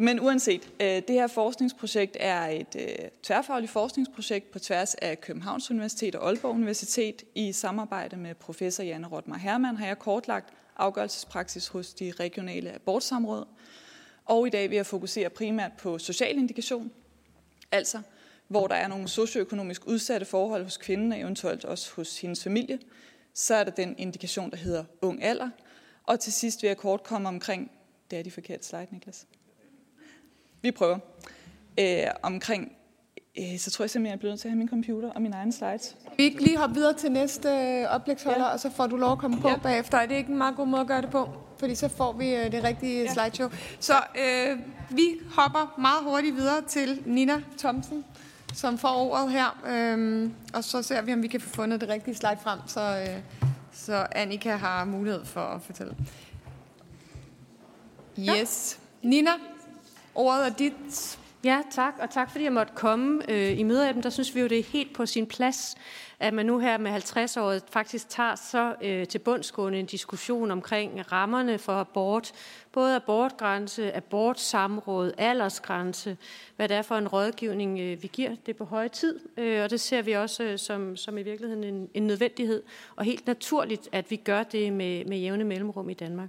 Men uanset, øh, det her forskningsprojekt er et øh, tværfagligt forskningsprojekt på tværs af Københavns Universitet og Aalborg Universitet. I samarbejde med professor Janne Rotmar Hermann har jeg kortlagt afgørelsespraksis hos de regionale abortsamråd. Og i dag vil jeg fokusere primært på social indikation, altså hvor der er nogle socioøkonomisk udsatte forhold hos kvinden, og eventuelt også hos hendes familie. Så er der den indikation, der hedder ung alder. Og til sidst vil jeg kort komme omkring, det er de forkerte slide, Niklas. Vi prøver. Øh, omkring, øh, så tror jeg simpelthen, jeg er blevet nødt til at have min computer og min egen slides. Vi kan lige hoppe videre til næste øh, oplægsholder, ja. og så får du lov at komme på ja. bagefter. Er det ikke en meget god måde at gøre det på? Fordi så får vi øh, det rigtige ja. slideshow. Så øh, vi hopper meget hurtigt videre til Nina Thomsen, som får ordet her. Øh, og så ser vi, om vi kan få fundet det rigtige slide frem, så, øh, så Annika har mulighed for at fortælle. Yes. Ja. Nina, ordet er dit. Ja, tak, og tak fordi jeg måtte komme øh, i mødeappen. Der synes vi jo, det er helt på sin plads, at man nu her med 50-året faktisk tager så øh, til bundsgående en diskussion omkring rammerne for abort. Både abortgrænse, abortsamråd, aldersgrænse, hvad det er for en rådgivning, øh, vi giver. Det er på høje tid, øh, og det ser vi også øh, som, som i virkeligheden en, en nødvendighed, og helt naturligt, at vi gør det med, med jævne mellemrum i Danmark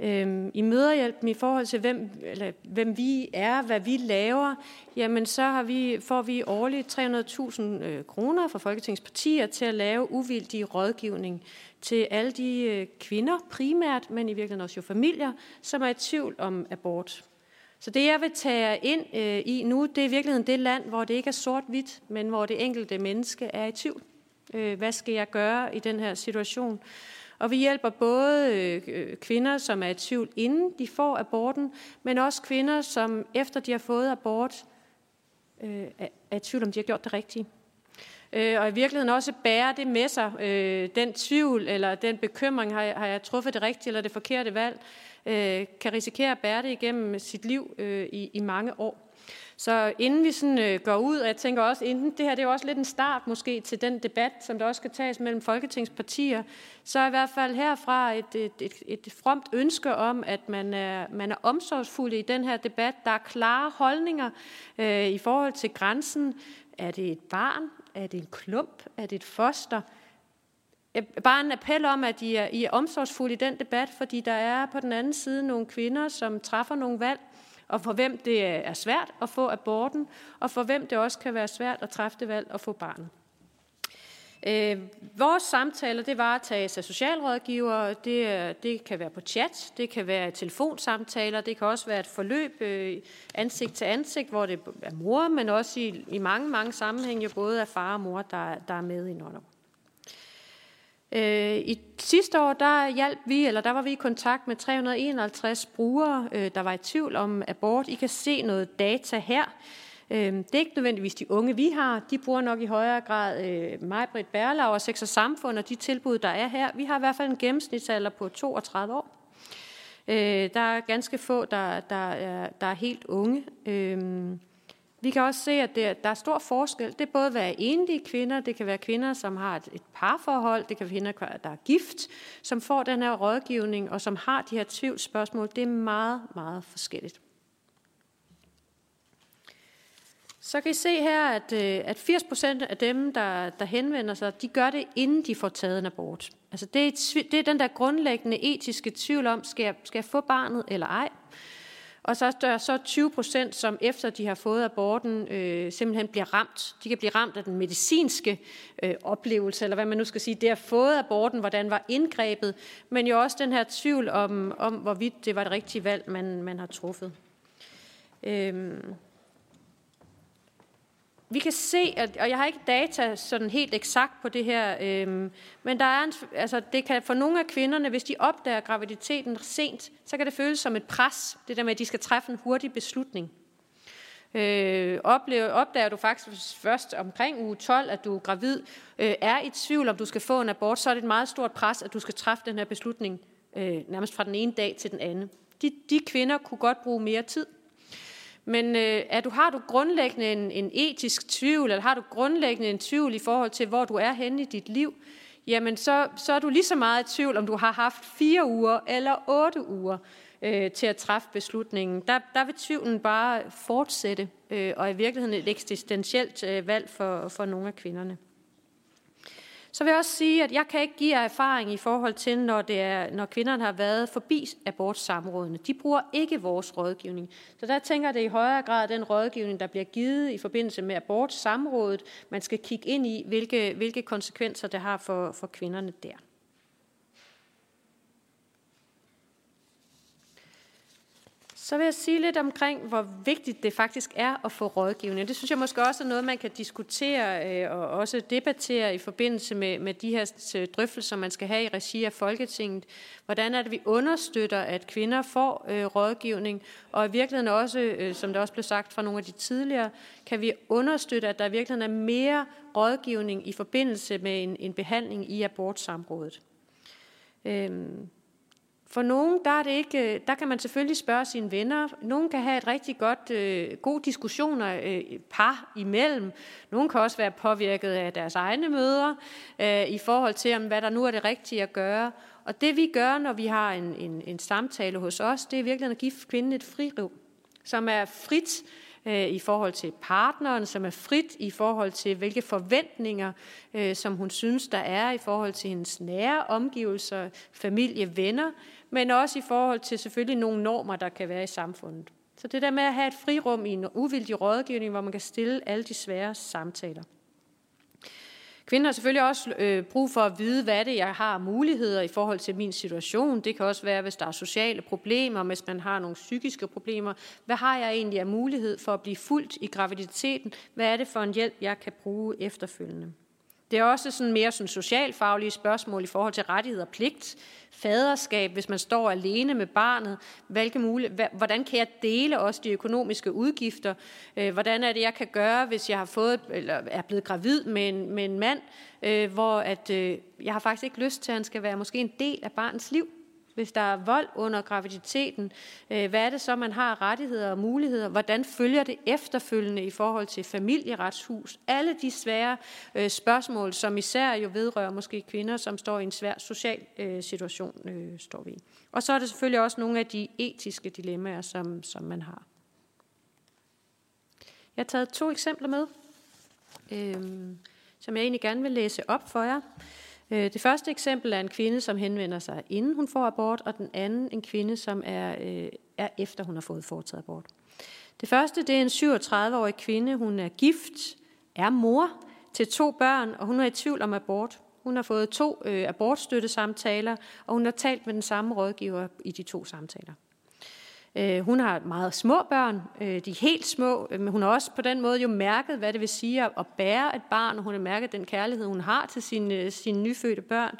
øh, I møderhjælpen i forhold til, hvem, eller, hvem vi er, hvad vi laver, jamen så har vi, får vi årligt 300.000 øh, kroner fra Folketingets partier til at lave uvildig rådgivning til alle de øh, kvinder primært, men i virkeligheden også jo familier, som er i tvivl om abort. Så det, jeg vil tage ind øh, i nu, det er i virkeligheden det land, hvor det ikke er sort-hvidt, men hvor det enkelte menneske er i tvivl. Øh, hvad skal jeg gøre i den her situation? Og vi hjælper både øh, kvinder, som er i tvivl, inden de får aborten, men også kvinder, som efter de har fået abort, øh, er i tvivl, om de har gjort det rigtige. Øh, og i virkeligheden også bære det med sig, den tvivl eller den bekymring, har jeg, har jeg truffet det rigtige eller det forkerte valg, kan risikere at bære det igennem sit liv i, i mange år. Så inden vi sådan, øh, går ud, og jeg tænker også, inden det her det er jo også lidt en start måske til den debat, som der også skal tages mellem folketingspartier, så er i hvert fald herfra et, et, et, et fromt ønske om, at man er, man er omsorgsfuld i den her debat. Der er klare holdninger øh, i forhold til grænsen. Er det et barn? Er det en klump? Er det et foster? Bare en appel om, at I er, I er omsorgsfulde i den debat, fordi der er på den anden side nogle kvinder, som træffer nogle valg, og for hvem det er svært at få aborten, og for hvem det også kan være svært at træffe det valg at få barnet. Øh, vores samtaler, det varetages af socialrådgivere, Det, det kan være på chat, det kan være telefonsamtaler, det kan også være et forløb øh, ansigt til ansigt, hvor det er mor, men også i, i mange, mange sammenhænge både er far og mor, der, der er med i under. Øh, I sidste år, der hjalp vi, eller der var vi i kontakt med 351 brugere, øh, der var i tvivl om abort. I kan se noget data her. Øh, det er ikke nødvendigvis de unge, vi har. De bruger nok i højere grad øh, mig, Britt Berlau og Sex og Samfund og de tilbud, der er her. Vi har i hvert fald en gennemsnitsalder på 32 år. Øh, der er ganske få, der, der, er, der er helt unge. Øh, vi kan også se, at det, der er stor forskel. Det både være enlige kvinder, det kan være kvinder, som har et, et parforhold, det kan være kvinder, der er gift, som får den her rådgivning, og som har de her tvivlsspørgsmål. Det er meget, meget forskelligt. Så kan I se her, at, øh, at 80 procent af dem, der, der henvender sig, de gør det, inden de får taget en abort. Altså det, er, det er den der grundlæggende etiske tvivl om, skal jeg, skal jeg få barnet eller ej? Og så er der så 20 procent, som efter de har fået aborten, øh, simpelthen bliver ramt. De kan blive ramt af den medicinske øh, oplevelse, eller hvad man nu skal sige, det at fået aborten, hvordan var indgrebet, men jo også den her tvivl om, om hvorvidt det var det rigtige valg, man, man har truffet. Øhm. Vi kan se, at, og jeg har ikke data sådan helt eksakt på det her, øhm, men der er en, altså det kan for nogle af kvinderne, hvis de opdager graviditeten sent, så kan det føles som et pres, det der med, at de skal træffe en hurtig beslutning. Øh, oplever, opdager du faktisk først omkring uge 12, at du er gravid, øh, er i tvivl, om du skal få en abort, så er det et meget stort pres, at du skal træffe den her beslutning øh, nærmest fra den ene dag til den anden. De, de kvinder kunne godt bruge mere tid. Men øh, er du, har du grundlæggende en, en etisk tvivl, eller har du grundlæggende en tvivl i forhold til, hvor du er henne i dit liv, jamen så, så er du lige så meget i tvivl, om du har haft fire uger eller otte uger øh, til at træffe beslutningen. Der, der vil tvivlen bare fortsætte, øh, og i virkeligheden et eksistentielt øh, valg for, for nogle af kvinderne. Så vil jeg også sige, at jeg kan ikke give jer erfaring i forhold til, når, det er, når kvinderne har været forbi abortsamrådene. De bruger ikke vores rådgivning. Så der tænker det i højere grad den rådgivning, der bliver givet i forbindelse med abortsamrådet. Man skal kigge ind i, hvilke, hvilke konsekvenser det har for, for kvinderne der. Så vil jeg sige lidt omkring, hvor vigtigt det faktisk er at få rådgivning. Det synes jeg måske også er noget, man kan diskutere øh, og også debattere i forbindelse med, med de her øh, drøftelser, man skal have i regi af Folketinget. Hvordan er det, vi understøtter, at kvinder får øh, rådgivning, og i virkeligheden også, øh, som det også blev sagt fra nogle af de tidligere, kan vi understøtte, at der i virkeligheden er mere rådgivning i forbindelse med en, en behandling i abortsamrådet. Øh, for nogen, der, er det ikke, øh, der kan man selvfølgelig spørge sine venner. Nogen kan have et rigtig godt, øh, god diskussioner øh, par imellem. Nogen kan også være påvirket af deres egne møder øh, i forhold til, om hvad der nu er det rigtige at gøre. Og det vi gør, når vi har en, en, en samtale hos os, det er virkelig at give kvinden et frirum, som er frit øh, i forhold til partneren, som er frit i forhold til, hvilke forventninger, øh, som hun synes, der er i forhold til hendes nære omgivelser, familie, venner, men også i forhold til selvfølgelig nogle normer, der kan være i samfundet. Så det der med at have et frirum i en uvildig rådgivning, hvor man kan stille alle de svære samtaler. Kvinden har selvfølgelig også øh, brug for at vide, hvad det er, jeg har muligheder i forhold til min situation. Det kan også være, hvis der er sociale problemer, hvis man har nogle psykiske problemer. Hvad har jeg egentlig af mulighed for at blive fuldt i graviditeten? Hvad er det for en hjælp, jeg kan bruge efterfølgende? Det er også sådan mere sådan socialfaglige spørgsmål i forhold til rettighed og pligt, faderskab, hvis man står alene med barnet, hvilke muligheder, hvordan kan jeg dele også de økonomiske udgifter, øh, hvordan er det, jeg kan gøre, hvis jeg har fået, eller er blevet gravid med en, med en mand, øh, hvor at, øh, jeg har faktisk ikke lyst til, at han skal være måske en del af barnets liv? Hvis der er vold under graviditeten, øh, hvad er det så, man har rettigheder og muligheder? Hvordan følger det efterfølgende i forhold til familieretshus? Alle de svære øh, spørgsmål, som især jo vedrører måske kvinder, som står i en svær social øh, situation, øh, står vi Og så er det selvfølgelig også nogle af de etiske dilemmaer, som, som man har. Jeg har taget to eksempler med, øh, som jeg egentlig gerne vil læse op for jer. Øh, det første eksempel er en kvinde, som henvender sig, inden hun får abort, og den anden en kvinde, som er, øh, er efter hun har fået foretaget abort. Det første det er en 37-årig kvinde. Hun er gift, er mor til to børn, og hun er i tvivl om abort. Hun har fået to øh, abortstøttesamtaler, og hun har talt med den samme rådgiver i de to samtaler. Øh, hun har meget små børn, øh, de er helt små, øh, men hun har også på den måde jo mærket, hvad det vil sige at bære et barn, og hun har mærket den kærlighed, hun har til sine, øh, sine nyfødte børn.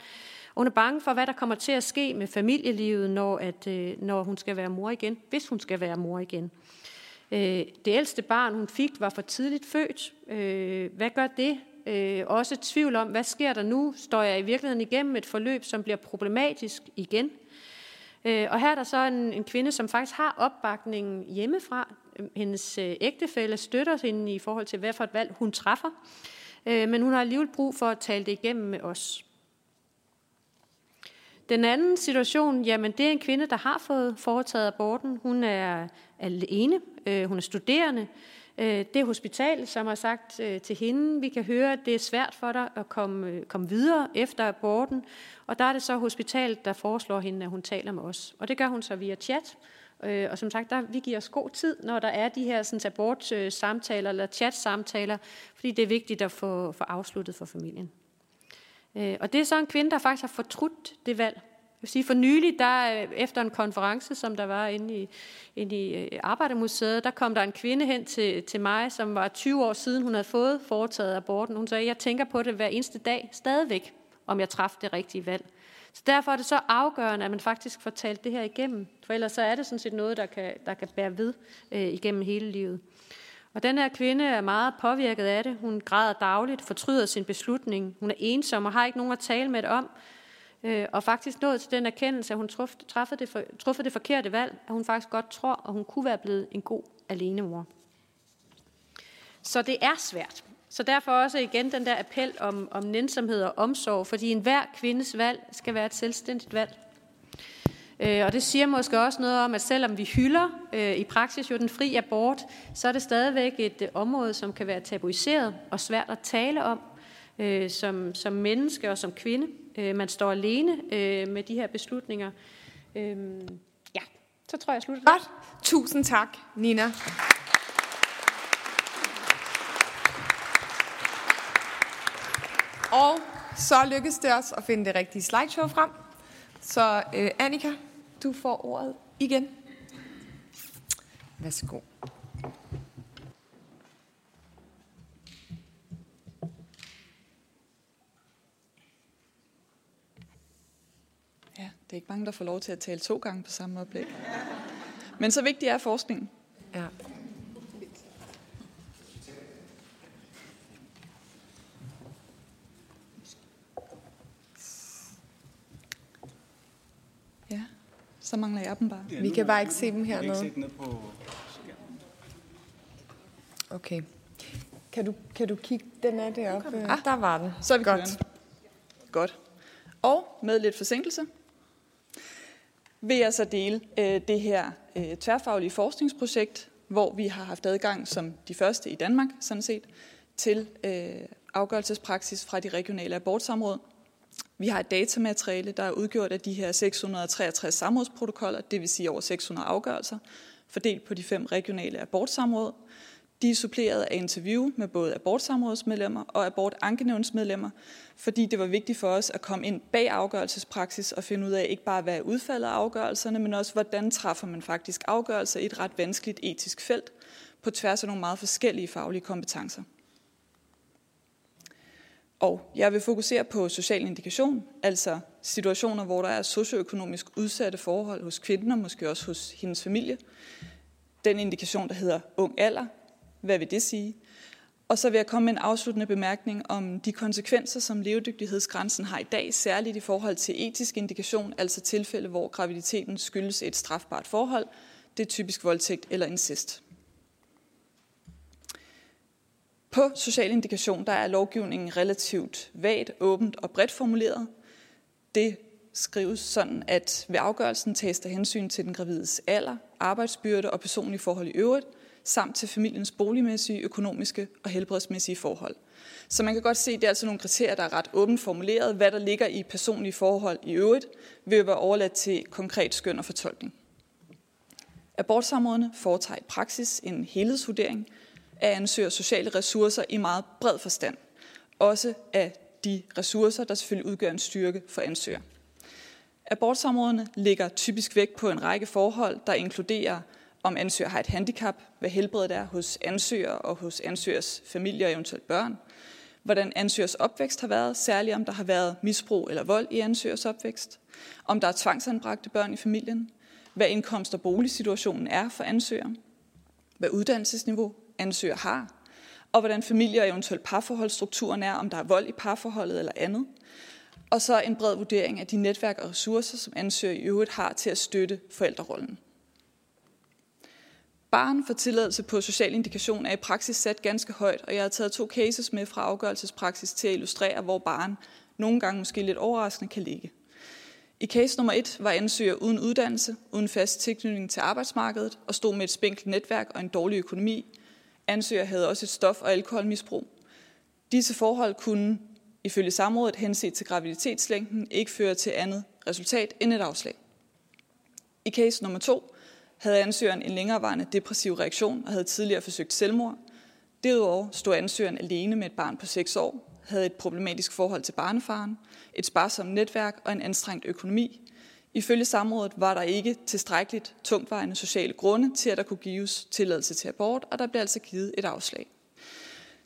Og hun er bange for, hvad der kommer til at ske med familielivet, når, at, øh, når hun skal være mor igen, hvis hun skal være mor igen. Det ældste barn, hun fik, var for tidligt født. Hvad gør det? Også tvivl om, hvad sker der nu? Står jeg i virkeligheden igennem et forløb, som bliver problematisk igen? Øh, Øh, og her er der så en, en kvinde, som faktisk har opbakningen hjemmefra. Hendes øh, ægtefælle støtter hende i forhold til, hvad for et valg hun træffer. Øh, men hun har alligevel brug for at tale det igennem med os. Den anden situation, jamen det er en kvinde, der har fået foretaget aborten. Hun er alene, hun er studerende, Øh, det hospital, som har sagt øh, til hende, vi kan høre, at det er svært for dig at komme, øh, komme videre efter aborten. Og der er det så hospitalet, der foreslår hende, at hun taler med os. Og det gør hun så via chat. Øh, og som sagt, der, vi giver os god tid, når der er de her sådan, abort-samtaler eller chat-samtaler, fordi det er vigtigt at få, få afsluttet for familien. Øh, og det er så en kvinde, der faktisk har fortrudt det valg. Jeg vil sige, for nylig, der, øh, efter en konference, som der var inde i, inde i øh, Arbejdermuseet, der kom der en kvinde hen til, til mig, som var 20 år siden, hun havde fået foretaget aborten. Hun sagde, jeg tænker på det hver eneste dag stadigvæk, om jeg træffede det rigtige valg. Så derfor er det så afgørende, at man faktisk får talt det her igennem. For ellers så er det sådan set noget, der kan, der kan bære ved øh, igennem hele livet. Og den her kvinde er meget påvirket af det. Hun græder dagligt, fortryder sin beslutning. Hun er ensom og har ikke nogen at tale med det om. Øh, og faktisk nået til den erkendelse, at hun truffede det, for, truffede det forkerte valg, at hun faktisk godt tror, at hun kunne være blevet en god alenemor. Så det er svært. Så derfor også igen den der appel om, om nænsomhed og omsorg, fordi enhver kvindes valg skal være et selvstændigt valg. Øh, og det siger måske også noget om, at selvom vi hylder øh, i praksis jo den fri abort, så er det stadigvæk et øh, område, som kan være tabuiseret og svært at tale om øh, som, som menneske og som kvinde. Øh, man står alene øh, med de her beslutninger. Øh, ja, så tror jeg, jeg slutter. Godt. Tusind tak, Nina. Og så lykkes det os at finde det rigtige slideshow frem. Så øh, Annika, du får ordet igen. Værsgo. Ja, det er ikke mange, der får lov til at tale to gange på samme oplæg. Men så vigtig er forskningen. Ja. Ja, så mangler jeg dem bare. Vi kan bare ikke se dem hernede. Jeg kan ikke se på Okay. Kan du, kan du kigge den er deroppe? Ah, der var den. Så er vi Godt. Godt. Og med lidt forsinkelse vil jeg så dele øh, det her øh, tværfaglige forskningsprojekt, hvor vi har haft adgang som de første i Danmark, sådan set, til øh, afgørelsespraksis fra de regionale abortsamråd. Vi har et datamateriale, der er udgjort af de her 663 samrådsprotokoller, det vil sige over 600 afgørelser, fordelt på de fem regionale abortsamråd. De er suppleret af interview med både abortsamrådsmedlemmer og abortankenævnsmedlemmer, fordi det var vigtigt for os at komme ind bag afgørelsespraksis og finde ud af ikke bare, hvad er udfaldet af afgørelserne, men også, hvordan træffer man faktisk afgørelser i et ret vanskeligt etisk felt på tværs af nogle meget forskellige faglige kompetencer. Og jeg vil fokusere på social indikation, altså situationer, hvor der er socioøkonomisk udsatte forhold hos kvinden og måske også hos hendes familie. Den indikation, der hedder ung alder, hvad vil det sige? Og så vil jeg komme med en afsluttende bemærkning om de konsekvenser, som levedygtighedsgrænsen har i dag, særligt i forhold til etisk indikation, altså tilfælde, hvor graviditeten skyldes et strafbart forhold. Det er typisk voldtægt eller incest. På social indikation der er lovgivningen relativt vagt, åbent og bredt formuleret. Det skrives sådan, at ved afgørelsen tages der hensyn til den gravides alder, arbejdsbyrde og personlige forhold i øvrigt, samt til familiens boligmæssige, økonomiske og helbredsmæssige forhold. Så man kan godt se, at det er altså nogle kriterier, der er ret åbent formuleret. Hvad der ligger i personlige forhold i øvrigt, vil være overladt til konkret skøn og fortolkning. Abortsamrådene foretager i praksis en helhedsvurdering af ansøgers sociale ressourcer i meget bred forstand. Også af de ressourcer, der selvfølgelig udgør en styrke for ansøger. Abortsamrådene ligger typisk vægt på en række forhold, der inkluderer om ansøger har et handicap, hvad helbredet er hos ansøger og hos ansøgers familie og eventuelt børn, hvordan ansøgers opvækst har været, særligt om der har været misbrug eller vold i ansøgers opvækst, om der er tvangsanbragte børn i familien, hvad indkomst- og boligsituationen er for ansøger, hvad uddannelsesniveau ansøger har, og hvordan familie og eventuelt parforholdsstrukturen er, om der er vold i parforholdet eller andet. Og så en bred vurdering af de netværk og ressourcer, som ansøger i øvrigt har til at støtte forældrerollen. Barn for tilladelse på social indikation er i praksis sat ganske højt, og jeg har taget to cases med fra afgørelsespraksis til at illustrere, hvor barn nogle gange måske lidt overraskende kan ligge. I case nummer et var ansøger uden uddannelse, uden fast tilknytning til arbejdsmarkedet og stod med et spinkelt netværk og en dårlig økonomi. Ansøger havde også et stof- og alkoholmisbrug. Disse forhold kunne, ifølge samrådet henset til graviditetslængden, ikke føre til andet resultat end et afslag. I case nummer to havde ansøgeren en længerevarende depressiv reaktion og havde tidligere forsøgt selvmord. Derudover stod ansøgeren alene med et barn på 6 år, havde et problematisk forhold til barnefaren, et sparsomt netværk og en anstrengt økonomi. Ifølge samrådet var der ikke tilstrækkeligt tungtvejende sociale grunde til, at der kunne gives tilladelse til abort, og der blev altså givet et afslag.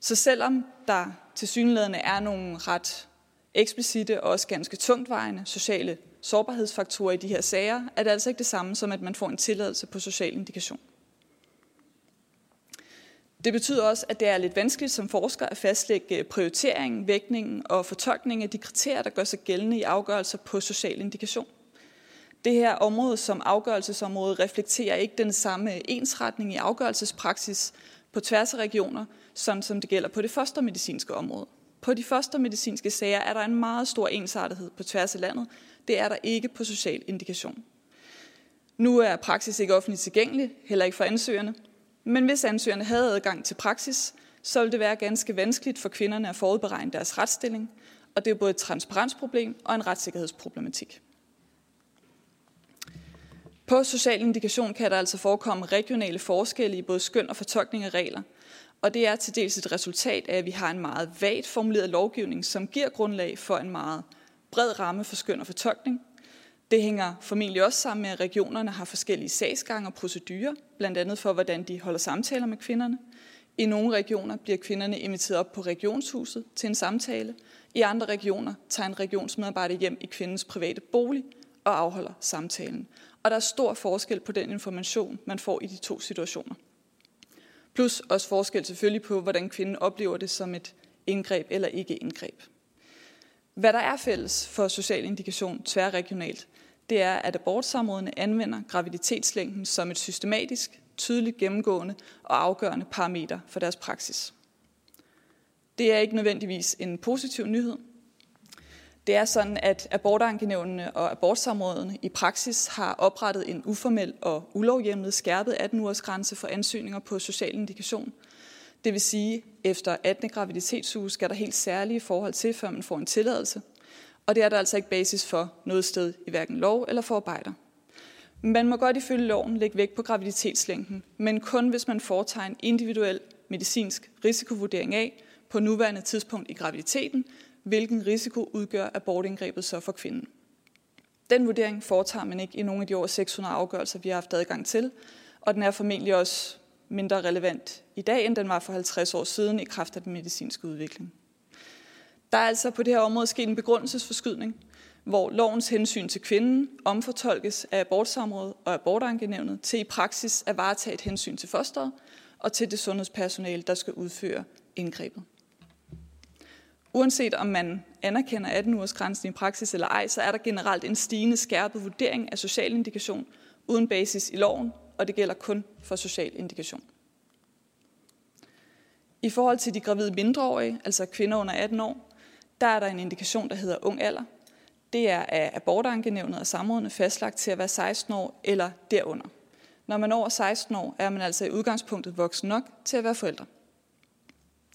Så selvom der til synlædende er nogle ret eksplicite og også ganske tungtvejende sociale sårbarhedsfaktorer i de her sager, er det altså ikke det samme som, at man får en tilladelse på social indikation. Det betyder også, at det er lidt vanskeligt som forsker at fastlægge øh, prioriteringen, vægtningen og fortolkningen af de kriterier, der gør sig gældende i afgørelser på social indikation. Det her område som afgørelsesområde reflekterer ikke den samme øh, ensretning i afgørelsespraksis på tværs af regioner, sådan som det gælder på det første medicinske område. På de første medicinske sager er der en meget stor ensartethed på tværs af landet. Det er der ikke på social indikation. Nu er praksis ikke offentligt tilgængelig, heller ikke for ansøgerne. Men hvis ansøgerne havde adgang til praksis, så ville det være ganske vanskeligt for kvinderne at forudberegne deres retsstilling, og det er både et transparensproblem og en retssikkerhedsproblematik. På social indikation kan der altså forekomme regionale forskelle i både skøn og fortolkning af regler, og det er til dels et resultat af, at vi har en meget vagt formuleret lovgivning, som giver grundlag for en meget bred ramme for skøn og fortolkning. Det hænger formentlig også sammen med, at regionerne har forskellige sagsgange og procedurer, blandt andet for, hvordan de holder samtaler med kvinderne. I nogle regioner bliver kvinderne inviteret op på regionshuset til en samtale. I andre regioner tager en regionsmedarbejder hjem i kvindens private bolig og afholder samtalen. Og der er stor forskel på den information, man får i de to situationer. Plus også forskel selvfølgelig på, hvordan kvinden oplever det som et indgreb eller ikke indgreb. Hvad der er fælles for social indikation tværregionalt, det er, at abortsamrådene anvender graviditetslængden som et systematisk, tydeligt gennemgående og afgørende parameter for deres praksis. Det er ikke nødvendigvis en positiv nyhed, det er sådan, at abortankenævnene og abortsamrådene i praksis har oprettet en uformel og ulovhjemlet skærpet 18-ugers grænse for ansøgninger på social indikation. Det vil sige, at efter 18. graviditetsuge skal der helt særlige forhold til, før man får en tilladelse. Og det er der altså ikke basis for noget sted i hverken lov eller forarbejder. Man må godt ifølge loven lægge vægt på graviditetslængden, men kun hvis man foretager en individuel medicinsk risikovurdering af på nuværende tidspunkt i graviditeten, hvilken risiko udgør abortindgrebet så for kvinden. Den vurdering foretager man ikke i nogle af de over 600 afgørelser, vi har haft adgang til, og den er formentlig også mindre relevant i dag, end den var for 50 år siden i kraft af den medicinske udvikling. Der er altså på det her område sket en begrundelsesforskydning, hvor lovens hensyn til kvinden omfortolkes af abortsamrådet og abortankenævnet til i praksis at varetage et hensyn til fosteret og til det sundhedspersonale, der skal udføre indgrebet. Uanset om man anerkender 18-ugersgrænsen i praksis eller ej, så er der generelt en stigende skærpet vurdering af social indikation uden basis i loven, og det gælder kun for social indikation. I forhold til de gravide mindreårige, altså kvinder under 18 år, der er der en indikation, der hedder ung alder. Det er af abortankenævnet og samrådene fastlagt til at være 16 år eller derunder. Når man er over 16 år, er man altså i udgangspunktet voksen nok til at være forældre.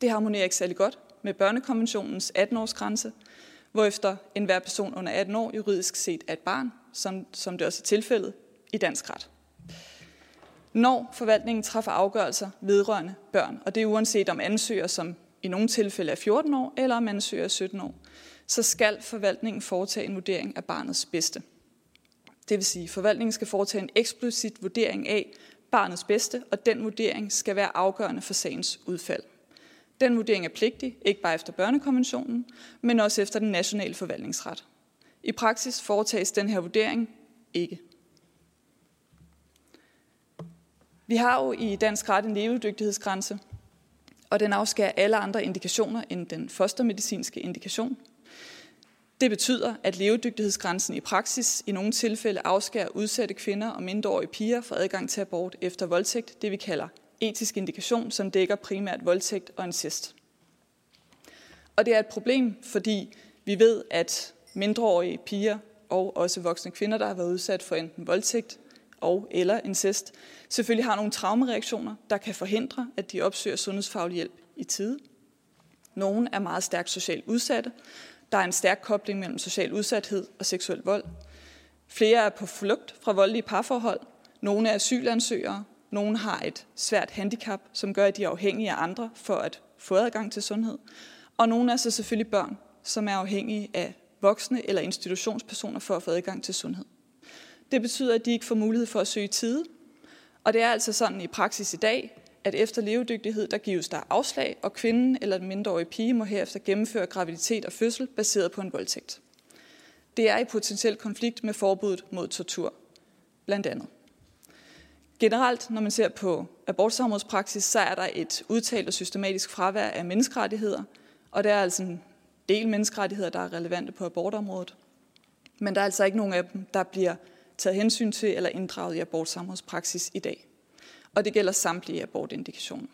Det harmonerer ikke særlig godt med børnekonventionens 18-års grænse, hvorefter enhver person under 18 år juridisk set er et barn, som, som det også er tilfældet i dansk ret. Når forvaltningen træffer afgørelser vedrørende børn, og det er uanset om ansøger, som i nogle tilfælde er 14 år, eller om ansøger er 17 år, så skal forvaltningen foretage en vurdering af barnets bedste. Det vil sige, at forvaltningen skal foretage en eksplicit vurdering af barnets bedste, og den vurdering skal være afgørende for sagens udfald. Den vurdering er pligtig, ikke bare efter børnekonventionen, men også efter den nationale forvaltningsret. I praksis foretages den her vurdering ikke. Vi har jo i dansk ret en levedygtighedsgrænse, og den afskærer alle andre indikationer end den fostermedicinske indikation. Det betyder, at levedygtighedsgrænsen i praksis i nogle tilfælde afskærer udsatte kvinder og mindreårige piger for adgang til abort efter voldtægt, det vi kalder etisk indikation, som dækker primært voldtægt og incest. Og det er et problem, fordi vi ved, at mindreårige piger og også voksne kvinder, der har været udsat for enten voldtægt og eller incest, selvfølgelig har nogle traumereaktioner, der kan forhindre, at de opsøger sundhedsfaglig hjælp i tide. Nogle er meget stærkt socialt udsatte. Der er en stærk kobling mellem social udsathed og seksuel vold. Flere er på flugt fra voldelige parforhold. Nogle er asylansøgere, nogle har et svært handicap, som gør, at de er afhængige af andre for at få adgang til sundhed. Og nogle er så selvfølgelig børn, som er afhængige af voksne eller institutionspersoner for at få adgang til sundhed. Det betyder, at de ikke får mulighed for at søge tid. Og det er altså sådan i praksis i dag, at efter levedygtighed, der gives der afslag, og kvinden eller den mindreårige pige må herefter gennemføre graviditet og fødsel baseret på en voldtægt. Det er i potentiel konflikt med forbuddet mod tortur, blandt andet. Generelt, når man ser på abortsamrådspraksis, så er der et udtalt og systematisk fravær af menneskerettigheder, og der er altså en del menneskerettigheder, der er relevante på abortområdet. Men der er altså ikke nogen af dem, der bliver taget hensyn til eller inddraget i abortsamrådspraksis i dag. Og det gælder samtlige abortindikationer.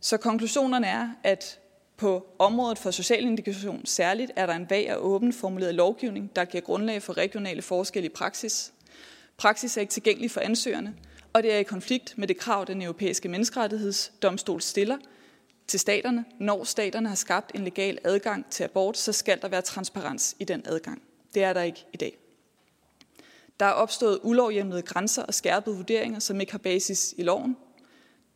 Så konklusionerne er, at på området for social indikation særligt er der en vag og åben formuleret lovgivning, der giver grundlag for regionale forskelle i praksis. Praksis er ikke tilgængelig for ansøgerne, og det er i konflikt med det krav, den europæiske menneskerettighedsdomstol stiller til staterne. Når staterne har skabt en legal adgang til abort, så skal der være transparens i den adgang. Det er der ikke i dag. Der er opstået ulovhjemlede grænser og skærpede vurderinger, som ikke har basis i loven.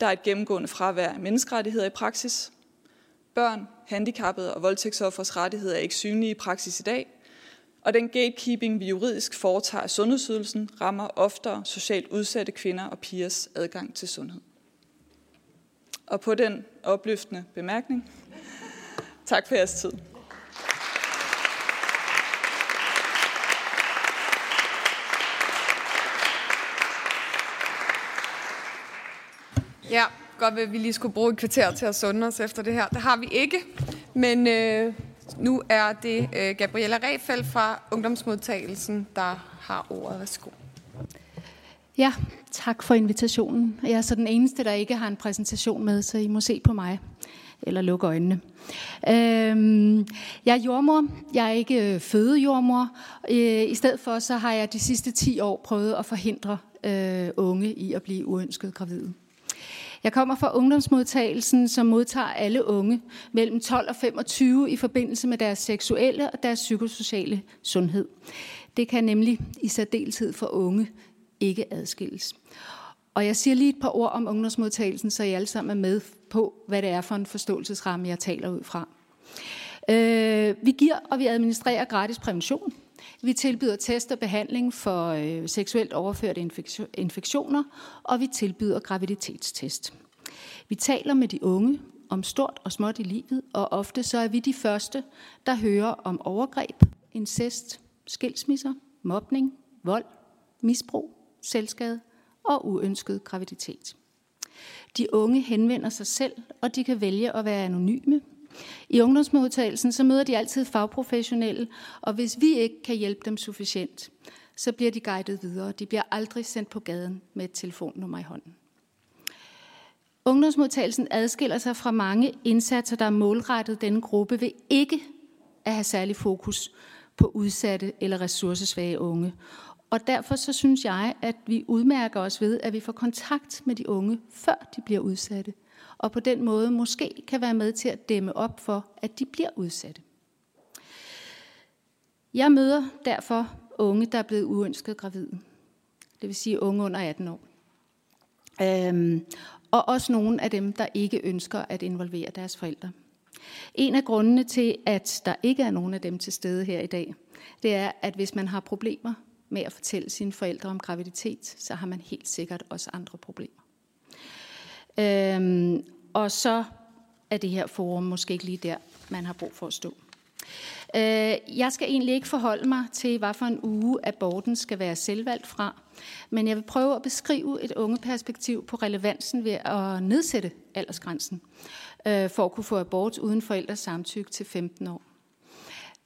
Der er et gennemgående fravær af menneskerettigheder i praksis. Børn, handicappede og voldtægtsoffers rettigheder er ikke synlige i praksis i dag. Og den gatekeeping, vi juridisk foretager af sundhedsydelsen, rammer oftere socialt udsatte kvinder og pigers adgang til sundhed. Og på den opløftende bemærkning, tak for jeres tid. Ja, godt at vi lige skulle bruge et kvarter til at sunde os efter det her. Det har vi ikke, men øh, nu er det øh, Gabriella Refeldt fra Ungdomsmodtagelsen, der har ordet. Værsgo. Ja, tak for invitationen. Jeg er så den eneste, der ikke har en præsentation med, så I må se på mig eller lukke øjnene. Øhm, jeg er jordmor. Jeg er ikke øh, fødejordmor. Øh, I stedet for så har jeg de sidste 10 år prøvet at forhindre øh, unge i at blive uønsket gravide. Jeg kommer fra ungdomsmodtagelsen, som modtager alle unge mellem 12 og 25 i forbindelse med deres seksuelle og deres psykosociale sundhed. Det kan nemlig i særdeleshed for unge ikke adskilles. Og jeg siger lige et par ord om ungdomsmodtagelsen, så I alle sammen er med på, hvad det er for en forståelsesramme, jeg taler ud fra. Øh, vi giver og vi administrerer gratis prævention. Vi tilbyder test og behandling for øh, seksuelt overførte infektioner, og vi tilbyder graviditetstest. Vi taler med de unge om stort og småt i livet, og ofte så er vi de første, der hører om overgreb, incest, skilsmisser, mobning, vold, misbrug, selvskade og uønsket graviditet. De unge henvender sig selv, og de kan vælge at være anonyme. I ungdomsmodtagelsen så møder de altid fagprofessionelle, og hvis vi ikke kan hjælpe dem sufficient, så bliver de guidet videre. De bliver aldrig sendt på gaden med et telefonnummer i hånden. Ungdomsmodtagelsen adskiller sig fra mange indsatser, der er målrettet denne gruppe ved ikke at have særlig fokus på udsatte eller ressourcesvage unge. Og derfor så synes jeg, at vi udmærker os ved, at vi får kontakt med de unge, før de bliver udsatte. Og på den måde måske kan være med til at dæmme op for, at de bliver udsatte. Jeg møder derfor unge, der er blevet uønsket gravide. Det vil sige unge under 18 år. Øhm, og også nogle af dem, der ikke ønsker at involvere deres forældre. En af grundene til, at der ikke er nogen af dem til stede her i dag, det er, at hvis man har problemer med at fortælle sine forældre om graviditet, så har man helt sikkert også andre problemer. Øhm, og så er det her forum måske ikke lige der, man har brug for at stå. Øh, jeg skal egentlig ikke forholde mig til, hvad for en uge aborten skal være selvvalgt fra, men jeg vil prøve at beskrive et unge perspektiv på relevansen ved at nedsætte aldersgrænsen øh, for at kunne få abort uden forældres samtykke til 15 år.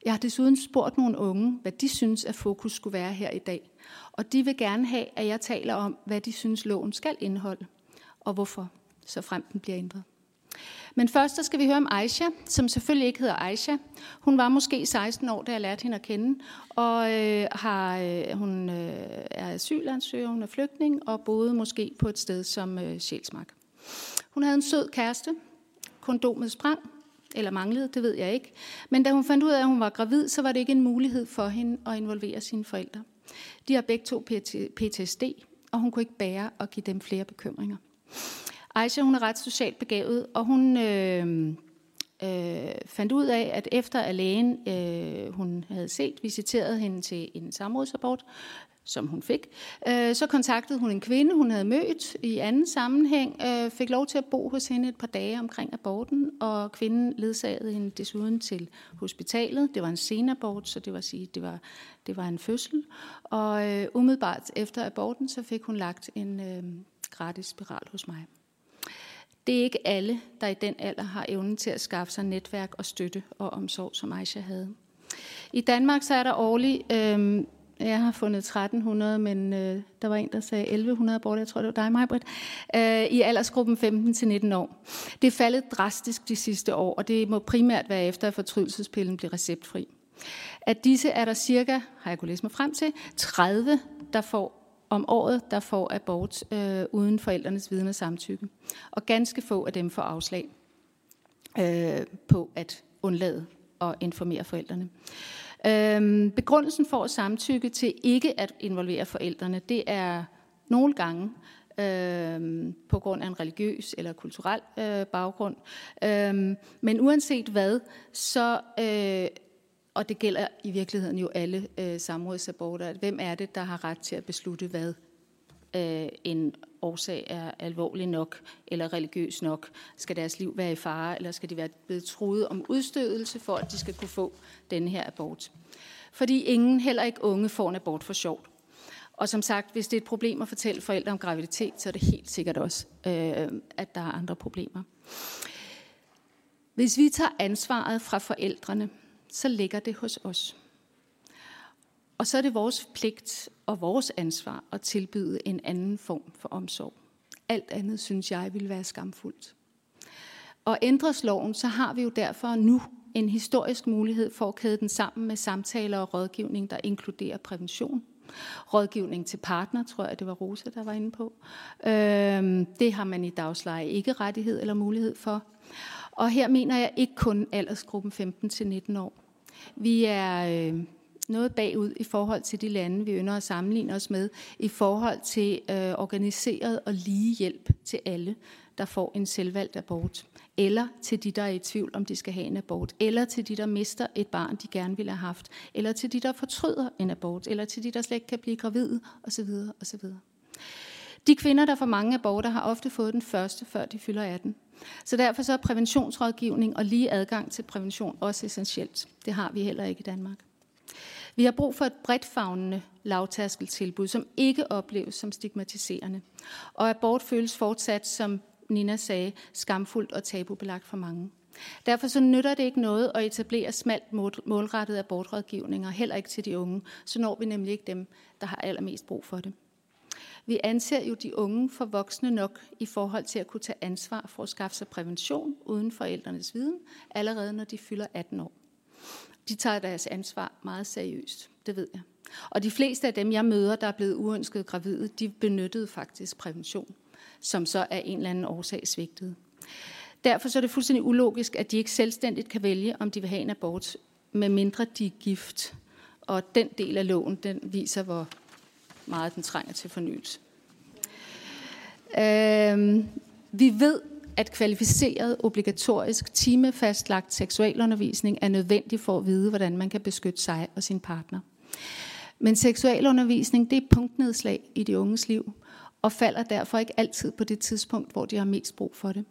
Jeg har desuden spurgt nogle unge, hvad de synes, at fokus skulle være her i dag. Og de vil gerne have, at jeg taler om, hvad de synes, loven skal indeholde, og hvorfor, så frem den bliver ændret. Men først så skal vi høre om Aisha, som selvfølgelig ikke hedder Aisha. Hun var måske 16 år, da jeg lærte hende at kende, og øh, har, øh, hun øh, er asylansøger, hun er flygtning, og boede måske på et sted som øh, Sjælsmark. Hun havde en sød kæreste, kondomet sprang, eller manglede, det ved jeg ikke. Men da hun fandt ud af, at hun var gravid, så var det ikke en mulighed for hende at involvere sine forældre. De har begge to PTSD, og hun kunne ikke bære at give dem flere bekymringer. Aisha, hun er ret socialt begavet, og hun øh, øh, fandt ud af, at efter at lægen, øh, hun havde set, visiteret hende til en samrådsabort, som hun fik, øh, så kontaktede hun en kvinde, hun havde mødt i anden sammenhæng, øh, fik lov til at bo hos hende et par dage omkring aborten, og kvinden ledsagede hende desuden til hospitalet. Det var en senabort, så det var sige, det var det var en fødsel. Og øh, umiddelbart efter aborten, så fik hun lagt en øh, gratis spiral hos mig. Det er ikke alle, der i den alder har evnen til at skaffe sig netværk og støtte og omsorg, som Aisha havde. I Danmark så er der årligt, øh, jeg har fundet 1300, men øh, der var en, der sagde 1100 aborter, jeg tror det var dig, Majbrit, øh, i aldersgruppen 15-19 år. Det er faldet drastisk de sidste år, og det må primært være efter, at fortrydelsespillen blev receptfri. At disse er der cirka, har jeg kunnet læse mig frem til, 30, der får om året, der får abort øh, uden forældrenes viden og samtykke. Og ganske få af dem får afslag øh, på at undlade at informere forældrene. Øh, begrundelsen for at samtykke til ikke at involvere forældrene, det er nogle gange øh, på grund af en religiøs eller kulturel øh, baggrund. Øh, men uanset hvad, så øh, og det gælder i virkeligheden jo alle øh, samrådsaborter. Hvem er det, der har ret til at beslutte, hvad øh, en årsag er alvorlig nok eller religiøs nok? Skal deres liv være i fare, eller skal de være blevet truet om udstødelse, for at de skal kunne få den her abort? Fordi ingen, heller ikke unge, får en abort for sjovt. Og som sagt, hvis det er et problem at fortælle forældre om graviditet, så er det helt sikkert også, øh, at der er andre problemer. Hvis vi tager ansvaret fra forældrene, så ligger det hos os. Og så er det vores pligt og vores ansvar at tilbyde en anden form for omsorg. Alt andet synes jeg vil være skamfuldt. Og ændres loven, så har vi jo derfor nu en historisk mulighed for at kæde den sammen med samtaler og rådgivning, der inkluderer prævention. Rådgivning til partner, tror jeg, det var Rosa, der var inde på. Øhm, det har man i dagsleje ikke rettighed eller mulighed for. Og her mener jeg ikke kun aldersgruppen 15-19 år. Vi er øh, noget bagud i forhold til de lande, vi ønsker at sammenligne os med, i forhold til øh, organiseret og lige hjælp til alle, der får en selvvalgt abort, eller til de, der er i tvivl, om de skal have en abort, eller til de, der mister et barn, de gerne ville have haft, eller til de, der fortryder en abort, eller til de, der slet ikke kan blive gravide, osv. osv. De kvinder, der får mange aborter, har ofte fået den første, før de fylder 18. Så derfor så er præventionsrådgivning og lige adgang til prævention også essentielt. Det har vi heller ikke i Danmark. Vi har brug for et bredt fagnende lavtærskeltilbud, som ikke opleves som stigmatiserende. Og abort føles fortsat, som Nina sagde, skamfuldt og tabubelagt for mange. Derfor så nytter det ikke noget at etablere smalt målrettet abortrådgivninger, heller ikke til de unge. Så når vi nemlig ikke dem, der har allermest brug for det. Vi anser jo de unge for voksne nok i forhold til at kunne tage ansvar for at skaffe sig prævention uden forældrenes viden, allerede når de fylder 18 år. De tager deres ansvar meget seriøst, det ved jeg. Og de fleste af dem, jeg møder, der er blevet uønsket gravide, de benyttede faktisk prævention, som så er en eller anden årsag svigtede. Derfor så er det fuldstændig ulogisk, at de ikke selvstændigt kan vælge, om de vil have en abort, medmindre de er gift. Og den del af loven, den viser, hvor meget den trænger til fornyelse. Øh, vi ved, at kvalificeret, obligatorisk, timefastlagt seksualundervisning er nødvendig for at vide, hvordan man kan beskytte sig og sin partner. Men seksualundervisning, det er punktnedslag i de unges liv, og falder derfor ikke altid på det tidspunkt, hvor de har mest brug for det.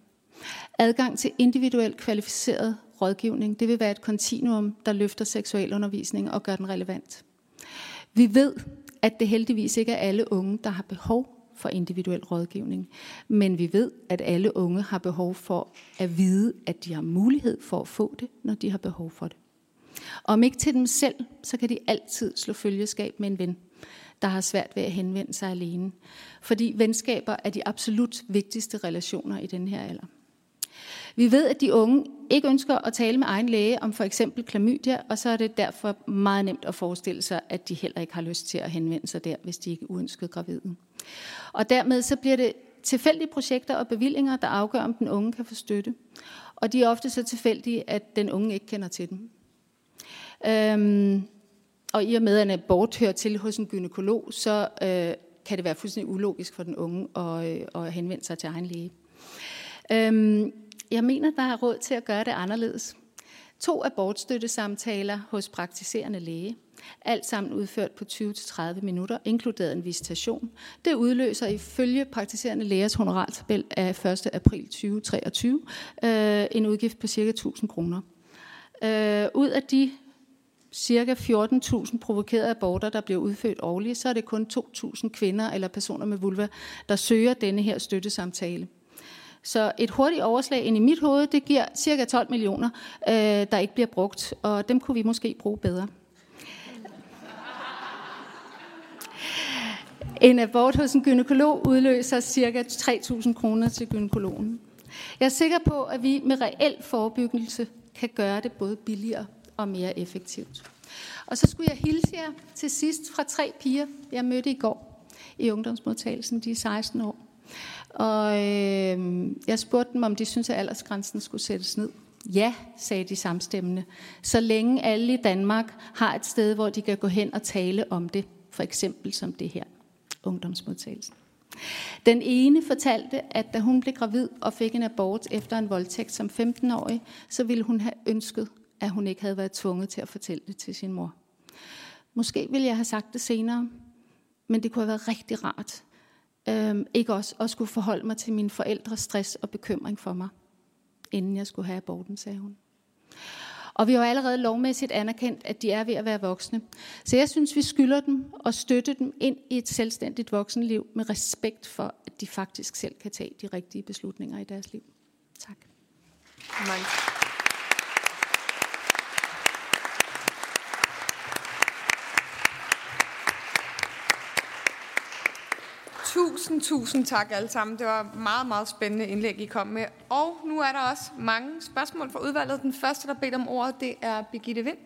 Adgang til individuel kvalificeret rådgivning, det vil være et kontinuum, der løfter seksualundervisning og gør den relevant. Vi ved, at det heldigvis ikke er alle unge, der har behov for individuel rådgivning. Men vi ved, at alle unge har behov for at vide, at de har mulighed for at få det, når de har behov for det. Og om ikke til dem selv, så kan de altid slå følgeskab med en ven, der har svært ved at henvende sig alene. Fordi venskaber er de absolut vigtigste relationer i den her alder. Vi ved, at de unge ikke ønsker at tale med egen læge om for eksempel klamydia, og så er det derfor meget nemt at forestille sig, at de heller ikke har lyst til at henvende sig der, hvis de ikke er uønsket gravide. Og dermed så bliver det tilfældige projekter og bevillinger, der afgør, om den unge kan få støtte. Og de er ofte så tilfældige, at den unge ikke kender til dem. Øhm, Og i og med, at en abort hører til hos en gynekolog, så øh, kan det være fuldstændig ulogisk for den unge at, øh, at henvende sig til egen læge. Øhm, jeg mener, der er råd til at gøre det anderledes. To abortstøttesamtaler hos praktiserende læge. Alt sammen udført på 20-30 minutter, inkluderet en visitation. Det udløser ifølge praktiserende lægers honorartabel af 1. april 2023 øh, en udgift på ca. 1000 kroner. Øh, ud af de cirka 14.000 provokerede aborter, der bliver udført årligt, så er det kun 2.000 kvinder eller personer med vulva, der søger denne her støttesamtale. Så et hurtigt overslag ind i mit hoved, det giver cirka 12 millioner, øh, der ikke bliver brugt, og dem kunne vi måske bruge bedre. En abort hos en gynekolog udløser ca. 3.000 kroner til gynekologen. Jeg er sikker på, at vi med reel forebyggelse kan gøre det både billigere og mere effektivt. Og så skulle jeg hilse jer til sidst fra tre piger, jeg mødte i går i ungdomsmodtagelsen. De er 16 år. Og øh, jeg spurgte dem, om de synes, at aldersgrænsen skulle sættes ned. Ja, sagde de samstemmende. Så længe alle i Danmark har et sted, hvor de kan gå hen og tale om det. For eksempel som det her, ungdomsmodtagelsen. Den ene fortalte, at da hun blev gravid og fik en abort efter en voldtægt som 15-årig, så ville hun have ønsket, at hun ikke havde været tvunget til at fortælle det til sin mor. Måske ville jeg have sagt det senere, men det kunne have været rigtig rart. Øhm, ikke også at skulle forholde mig til mine forældres stress og bekymring for mig, inden jeg skulle have aborten, sagde hun. Og vi har jo allerede lovmæssigt anerkendt, at de er ved at være voksne. Så jeg synes, vi skylder dem og støtte dem ind i et selvstændigt voksenliv med respekt for, at de faktisk selv kan tage de rigtige beslutninger i deres liv. Tak. Mange. Tusind, tusind tak alle sammen. Det var meget, meget spændende indlæg, I kom med. Og nu er der også mange spørgsmål fra udvalget. Den første, der bedt om ordet, det er Birgitte Vind.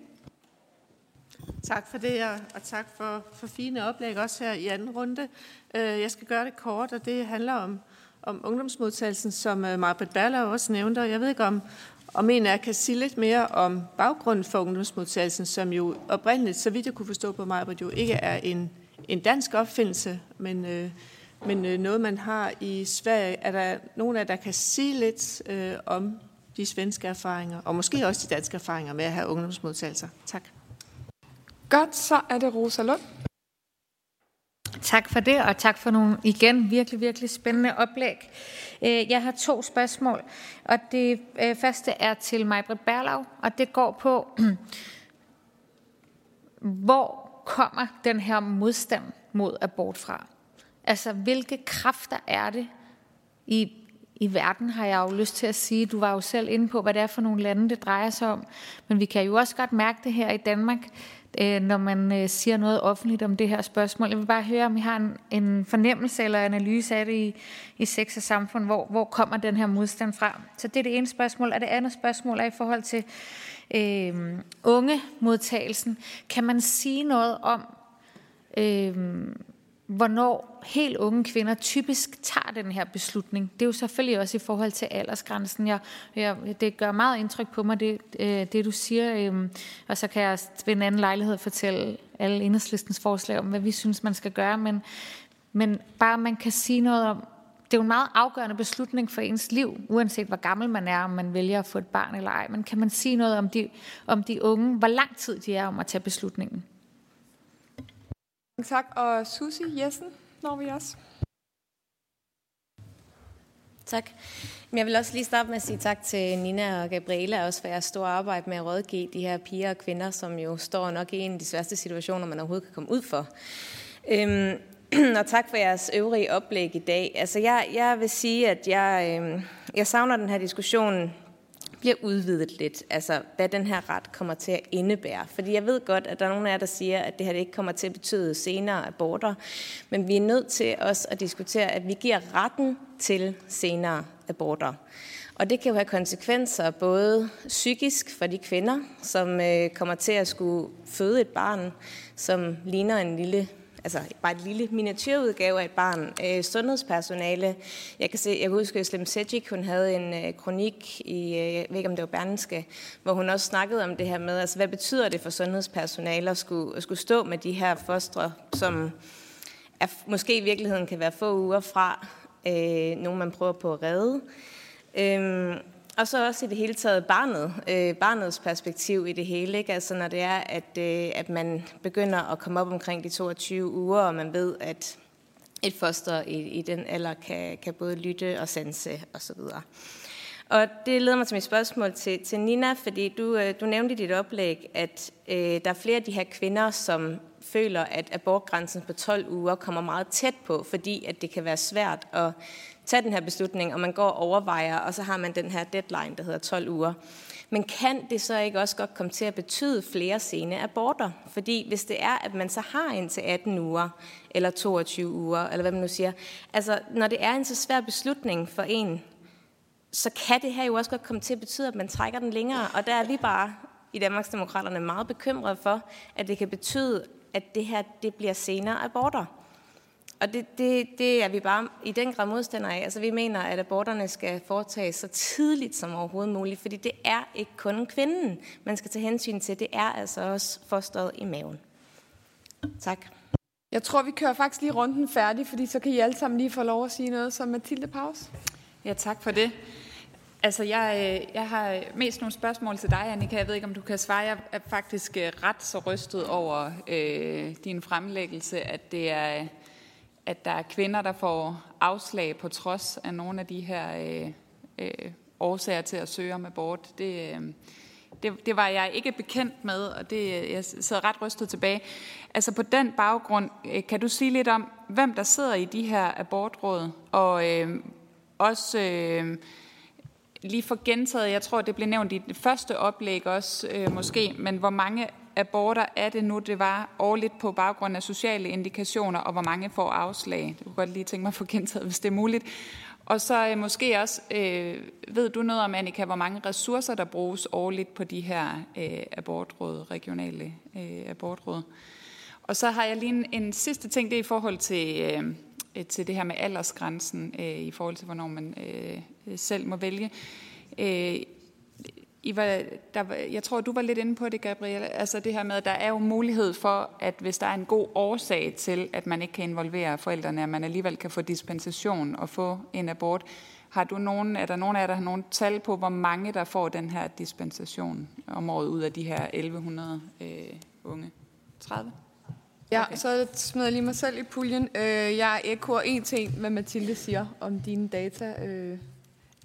Tak for det, og tak for, for fine oplæg også her i anden runde. Øh, jeg skal gøre det kort, og det handler om, om ungdomsmodtagelsen, som øh, Marbet Baller også nævnte. Jeg ved ikke, om, om en af jer kan sige lidt mere om baggrunden for ungdomsmodtagelsen, som jo oprindeligt, så vidt jeg kunne forstå på Marbet, jo ikke er en, en dansk opfindelse, men øh, men øh, noget, man har i Sverige. Er der nogen af jer, der kan sige lidt øh, om de svenske erfaringer, og måske også de danske erfaringer med at have ungdomsmodtagelser? Tak. Godt, så er det Rosa Lund. Tak for det, og tak for nogle igen virkelig, virkelig spændende oplæg. Øh, jeg har to spørgsmål, og det øh, første er til Majbrit Berlau, og det går på, hvor kommer den her modstand mod abort fra? Altså, hvilke kræfter er det i, i verden, har jeg jo lyst til at sige. Du var jo selv inde på, hvad det er for nogle lande, det drejer sig om. Men vi kan jo også godt mærke det her i Danmark, øh, når man øh, siger noget offentligt om det her spørgsmål. Jeg vil bare høre, om I har en, en fornemmelse eller analyse af det i, i sex og samfund. Hvor, hvor kommer den her modstand fra? Så det er det ene spørgsmål. Og det andet spørgsmål er i forhold til øh, unge modtagelsen. Kan man sige noget om... Øh, hvornår helt unge kvinder typisk tager den her beslutning. Det er jo selvfølgelig også i forhold til aldersgrænsen. Jeg, jeg, det gør meget indtryk på mig, det, øh, det du siger, øh, og så kan jeg ved en anden lejlighed fortælle alle enhedslistens forslag om, hvad vi synes, man skal gøre, men, men bare man kan sige noget om, det er jo en meget afgørende beslutning for ens liv, uanset hvor gammel man er, om man vælger at få et barn eller ej. Men kan man sige noget om de, om de unge, hvor lang tid de er om at tage beslutningen? Tak, og Susi Jessen når vi også. Tak. Jeg vil også lige starte med at sige tak til Nina og Gabriela, også for jeres store arbejde med at rådgive de her piger og kvinder, som jo står nok i en af de sværeste situationer, man overhovedet kan komme ud for. Øhm, og tak for jeres øvrige oplæg i dag. Altså, jeg, jeg vil sige, at jeg, øhm, jeg savner den her diskussion bliver udvidet lidt, altså hvad den her ret kommer til at indebære. Fordi jeg ved godt, at der er nogle af jer, der siger, at det her ikke kommer til at betyde senere aborter, men vi er nødt til også at diskutere, at vi giver retten til senere aborter. Og det kan jo have konsekvenser både psykisk for de kvinder, som øh, kommer til at skulle føde et barn, som ligner en lille altså bare et lille miniatyrudgave af et barn. Øh, sundhedspersonale. Jeg kan, se, jeg kan huske, at Slim Sedgwick, hun havde en øh, kronik i, øh, jeg ved ikke om det var Berneske, hvor hun også snakkede om det her med, altså hvad betyder det for sundhedspersonale at skulle, at skulle stå med de her fostre, som er, måske i virkeligheden kan være få uger fra øh, nogen, man prøver på at redde. Øh, og så også i det hele taget barnet, øh, barnets perspektiv i det hele. Ikke? Altså når det er, at, øh, at man begynder at komme op omkring de 22 uger, og man ved, at et foster i, i den alder kan, kan både lytte og sanse osv. Og det leder mig til mit spørgsmål til, til Nina, fordi du, øh, du nævnte i dit oplæg, at øh, der er flere af de her kvinder, som føler, at abortgrænsen på 12 uger kommer meget tæt på, fordi at det kan være svært at tage den her beslutning, og man går og overvejer, og så har man den her deadline, der hedder 12 uger. Men kan det så ikke også godt komme til at betyde flere sene aborter? Fordi hvis det er, at man så har indtil 18 uger, eller 22 uger, eller hvad man nu siger, altså når det er en så svær beslutning for en, så kan det her jo også godt komme til at betyde, at man trækker den længere. Og der er vi bare i Danmarksdemokraterne meget bekymrede for, at det kan betyde, at det her det bliver senere aborter. Og det, det, det er vi bare i den grad modstandere af. Altså vi mener, at aborterne skal foretages så tidligt som overhovedet muligt, fordi det er ikke kun kvinden, man skal tage hensyn til. Det er altså også fosteret i maven. Tak. Jeg tror, vi kører faktisk lige runden færdig, fordi så kan I alle sammen lige få lov at sige noget som Mathilde Pause. Ja, tak for det. Altså, jeg, øh, jeg har mest nogle spørgsmål til dig, Annika. Jeg ved ikke, om du kan svare. Jeg er faktisk øh, ret så rystet over øh, din fremlæggelse, at det er at der er kvinder, der får afslag på trods af nogle af de her øh, øh, årsager til at søge om abort. Det, øh, det, det var jeg ikke bekendt med, og det, øh, jeg sidder ret rystet tilbage. Altså på den baggrund, øh, kan du sige lidt om, hvem der sidder i de her abortråd, og øh, også... Øh, lige for gentaget, jeg tror, det blev nævnt i det første oplæg også øh, måske, men hvor mange aborter er det nu, det var årligt på baggrund af sociale indikationer, og hvor mange får afslag? Det kunne godt lige tænke mig at få gentaget, hvis det er muligt. Og så øh, måske også, øh, ved du noget om, Annika, hvor mange ressourcer, der bruges årligt på de her øh, abortråd, regionale øh, abortråd? Og så har jeg lige en, en sidste ting, det er i forhold til, øh, til det her med aldersgrænsen, øh, i forhold til, hvornår man øh, selv må vælge. Øh, i var, der, jeg tror, du var lidt inde på det, Gabrielle. Altså det her med, at der er jo mulighed for, at hvis der er en god årsag til, at man ikke kan involvere forældrene, at man alligevel kan få dispensation og få en abort. Har du nogen, er der nogen af jer, der har nogen tal på, hvor mange der får den her dispensation om året ud af de her 1100 øh, unge? 30? Ja, okay. så smider jeg lige mig selv i puljen. Øh, jeg ekkoer en ting, hvad Mathilde siger om dine data.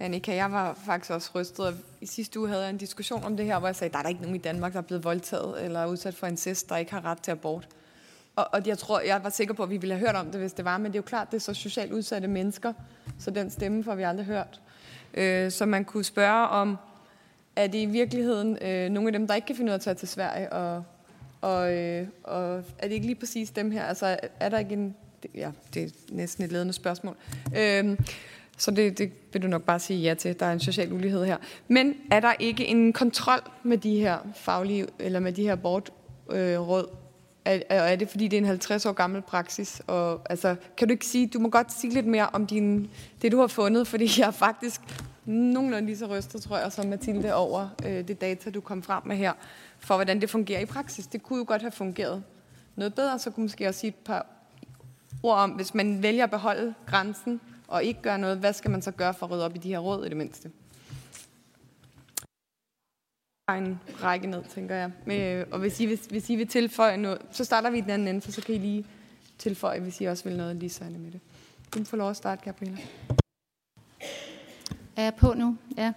Annika, jeg var faktisk også rystet. I sidste uge havde jeg en diskussion om det her, hvor jeg sagde, der er der ikke nogen i Danmark, der er blevet voldtaget eller udsat for incest, der ikke har ret til abort. Og, og jeg tror, jeg var sikker på, at vi ville have hørt om det, hvis det var, men det er jo klart, det er så socialt udsatte mennesker, så den stemme får vi aldrig hørt. Øh, så man kunne spørge om, er det i virkeligheden øh, nogle af dem, der ikke kan finde ud af at tage til Sverige, og, og, øh, og er det ikke lige præcis dem her? Altså, er der ikke en... Ja, det er næsten et ledende spørgsmål. Øh, så det, det vil du nok bare sige ja til. Der er en social ulighed her. Men er der ikke en kontrol med de her faglige, eller med de her abortråd? Øh, er, er det fordi, det er en 50 år gammel praksis? Og, altså, kan du ikke sige, du må godt sige lidt mere om din, det, du har fundet, fordi jeg er faktisk nogenlunde lige så rystet, tror jeg, som Mathilde over øh, det data, du kom frem med her, for hvordan det fungerer i praksis. Det kunne jo godt have fungeret noget bedre, så kunne måske også sige et par ord om, hvis man vælger at beholde grænsen og ikke gøre noget, hvad skal man så gøre for at rydde op i de her råd i det mindste? en række ned, tænker jeg. Øh, og hvis I, hvis, hvis I vil tilføje noget, så starter vi i den anden ende, for så kan I lige tilføje, hvis I også vil noget lige så med det. Du får lov at starte, Gabriela. Er jeg på nu? Ja.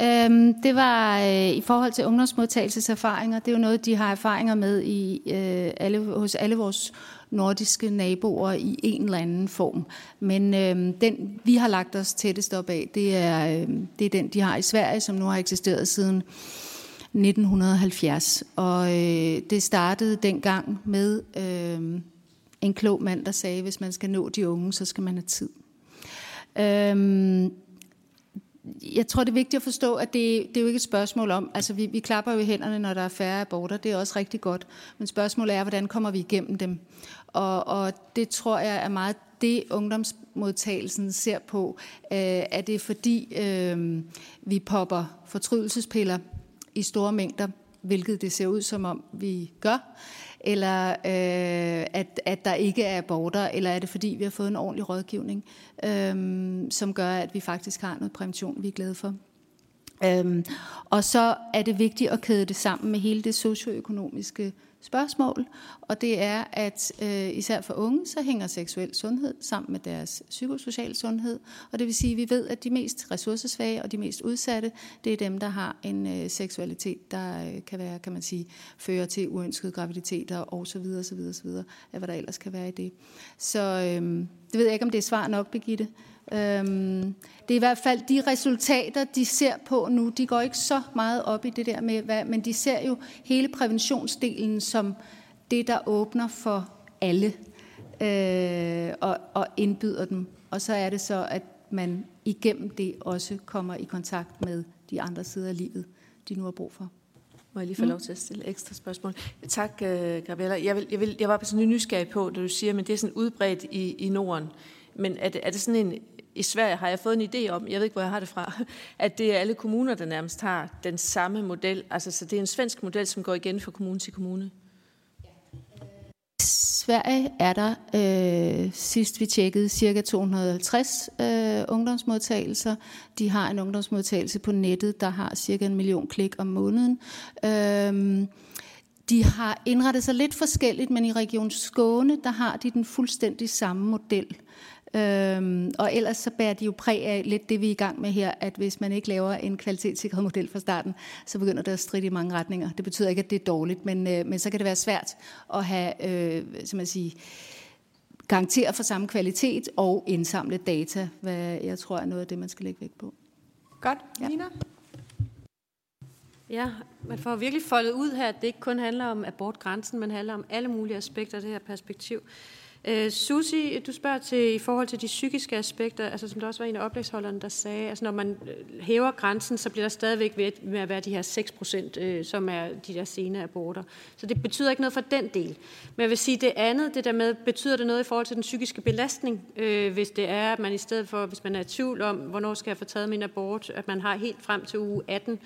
Øhm, det var øh, i forhold til ungdomsmodtagelseserfaringer. Det er jo noget, de har erfaringer med i øh, alle, hos alle vores nordiske naboer i en eller anden form. Men øh, den, vi har lagt os tættest op af, det er, øh, det er den, de har i Sverige, som nu har eksisteret siden 1970. Og øh, det startede dengang med øh, en klog mand, der sagde, hvis man skal nå de unge, så skal man have tid. Øh, jeg tror, det er vigtigt at forstå, at det, det er jo ikke et spørgsmål om, altså vi, vi klapper jo i hænderne, når der er færre aborter, det er også rigtig godt, men spørgsmålet er, hvordan kommer vi igennem dem? Og, og det tror jeg er meget det, ungdomsmodtagelsen ser på. Øh, er det fordi, øh, vi popper fortrydelsespiller i store mængder, hvilket det ser ud som om, vi gør? Eller øh, at, at der ikke er aborter, eller er det fordi, vi har fået en ordentlig rådgivning, øh, som gør, at vi faktisk har noget prævention, vi er glade for? Øhm, og så er det vigtigt at kæde det sammen med hele det socioøkonomiske spørgsmål, og det er, at øh, især for unge, så hænger seksuel sundhed sammen med deres psykosocial sundhed, og det vil sige, at vi ved, at de mest ressourcesvage og de mest udsatte, det er dem, der har en øh, seksualitet, der øh, kan være, kan man sige, fører til uønskede graviditeter og så videre, så videre, så videre, af hvad der ellers kan være i det. Så øh, det ved jeg ikke, om det er svar nok, Begitte. Øhm, det er i hvert fald de resultater, de ser på nu. De går ikke så meget op i det der med, hvad, men de ser jo hele præventionsdelen som det, der åbner for alle øh, og, og indbyder dem. Og så er det så, at man igennem det også kommer i kontakt med de andre sider af livet, de nu har brug for. Må jeg lige få lov til at stille ekstra spørgsmål? Tak, uh, Gabriella. Jeg, vil, jeg, vil, jeg var sådan nysgerrig på, da du siger, men det er sådan udbredt i, i Norden. Men er det, er det sådan en, i Sverige har jeg fået en idé om, jeg ved ikke, hvor jeg har det fra, at det er alle kommuner, der nærmest har den samme model. Altså, så det er en svensk model, som går igen fra kommune til kommune. I Sverige er der, øh, sidst vi tjekkede, cirka 250 øh, ungdomsmodtagelser. De har en ungdomsmodtagelse på nettet, der har cirka en million klik om måneden. Øh, de har indrettet sig lidt forskelligt, men i Region Skåne, der har de den fuldstændig samme model. Øhm, og ellers så bærer de jo præg af lidt det, vi er i gang med her, at hvis man ikke laver en kvalitetssikret model fra starten, så begynder det at stride i mange retninger. Det betyder ikke, at det er dårligt, men, øh, men så kan det være svært at have, øh, som man siger, garantere for samme kvalitet og indsamle data, hvad jeg tror er noget af det, man skal lægge vægt på. Godt. Ja. Nina? Ja, man får virkelig foldet ud her, at det ikke kun handler om abortgrænsen, men handler om alle mulige aspekter af det her perspektiv. Øh, Susi, du spørger til i forhold til de psykiske aspekter, altså som der også var en af oplægsholderne, der sagde, altså når man øh, hæver grænsen, så bliver der stadigvæk ved med at være de her 6 procent, øh, som er de der sene aborter. Så det betyder ikke noget for den del. Men jeg vil sige, det andet, det der med, betyder det noget i forhold til den psykiske belastning, øh, hvis det er, at man i stedet for, hvis man er i tvivl om, hvornår skal jeg få taget min abort, at man har helt frem til uge 18,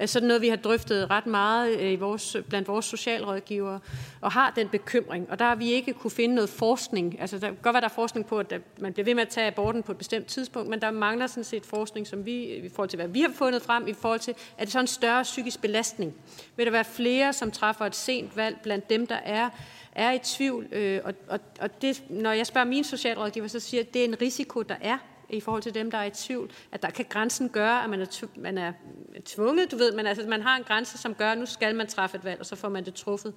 Øh, sådan noget, vi har drøftet ret meget øh, i vores, blandt vores socialrådgivere, og har den bekymring. Og der har vi ikke kunne finde noget forskning. Altså, der kan godt være, der er forskning på, at man bliver ved med at tage aborten på et bestemt tidspunkt, men der mangler sådan set forskning, som vi, i forhold til, hvad vi har fundet frem, i forhold til, at det så en større psykisk belastning? Vil der være flere, som træffer et sent valg blandt dem, der er er i tvivl, øh, og, og, og det, når jeg spørger min socialrådgiver, så siger jeg, at det er en risiko, der er i forhold til dem, der er i tvivl, at der kan grænsen gøre, at man er, man er tvunget, du ved, men altså, man har en grænse, som gør, at nu skal man træffe et valg, og så får man det truffet.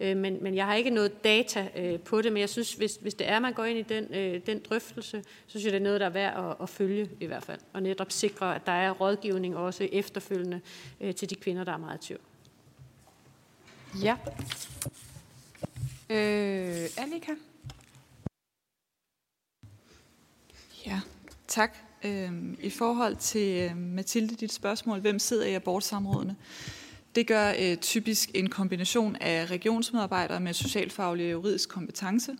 Øh, men, men jeg har ikke noget data øh, på det, men jeg synes, hvis, hvis det er, at man går ind i den, øh, den drøftelse, så synes jeg, det er noget, der er værd at, at følge i hvert fald, og netop sikre, at der er rådgivning også efterfølgende øh, til de kvinder, der er meget i tvivl. Ja. Øh, Annika? Ja, Tak. Øhm, I forhold til øh, Mathilde, dit spørgsmål, hvem sidder i abortsamrådene? Det gør øh, typisk en kombination af regionsmedarbejdere med socialfaglig og juridisk kompetence.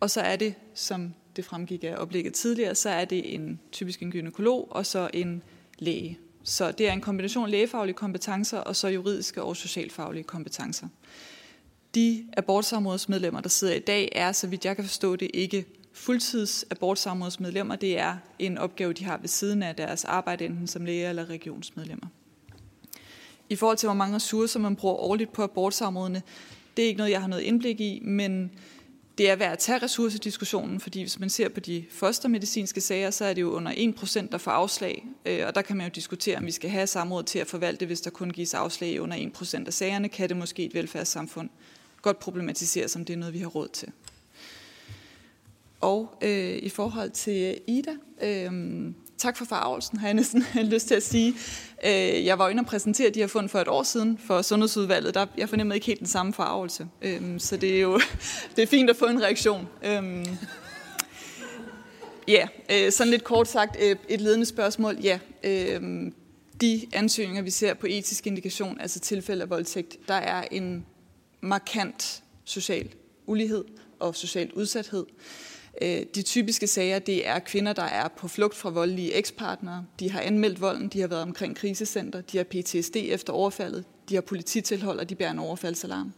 Og så er det, som det fremgik af oplægget tidligere, så er det en typisk en gynekolog og så en læge. Så det er en kombination af lægefaglige kompetencer og så juridiske og socialfaglige kompetencer. De abortsamrådsmedlemmer, der sidder i dag, er, så vidt jeg kan forstå det, ikke fuldtidsabortsamrådsmedlemmer. Det er en opgave, de har ved siden af deres arbejde, enten som læger eller regionsmedlemmer. I forhold til, hvor mange ressourcer man bruger årligt på abortsamrådene, det er ikke noget, jeg har noget indblik i, men det er værd at tage ressourcediskussionen, fordi hvis man ser på de fostermedicinske sager, så er det jo under 1%, der får afslag, øh, og der kan man jo diskutere, om vi skal have samråd til at forvalte, hvis der kun gives afslag i under 1% af sagerne, kan det måske et velfærdssamfund godt problematisere, som det er noget, vi har råd til. Og øh, i forhold til øh, Ida, øh, tak for farvelsen, har jeg næsten lyst til at sige. Øh, jeg var inde og præsentere de her fund for et år siden for Sundhedsudvalget. Der, jeg fornemmede ikke helt den samme farvelse. Øh, så det er jo det er fint at få en reaktion. Øh, ja, øh, sådan lidt kort sagt øh, et ledende spørgsmål. Ja, øh, de ansøgninger, vi ser på etisk indikation, altså tilfælde af voldtægt, der er en markant social ulighed og social udsathed. Øh, Øh, de typiske sager, det er kvinder, der er på flugt fra voldelige ekspartnere. De har anmeldt volden, de har været omkring krisecenter, de har PTSD efter overfaldet, de har polititilhold, og de bærer en overfaldsalarm.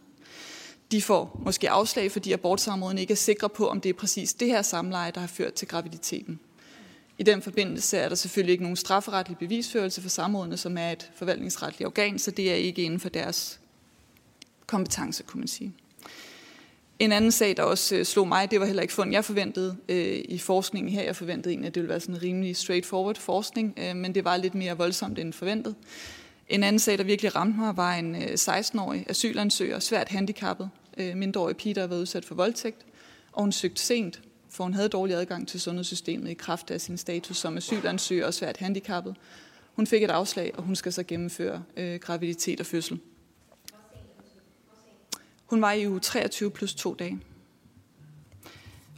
De får måske afslag, fordi abortsamråden ikke er sikre på, om det er præcis det her samleje, der har ført til graviditeten. I den forbindelse er der selvfølgelig ikke nogen strafferetlig bevisførelse for samrådene, som er et forvaltningsretligt organ, så det er ikke inden for deres kompetence, kunne man sige. En anden sag, der også øh, slog mig, det var heller ikke fund, jeg forventede øh, i forskningen her. Jeg forventede egentlig, at det ville være sådan en rimelig straightforward forskning, øh, men det var lidt mere voldsomt end forventet. En anden sag, der virkelig ramte mig, var en øh, 16-årig asylansøger, svært handicappet, øh, mindreårig pige, der havde været udsat for voldtægt, og hun søgte sent, for hun havde dårlig adgang til sundhedssystemet i kraft af sin status som asylansøger og svært handicappet. Hun fik et afslag, og hun skal så gennemføre øh, graviditet og fødsel. Hun var i uge 23 plus to dage.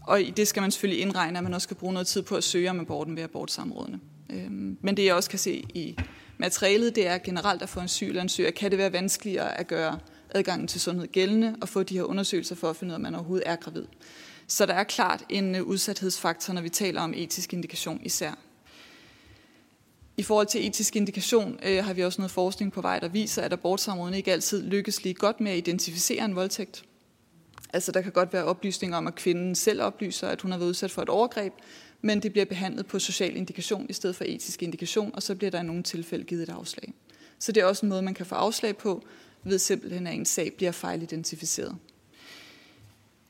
Og i det skal man selvfølgelig indregne, at man også skal bruge noget tid på at søge om aborten ved abortsamrådene. Øhm, men det jeg også kan se i materialet, det er generelt at få en asylansøger, kan det være vanskeligere at gøre adgangen til sundhed gældende og få de her undersøgelser for at finde ud af, om man overhovedet er gravid. Så der er klart en øh, udsathedsfaktor, når vi taler om etisk indikation især. I forhold til etisk indikation øh, har vi også noget forskning på vej, der viser, at abortsamrådene ikke altid lykkes lige godt med at identificere en voldtægt. Altså der kan godt være oplysninger om, at kvinden selv oplyser, at hun har været udsat for et overgreb, men det bliver behandlet på social indikation i stedet for etisk indikation, og så bliver der i nogle tilfælde givet et afslag. Så det er også en måde, man kan få afslag på, ved simpelthen, at en sag bliver fejlidentificeret.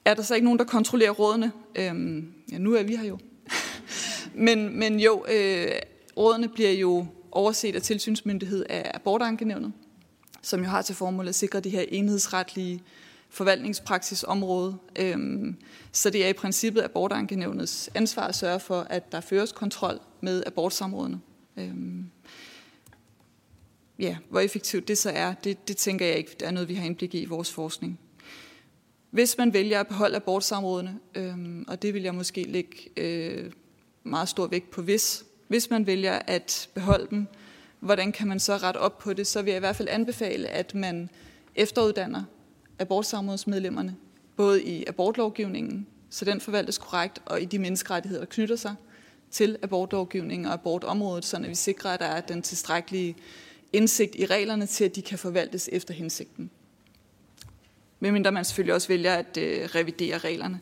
Er der så ikke nogen, der kontrollerer rådene? Øhm, ja, nu er vi her jo. men, men jo, øh, rådene bliver jo overset af tilsynsmyndighed af abortankenævnet, som jo har til formål at sikre det her enhedsretlige forvaltningspraksisområde. Øhm, så det er i princippet abortankenævnets ansvar at sørge for, at der føres kontrol med abortsamrådene. Øhm, ja, hvor effektivt det så er, det, det tænker jeg ikke, er noget, vi har indblik i i vores forskning. Hvis man vælger at beholde abortsamrådene, øhm, og det vil jeg måske lægge øh, meget stor vægt på hvis, hvis man vælger at beholde dem, hvordan kan man så rette op på det? Så vil jeg i hvert fald anbefale, at man efteruddanner abortsamrådsmedlemmerne, både i abortlovgivningen, så den forvaltes korrekt, og i de menneskerettigheder, der knytter sig til abortlovgivningen og abortområdet, så vi sikrer, at der er den tilstrækkelige indsigt i reglerne til, at de kan forvaltes efter hensigten. Medmindre man selvfølgelig også vælger at øh, revidere reglerne.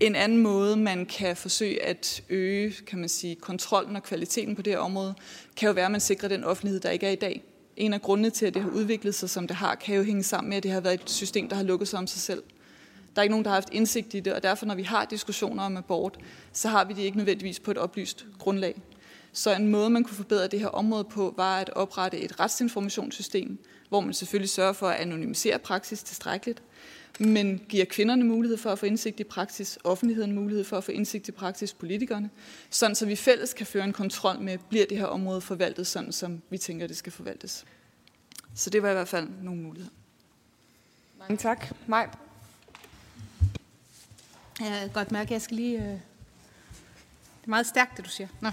En anden måde, man kan forsøge at øge kan man sige, kontrollen og kvaliteten på det her område, kan jo være, at man sikrer den offentlighed, der ikke er i dag. En af grundene til, at det har udviklet sig, som det har, kan jo hænge sammen med, at det har været et system, der har lukket sig om sig selv. Der er ikke nogen, der har haft indsigt i det, og derfor, når vi har diskussioner om abort, så har vi det ikke nødvendigvis på et oplyst grundlag. Så en måde, man kunne forbedre det her område på, var at oprette et retsinformationssystem, hvor man selvfølgelig sørger for at anonymisere praksis tilstrækkeligt, men giver kvinderne mulighed for at få indsigt i praksis, offentligheden mulighed for at få indsigt i praksis, politikerne, sådan så vi fælles kan føre en kontrol med, bliver det her område forvaltet sådan, som vi tænker, det skal forvaltes. Så det var i hvert fald nogle muligheder. Mange tak. Maj. Jeg kan godt mærke, at jeg skal lige... Øh... Det er meget stærkt, det du siger. Nå.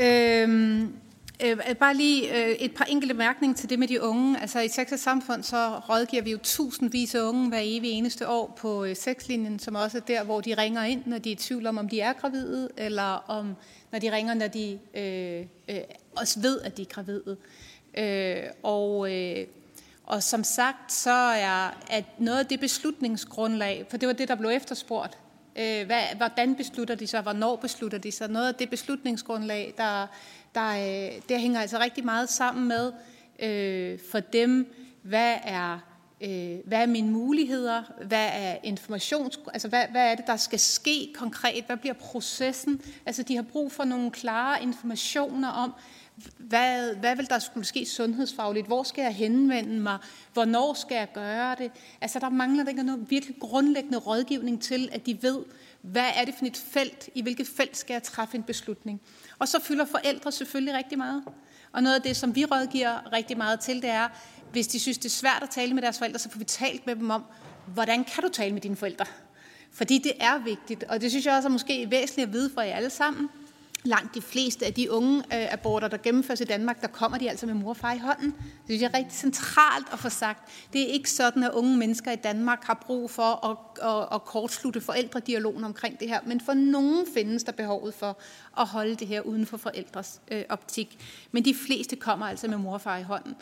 Øhm, Øh, bare lige øh, et par enkelte mærkninger til det med de unge. Altså i Texas Samfund så rådgiver vi jo tusindvis af unge hver evig eneste år på øh, sexlinjen, som også er der, hvor de ringer ind, når de er i tvivl om, om de er gravide, eller om, når de ringer, når de øh, øh, også ved, at de er gravide. Øh, og, øh, og som sagt, så er at noget af det beslutningsgrundlag, for det var det, der blev efterspurgt, øh, hvad, hvordan beslutter de sig, hvornår beslutter de sig, noget af det beslutningsgrundlag, der der, øh, det hænger altså rigtig meget sammen med øh, for dem, hvad er, øh, hvad er mine muligheder, hvad er informations, altså hvad, hvad er det, der skal ske konkret, hvad bliver processen, altså de har brug for nogle klare informationer om, hvad, hvad vil der skulle ske sundhedsfagligt? Hvor skal jeg henvende mig? Hvornår skal jeg gøre det? Altså, der mangler der ikke noget virkelig grundlæggende rådgivning til, at de ved, hvad er det for et felt? I hvilket felt skal jeg træffe en beslutning? Og så fylder forældre selvfølgelig rigtig meget. Og noget af det, som vi rådgiver rigtig meget til, det er, hvis de synes, det er svært at tale med deres forældre, så får vi talt med dem om, hvordan kan du tale med dine forældre? Fordi det er vigtigt, og det synes jeg også er måske væsentligt at vide for jer alle sammen, langt de fleste af de unge øh, aborter, der gennemføres i Danmark, der kommer de altså med mor og far i hånden. Det synes jeg er rigtig centralt at få sagt. Det er ikke sådan, at unge mennesker i Danmark har brug for at, at, at kortslutte forældredialogen omkring det her, men for nogen findes der behovet for at holde det her uden for forældres øh, optik. Men de fleste kommer altså med mor og far i hånden.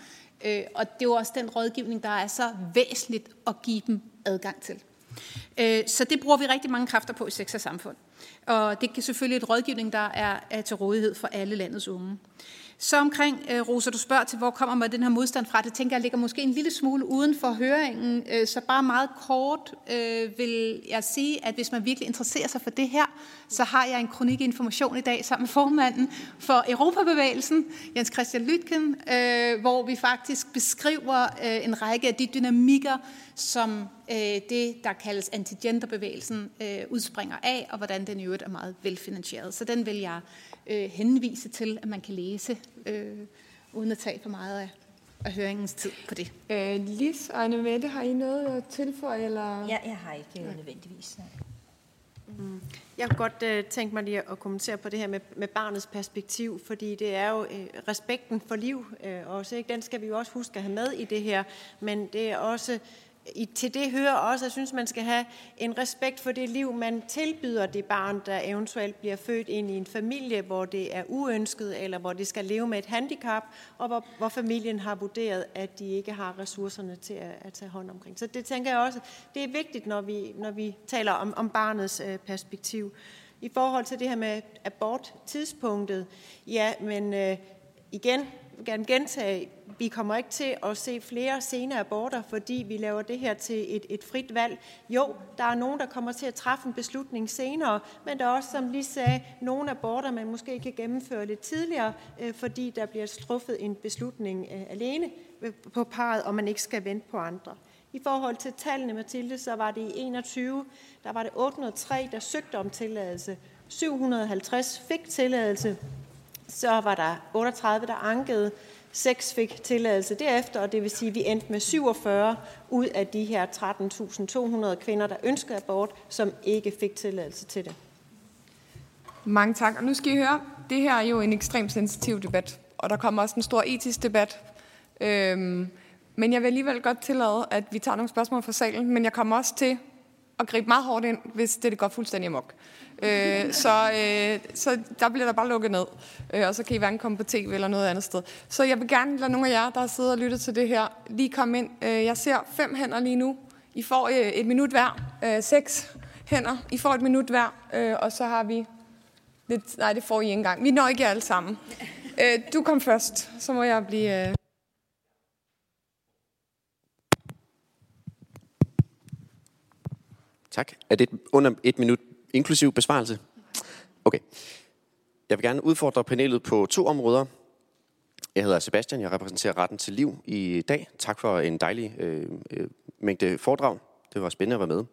Øh, og det er jo også den rådgivning, der er så væsentligt at give dem adgang til. Øh, så det bruger vi rigtig mange kræfter på i Sex og Samfund. Og det er selvfølgelig et rådgivning, der er til rådighed for alle landets unge. Så omkring, øh, Rosa, du spørger til, hvor kommer man den her modstand fra? Det tænker jeg ligger måske en lille smule uden for høringen. Øh, så bare meget kort øh, vil jeg sige, at hvis man virkelig interesserer sig for det her, så har jeg en kronik information i dag sammen med formanden for Europabevægelsen, Jens Christian Lytken, øh, hvor vi faktisk beskriver øh, en række af de dynamikker, som øh, det, der kaldes antigenderbevægelsen, øh, udspringer af, og hvordan den i øvrigt er meget velfinansieret. Så den vil jeg øh, henvise til, at man kan læse, øh, uden at tage for meget af, af høringens tid på det. Øh, Lis og Anne Mette, har I noget at tilføje? Eller? Ja, jeg har ikke øh, nødvendigvis. Mm. Jeg kunne godt øh, tænke mig lige at kommentere på det her med, med barnets perspektiv, fordi det er jo øh, respekten for liv øh, også. Ikke? Den skal vi jo også huske at have med i det her, men det er også i, til det hører også, at jeg synes, man skal have en respekt for det liv, man tilbyder det barn, der eventuelt bliver født ind i en familie, hvor det er uønsket, eller hvor det skal leve med et handicap, og hvor, hvor familien har vurderet, at de ikke har ressourcerne til at, at tage hånd omkring. Så det tænker jeg også, det er vigtigt, når vi, når vi taler om, om barnets øh, perspektiv. I forhold til det her med abort-tidspunktet, ja, men øh, igen, gerne gentage, vi kommer ikke til at se flere sene aborter, fordi vi laver det her til et, et frit valg. Jo, der er nogen, der kommer til at træffe en beslutning senere, men der er også, som lige sagde, nogle aborter, man måske kan gennemføre lidt tidligere, øh, fordi der bliver truffet en beslutning øh, alene øh, på parret, og man ikke skal vente på andre. I forhold til tallene, Mathilde, så var det i 21, der var det 803, der søgte om tilladelse. 750 fik tilladelse, så var der 38, der ankede, 6 fik tilladelse derefter, og det vil sige, at vi endte med 47 ud af de her 13.200 kvinder, der ønskede abort, som ikke fik tilladelse til det. Mange tak. Og nu skal I høre, det her er jo en ekstremt sensitiv debat, og der kommer også en stor etisk debat. Øhm, men jeg vil alligevel godt tillade, at vi tager nogle spørgsmål fra salen, men jeg kommer også til at gribe meget hårdt ind, hvis det, det går fuldstændig amok. Øh, så, øh, så der bliver der bare lukket ned, øh, og så kan I hverken komme på tv eller noget andet sted. Så jeg vil gerne lade nogle af jer, der har siddet og lyttet til det her, lige komme ind. Øh, jeg ser fem hænder lige nu. I får øh, et minut hver. Øh, seks hænder. I får et minut hver, øh, og så har vi lidt... Nej, det får I ikke engang. Vi når ikke alle sammen. Øh, du kom først, så må jeg blive... Øh Tak. Er det under et minut inklusiv besvarelse? Okay. Jeg vil gerne udfordre panelet på to områder. Jeg hedder Sebastian, jeg repræsenterer retten til liv i dag. Tak for en dejlig øh, øh, mængde foredrag. Det var spændende at være med.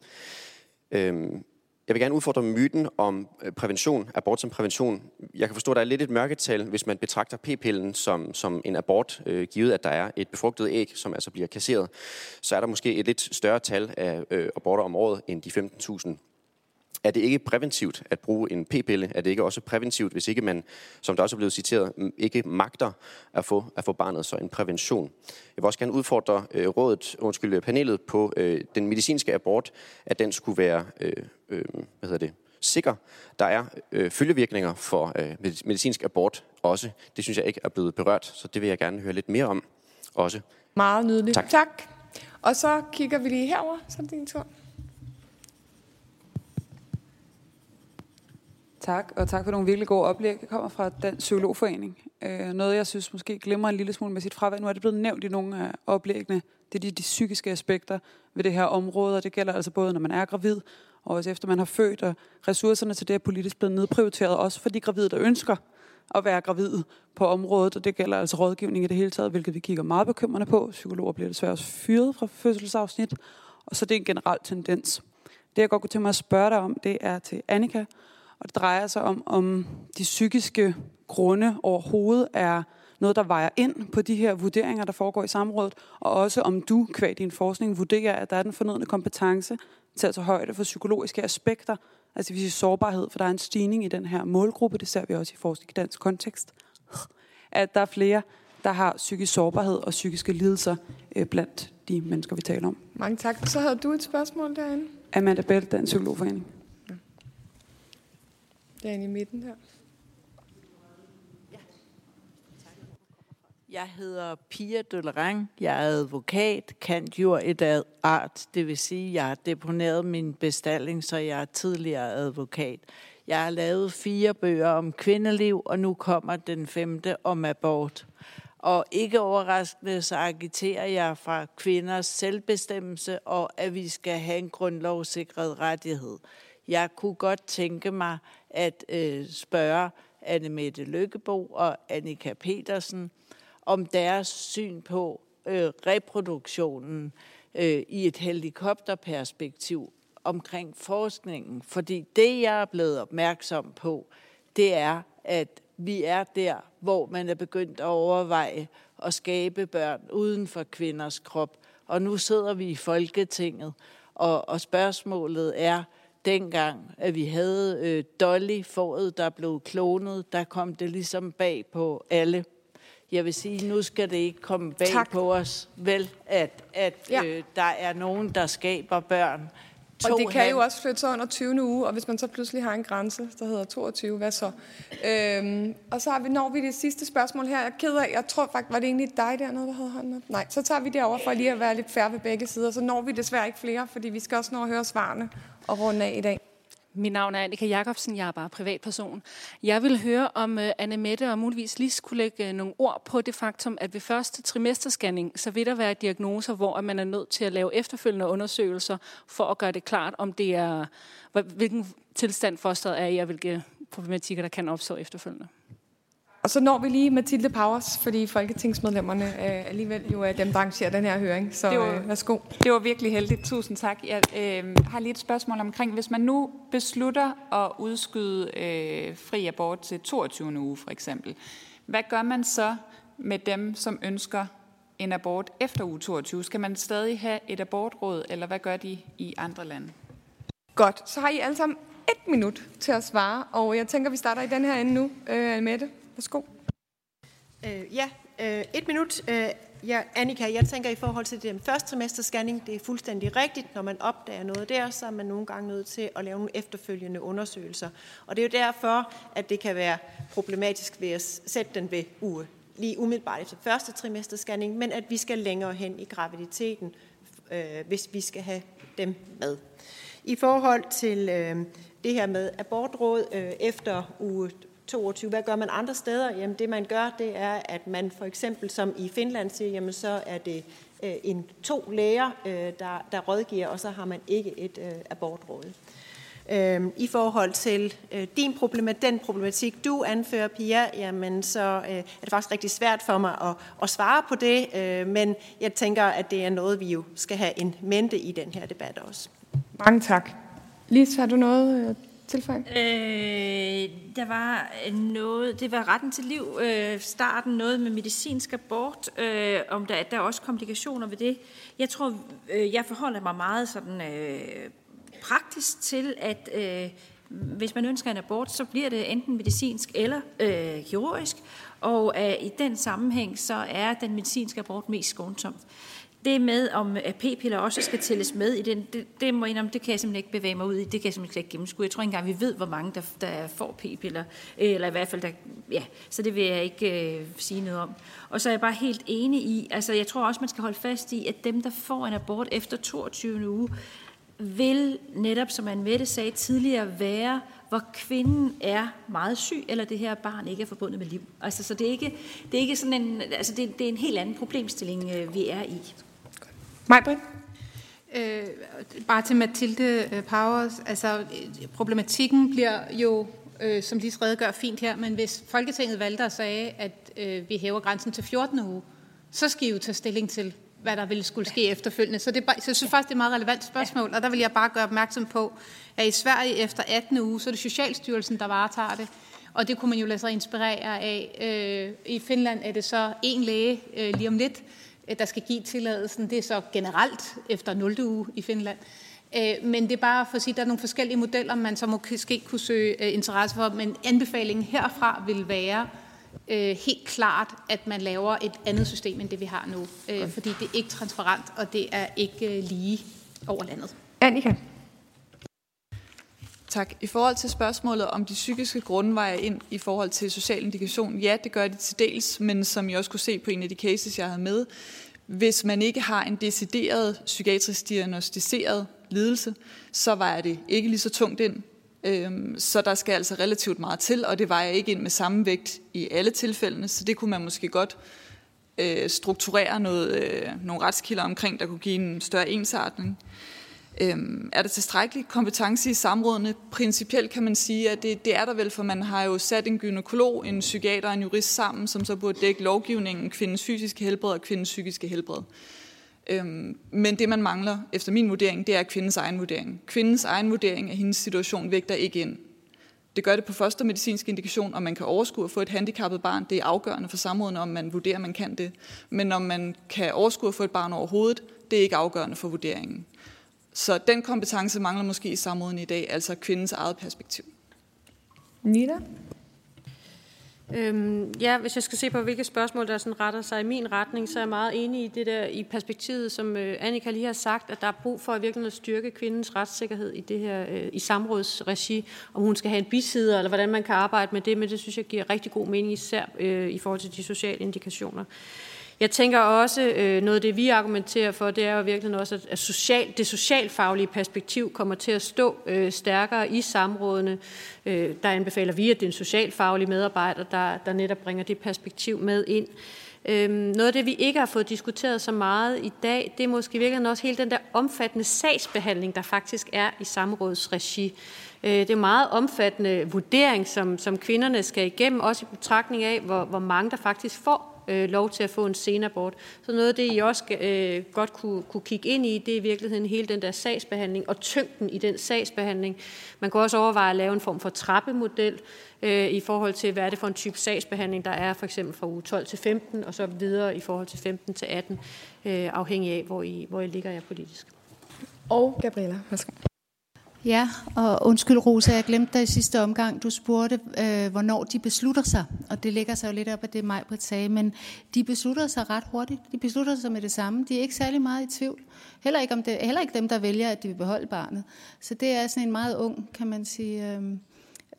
Øh, jeg vil gerne udfordre myten om øh, prævention, abort som prævention. Jeg kan forstå, at der er lidt et mørketal, hvis man betragter p-pillen som, som en abort, øh, givet at der er et befrugtet æg, som altså bliver kasseret. Så er der måske et lidt større tal af øh, aborter om året end de 15.000 er det ikke præventivt at bruge en p-pille? Er det ikke også præventivt, hvis ikke man, som der også er blevet citeret, ikke magter at få, at få barnet, så en prævention? Jeg vil også gerne udfordre øh, rådet, undskyld, panelet på øh, den medicinske abort, at den skulle være, øh, øh, hvad hedder det, sikker. Der er øh, følgevirkninger for øh, medicinsk abort også. Det synes jeg ikke er blevet berørt, så det vil jeg gerne høre lidt mere om også. Meget nydeligt. Tak. tak. Og så kigger vi lige herover, så er det din tur. Tak, og tak for nogle virkelig gode oplæg. Jeg kommer fra den Psykologforening. Øh, noget, jeg synes måske glemmer en lille smule med sit fravær. Nu er det blevet nævnt i nogle af oplæggene. Det er de, de psykiske aspekter ved det her område, og det gælder altså både, når man er gravid, og også efter man har født, og ressourcerne til det er politisk blevet nedprioriteret, også for de gravide, der ønsker at være gravide på området, og det gælder altså rådgivning i det hele taget, hvilket vi kigger meget bekymrende på. Psykologer bliver desværre også fyret fra fødselsafsnit, og så det er en generel tendens. Det, jeg godt kunne tænke mig at spørge dig om, det er til Annika, og det drejer sig om, om de psykiske grunde overhovedet er noget, der vejer ind på de her vurderinger, der foregår i samrådet, og også om du, kvad din forskning, vurderer, at der er den fornødne kompetence til at tage højde for psykologiske aspekter altså vi siger sårbarhed, for der er en stigning i den her målgruppe, det ser vi også i forskning i dansk kontekst, at der er flere, der har psykisk sårbarhed og psykiske lidelser øh, blandt de mennesker, vi taler om. Mange tak. Så havde du et spørgsmål derinde. Amanda Bell, Dansk Psykologforening. Den i midten der. Jeg hedder Pia Døllerang. Jeg er advokat, kant jur et art. Det vil sige, at jeg har deponeret min bestilling, så jeg er tidligere advokat. Jeg har lavet fire bøger om kvindeliv, og nu kommer den femte om abort. Og ikke overraskende, så agiterer jeg fra kvinders selvbestemmelse, og at vi skal have en grundlovssikret rettighed. Jeg kunne godt tænke mig at øh, spørge Anne Mette Lykkebo og Annika Petersen om deres syn på øh, reproduktionen øh, i et helikopterperspektiv omkring forskningen. Fordi det, jeg er blevet opmærksom på, det er, at vi er der, hvor man er begyndt at overveje at skabe børn uden for kvinders krop. Og nu sidder vi i Folketinget, og, og spørgsmålet er, dengang, at vi havde øh, Dolly, fåret, der blev klonet, der kom det ligesom bag på alle. Jeg vil sige, nu skal det ikke komme bag tak. på os, vel, at, at ja. øh, der er nogen, der skaber børn, To og det kan jo også flytte sig under 20. uge, og hvis man så pludselig har en grænse, der hedder 22, hvad så? Øhm, og så har vi, når vi det sidste spørgsmål her. Jeg er ked af, jeg tror faktisk, var det egentlig dig dernede, der havde hånden op? Nej, så tager vi det over for lige at være lidt færre ved begge sider. Så når vi desværre ikke flere, fordi vi skal også nå at høre svarene og runde af i dag. Mit navn er Annika Jacobsen, jeg er bare privatperson. Jeg vil høre, om uh, Anne Mette og muligvis lige skulle lægge uh, nogle ord på det faktum, at ved første trimesterscanning, så vil der være diagnoser, hvor man er nødt til at lave efterfølgende undersøgelser, for at gøre det klart, om det er, hvilken tilstand fosteret er i, og hvilke problematikker, der kan opstå efterfølgende. Og så når vi lige Mathilde Powers, fordi folketingsmedlemmerne øh, alligevel jo er dem, der arrangerer den her høring. Så det var, øh, værsgo. Det var virkelig heldigt. Tusind tak. Jeg øh, har lige et spørgsmål omkring, hvis man nu beslutter at udskyde øh, fri abort til 22. uge for eksempel, hvad gør man så med dem, som ønsker en abort efter uge 22? Skal man stadig have et abortråd, eller hvad gør de i andre lande? Godt. Så har I alle sammen et minut til at svare, og jeg tænker, vi starter i den her ende nu. Øh, Mette? Værsgo. Øh, ja, øh, et minut. Øh, ja, Annika, jeg tænker i forhold til det første trimester scanning, det er fuldstændig rigtigt. Når man opdager noget der, så er man nogle gange nødt til at lave nogle efterfølgende undersøgelser. Og det er jo derfor, at det kan være problematisk ved at sætte den ved uge lige umiddelbart efter første trimester scanning, men at vi skal længere hen i graviditeten, øh, hvis vi skal have dem med. I forhold til øh, det her med abortråd øh, efter uge 22. Hvad gør man andre steder? Jamen det man gør, det er, at man for eksempel som i Finland siger, jamen så er det øh, en to læger, øh, der, der rådgiver, og så har man ikke et øh, abortråd. Øh, I forhold til øh, din problematik, den problematik, du anfører, Pia, jamen så øh, er det faktisk rigtig svært for mig at, at svare på det, øh, men jeg tænker, at det er noget, vi jo skal have en mente i den her debat også. Mange tak. Lise, har du noget øh, tilføje? Øh, der var noget, det var retten til liv, øh, starten noget med medicinsk abort, øh, om der, der er også komplikationer ved det. Jeg tror, øh, jeg forholder mig meget sådan øh, praktisk til, at øh, hvis man ønsker en abort, så bliver det enten medicinsk eller øh, kirurgisk, og øh, i den sammenhæng, så er den medicinske abort mest skånsom det med, om p-piller også skal tælles med i den, det, det, må indom, det kan jeg simpelthen ikke bevæge mig ud i. Det kan jeg simpelthen ikke gennemskue. Jeg tror ikke engang, vi ved, hvor mange, der, der får p-piller. Eller i hvert fald, der, ja, så det vil jeg ikke øh, sige noget om. Og så er jeg bare helt enig i, altså jeg tror også, man skal holde fast i, at dem, der får en abort efter 22. uge, vil netop, som man Mette sagde tidligere, være hvor kvinden er meget syg, eller det her barn ikke er forbundet med liv. Altså, så det er ikke, det er ikke sådan en, altså det, det er en helt anden problemstilling, øh, vi er i. Majbrit? Øh, bare til Mathilde øh, Powers. Altså, problematikken bliver jo, øh, som lige redegør fint her, men hvis Folketinget valgte at sige, at øh, vi hæver grænsen til 14. uge, så skal I jo tage stilling til, hvad der ville skulle ske efterfølgende. Så, det så jeg synes faktisk, det er et meget relevant spørgsmål, og der vil jeg bare gøre opmærksom på, at i Sverige efter 18. uge, så er det Socialstyrelsen, der varetager det. Og det kunne man jo lade sig inspirere af. Øh, I Finland er det så en læge øh, lige om lidt, der skal give tilladelsen. Det er så generelt efter 0. uge i Finland. Øh, men det er bare for at sige, at der er nogle forskellige modeller, man så måske kunne søge øh, interesse for, men anbefalingen herfra vil være øh, helt klart, at man laver et andet system, end det vi har nu. Fordi det er ikke transparent, og det er ikke lige over landet. Annika? Tak. I forhold til spørgsmålet om de psykiske grundveje ind i forhold til social indikation, ja, det gør de til dels, men som jeg også kunne se på en af de cases, jeg havde med, hvis man ikke har en decideret psykiatrisk diagnostiseret lidelse, så vejer det ikke lige så tungt ind. Øhm, så der skal altså relativt meget til, og det vejer ikke ind med samme vægt i alle tilfældene, så det kunne man måske godt øh, strukturere noget, øh, nogle retskilder omkring, der kunne give en større ensartning. Øhm, er der tilstrækkelig kompetence i samrådene? Principielt kan man sige, at det, det er der vel, for man har jo sat en gynekolog, en psykiater og en jurist sammen, som så burde dække lovgivningen, kvindens fysiske helbred og kvindens psykiske helbred. Øhm, men det, man mangler, efter min vurdering, det er kvindens egen vurdering. Kvindens egen vurdering af hendes situation vægter ikke ind. Det gør det på første medicinsk indikation, om man kan overskue at få et handicappet barn. Det er afgørende for samrådene, om man vurderer, at man kan det. Men om man kan overskue at få et barn overhovedet, det er ikke afgørende for vurderingen. Så den kompetence mangler måske i samråden i dag, altså kvindens eget perspektiv. Nina? Øhm, ja, hvis jeg skal se på, hvilke spørgsmål, der sådan retter sig i min retning, så er jeg meget enig i det der i perspektivet, som øh, Annika lige har sagt, at der er brug for at virkelig at styrke kvindens retssikkerhed i det her øh, i samrådsregi, om hun skal have en bisider, eller hvordan man kan arbejde med det, men det synes jeg giver rigtig god mening, især øh, i forhold til de sociale indikationer. Jeg tænker også, øh, noget af det, vi argumenterer for, det er jo virkelig også, at social, det socialfaglige perspektiv kommer til at stå øh, stærkere i samrådene. Øh, der anbefaler vi, at det er en socialfaglig medarbejder, der, der netop bringer det perspektiv med ind. Øhm, noget af det, vi ikke har fået diskuteret så meget i dag, det er måske virkelig også hele den der omfattende sagsbehandling, der faktisk er i samrådsregi. Øh, det er meget omfattende vurdering, som, som kvinderne skal igennem, også i betragtning af, hvor, hvor mange der faktisk får øh, lov til at få en senabort. Så noget af det, I også øh, godt kunne, kunne kigge ind i, det er i virkeligheden hele den der sagsbehandling og tyngden i den sagsbehandling. Man kan også overveje at lave en form for trappemodel øh, i forhold til, hvad er det for en type sagsbehandling, der er for eksempel fra uge 12 til 15, og så videre i forhold til 15 til 18, øh, afhængig af, hvor I, hvor I ligger jer politisk. Og Gabriella, værsgo. Ja, og undskyld Rosa, jeg glemte dig i sidste omgang. Du spurgte, øh, hvornår de beslutter sig, og det ligger sig jo lidt op af det, Majbrit sagde, men de beslutter sig ret hurtigt. De beslutter sig med det samme. De er ikke særlig meget i tvivl. Heller ikke, om det, heller ikke dem, der vælger, at de vil beholde barnet. Så det er sådan en meget ung, kan man sige, øh,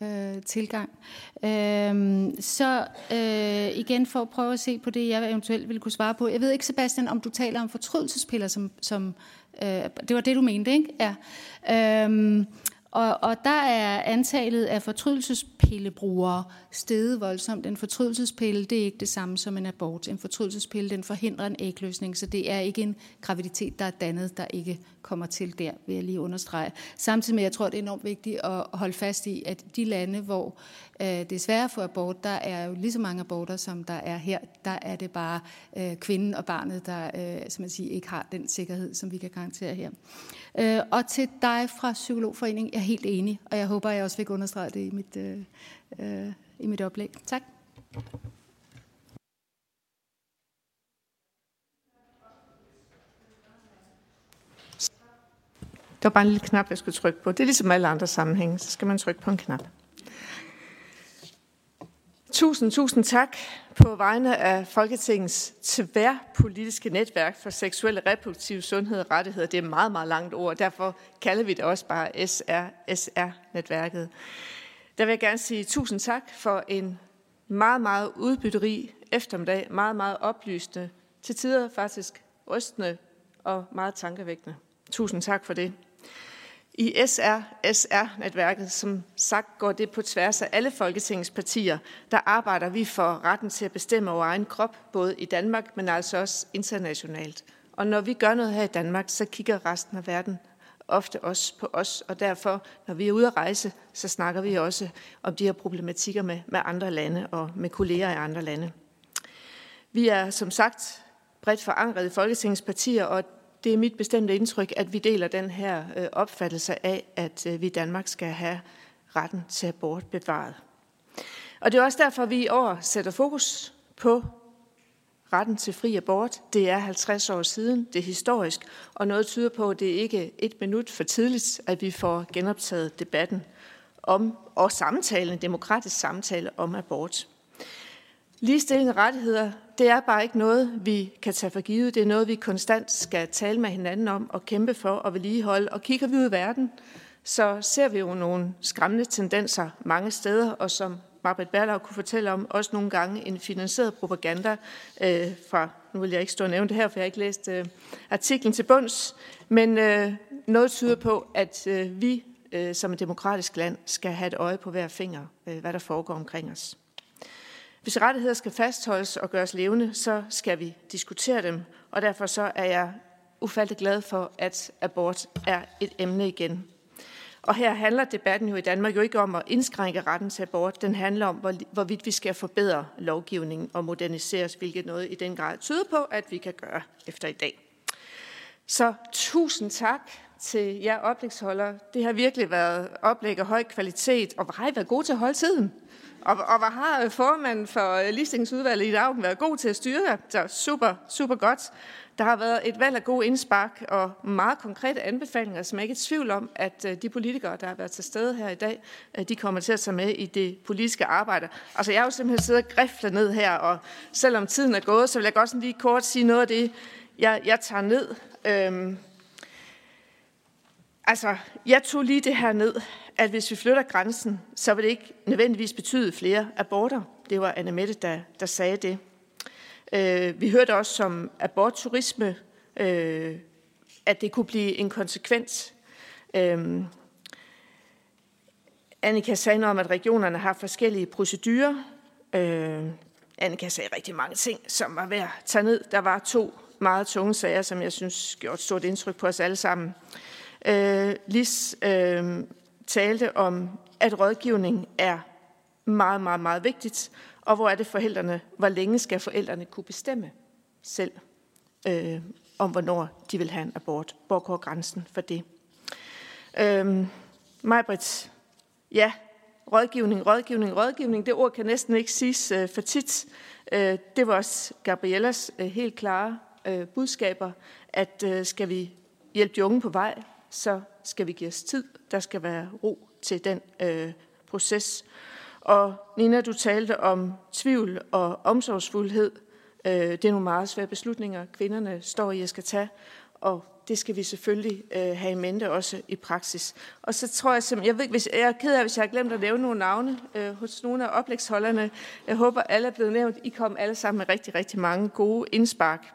øh, tilgang. Øh, så øh, igen for at prøve at se på det, jeg eventuelt ville kunne svare på. Jeg ved ikke, Sebastian, om du taler om fortrydelsespiller som, som Øh, det var det, du mente, ikke? Ja. Øhm, og, og der er antallet af fortrydelsespillebrugere steget voldsomt. En fortrydelsespille, det er ikke det samme som en abort. En fortrydelsespille, den forhindrer en ægløsning, så det er ikke en graviditet, der er dannet, der ikke kommer til der, vil jeg lige understrege. Samtidig med, jeg tror, det er enormt vigtigt at holde fast i, at de lande, hvor øh, det er svært abort, der er jo lige så mange aborter, som der er her. Der er det bare øh, kvinden og barnet, der øh, som man siger, ikke har den sikkerhed, som vi kan garantere her. Øh, og til dig fra Psykologforeningen, jeg er helt enig, og jeg håber, jeg også fik understreget det i mit, øh, øh, i mit oplæg. Tak. Der var bare en lille knap, jeg skulle trykke på. Det er ligesom alle andre sammenhænge, så skal man trykke på en knap. Tusind, tusind tak på vegne af Folketingets tværpolitiske netværk for seksuel reproduktive reproduktiv sundhed og rettigheder. Det er et meget, meget langt ord, derfor kalder vi det også bare SRSR-netværket. Der vil jeg gerne sige tusind tak for en meget, meget udbytterig eftermiddag, meget, meget oplysende, til tider faktisk rystende og meget tankevækkende. Tusind tak for det. I SR-SR-netværket, som sagt går det på tværs af alle Folketingets partier, der arbejder vi for retten til at bestemme over egen krop, både i Danmark, men altså også internationalt. Og når vi gør noget her i Danmark, så kigger resten af verden ofte også på os, og derfor, når vi er ude at rejse, så snakker vi også om de her problematikker med, med andre lande og med kolleger i andre lande. Vi er som sagt bredt forankret i Folketingets partier, og det er mit bestemte indtryk, at vi deler den her øh, opfattelse af, at øh, vi i Danmark skal have retten til abort bevaret. Og det er også derfor, at vi i år sætter fokus på retten til fri abort. Det er 50 år siden, det er historisk, og noget tyder på, at det ikke er et minut for tidligt, at vi får genoptaget debatten om, og samtalen, en demokratisk samtale om abort. Ligestilling og rettigheder, det er bare ikke noget, vi kan tage for givet. Det er noget, vi konstant skal tale med hinanden om og kæmpe for og vedligeholde. Og kigger vi ud i verden, så ser vi jo nogle skræmmende tendenser mange steder, og som Marbet Berlau kunne fortælle om, også nogle gange en finansieret propaganda øh, fra, nu vil jeg ikke stå og nævne det her, for jeg har ikke læst øh, artiklen til bunds, men øh, noget tyder på, at øh, vi øh, som et demokratisk land skal have et øje på hver finger, øh, hvad der foregår omkring os. Hvis rettigheder skal fastholdes og gøres levende, så skal vi diskutere dem, og derfor så er jeg ufattelig glad for, at abort er et emne igen. Og her handler debatten jo i Danmark jo ikke om at indskrænke retten til abort. Den handler om, hvorvidt vi skal forbedre lovgivningen og moderniseres, hvilket noget i den grad tyder på, at vi kan gøre efter i dag. Så tusind tak til jer oplægsholdere. Det har virkelig været oplæg af høj kvalitet, og har I været gode til at holde tiden? Og, og hvad har øh, formanden for øh, listingsudvalget i dag været god til at styre det? Så super, super godt. Der har været et valg af gode indspark og meget konkrete anbefalinger, som jeg ikke er i tvivl om, at øh, de politikere, der har været til stede her i dag, de kommer til at tage med i det politiske arbejde. Altså jeg har jo simpelthen siddet og griflet ned her, og selvom tiden er gået, så vil jeg godt lige kort sige noget af det, jeg, jeg tager ned. Øhm, altså, jeg tog lige det her ned, at hvis vi flytter grænsen, så vil det ikke nødvendigvis betyde flere aborter. Det var Anne Mette, der, der sagde det. Øh, vi hørte også som abortturisme, øh, at det kunne blive en konsekvens. Øh, Annika sagde noget om, at regionerne har forskellige procedurer. Øh, Annika sagde rigtig mange ting, som var værd at tage ned. Der var to meget tunge sager, som jeg synes gjorde et stort indtryk på os alle sammen. Øh, Øh, Lis øh, talte om, at rådgivning er meget, meget, meget vigtigt, og hvor er det forældrene, hvor længe skal forældrene kunne bestemme selv, øh, om hvornår de vil have en abort. Hvor går grænsen for det? Øh, Majbrit, ja, rådgivning, rådgivning, rådgivning, det ord kan næsten ikke siges øh, for tit. Øh, det var også Gabriellas øh, helt klare øh, budskaber, at øh, skal vi hjælpe de unge på vej, så skal vi give os tid. Der skal være ro til den øh, proces. Og Nina, du talte om tvivl og omsorgsfuldhed. Øh, det er nogle meget svære beslutninger, kvinderne står i at skal tage, og det skal vi selvfølgelig øh, have i mente også i praksis. Og så tror jeg simpelthen, jeg, ved, hvis, jeg er ked af, hvis jeg har glemt at nævne nogle navne øh, hos nogle af oplægsholderne. Jeg håber, alle er blevet nævnt. I kom alle sammen med rigtig, rigtig mange gode indspark.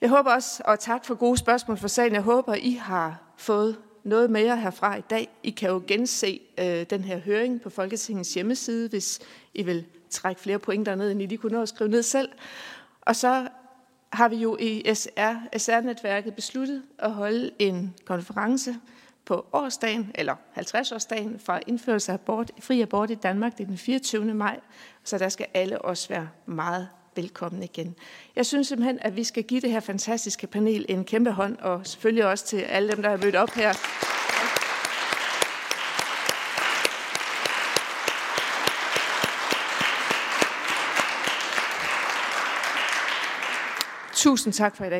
Jeg håber også, og tak for gode spørgsmål for sagen, jeg håber, I har fået noget mere herfra i dag. I kan jo gense øh, den her høring på Folketingets hjemmeside, hvis I vil trække flere pointer ned, end I lige kunne nå at skrive ned selv. Og så har vi jo i SR, SR-netværket besluttet at holde en konference på årsdagen, eller 50-årsdagen fra indførelse af abort, fri abort i Danmark. Det er den 24. maj, så der skal alle også være meget velkommen igen. Jeg synes simpelthen, at vi skal give det her fantastiske panel en kæmpe hånd, og selvfølgelig også til alle dem, der har mødt op her. Tusind tak for i dag.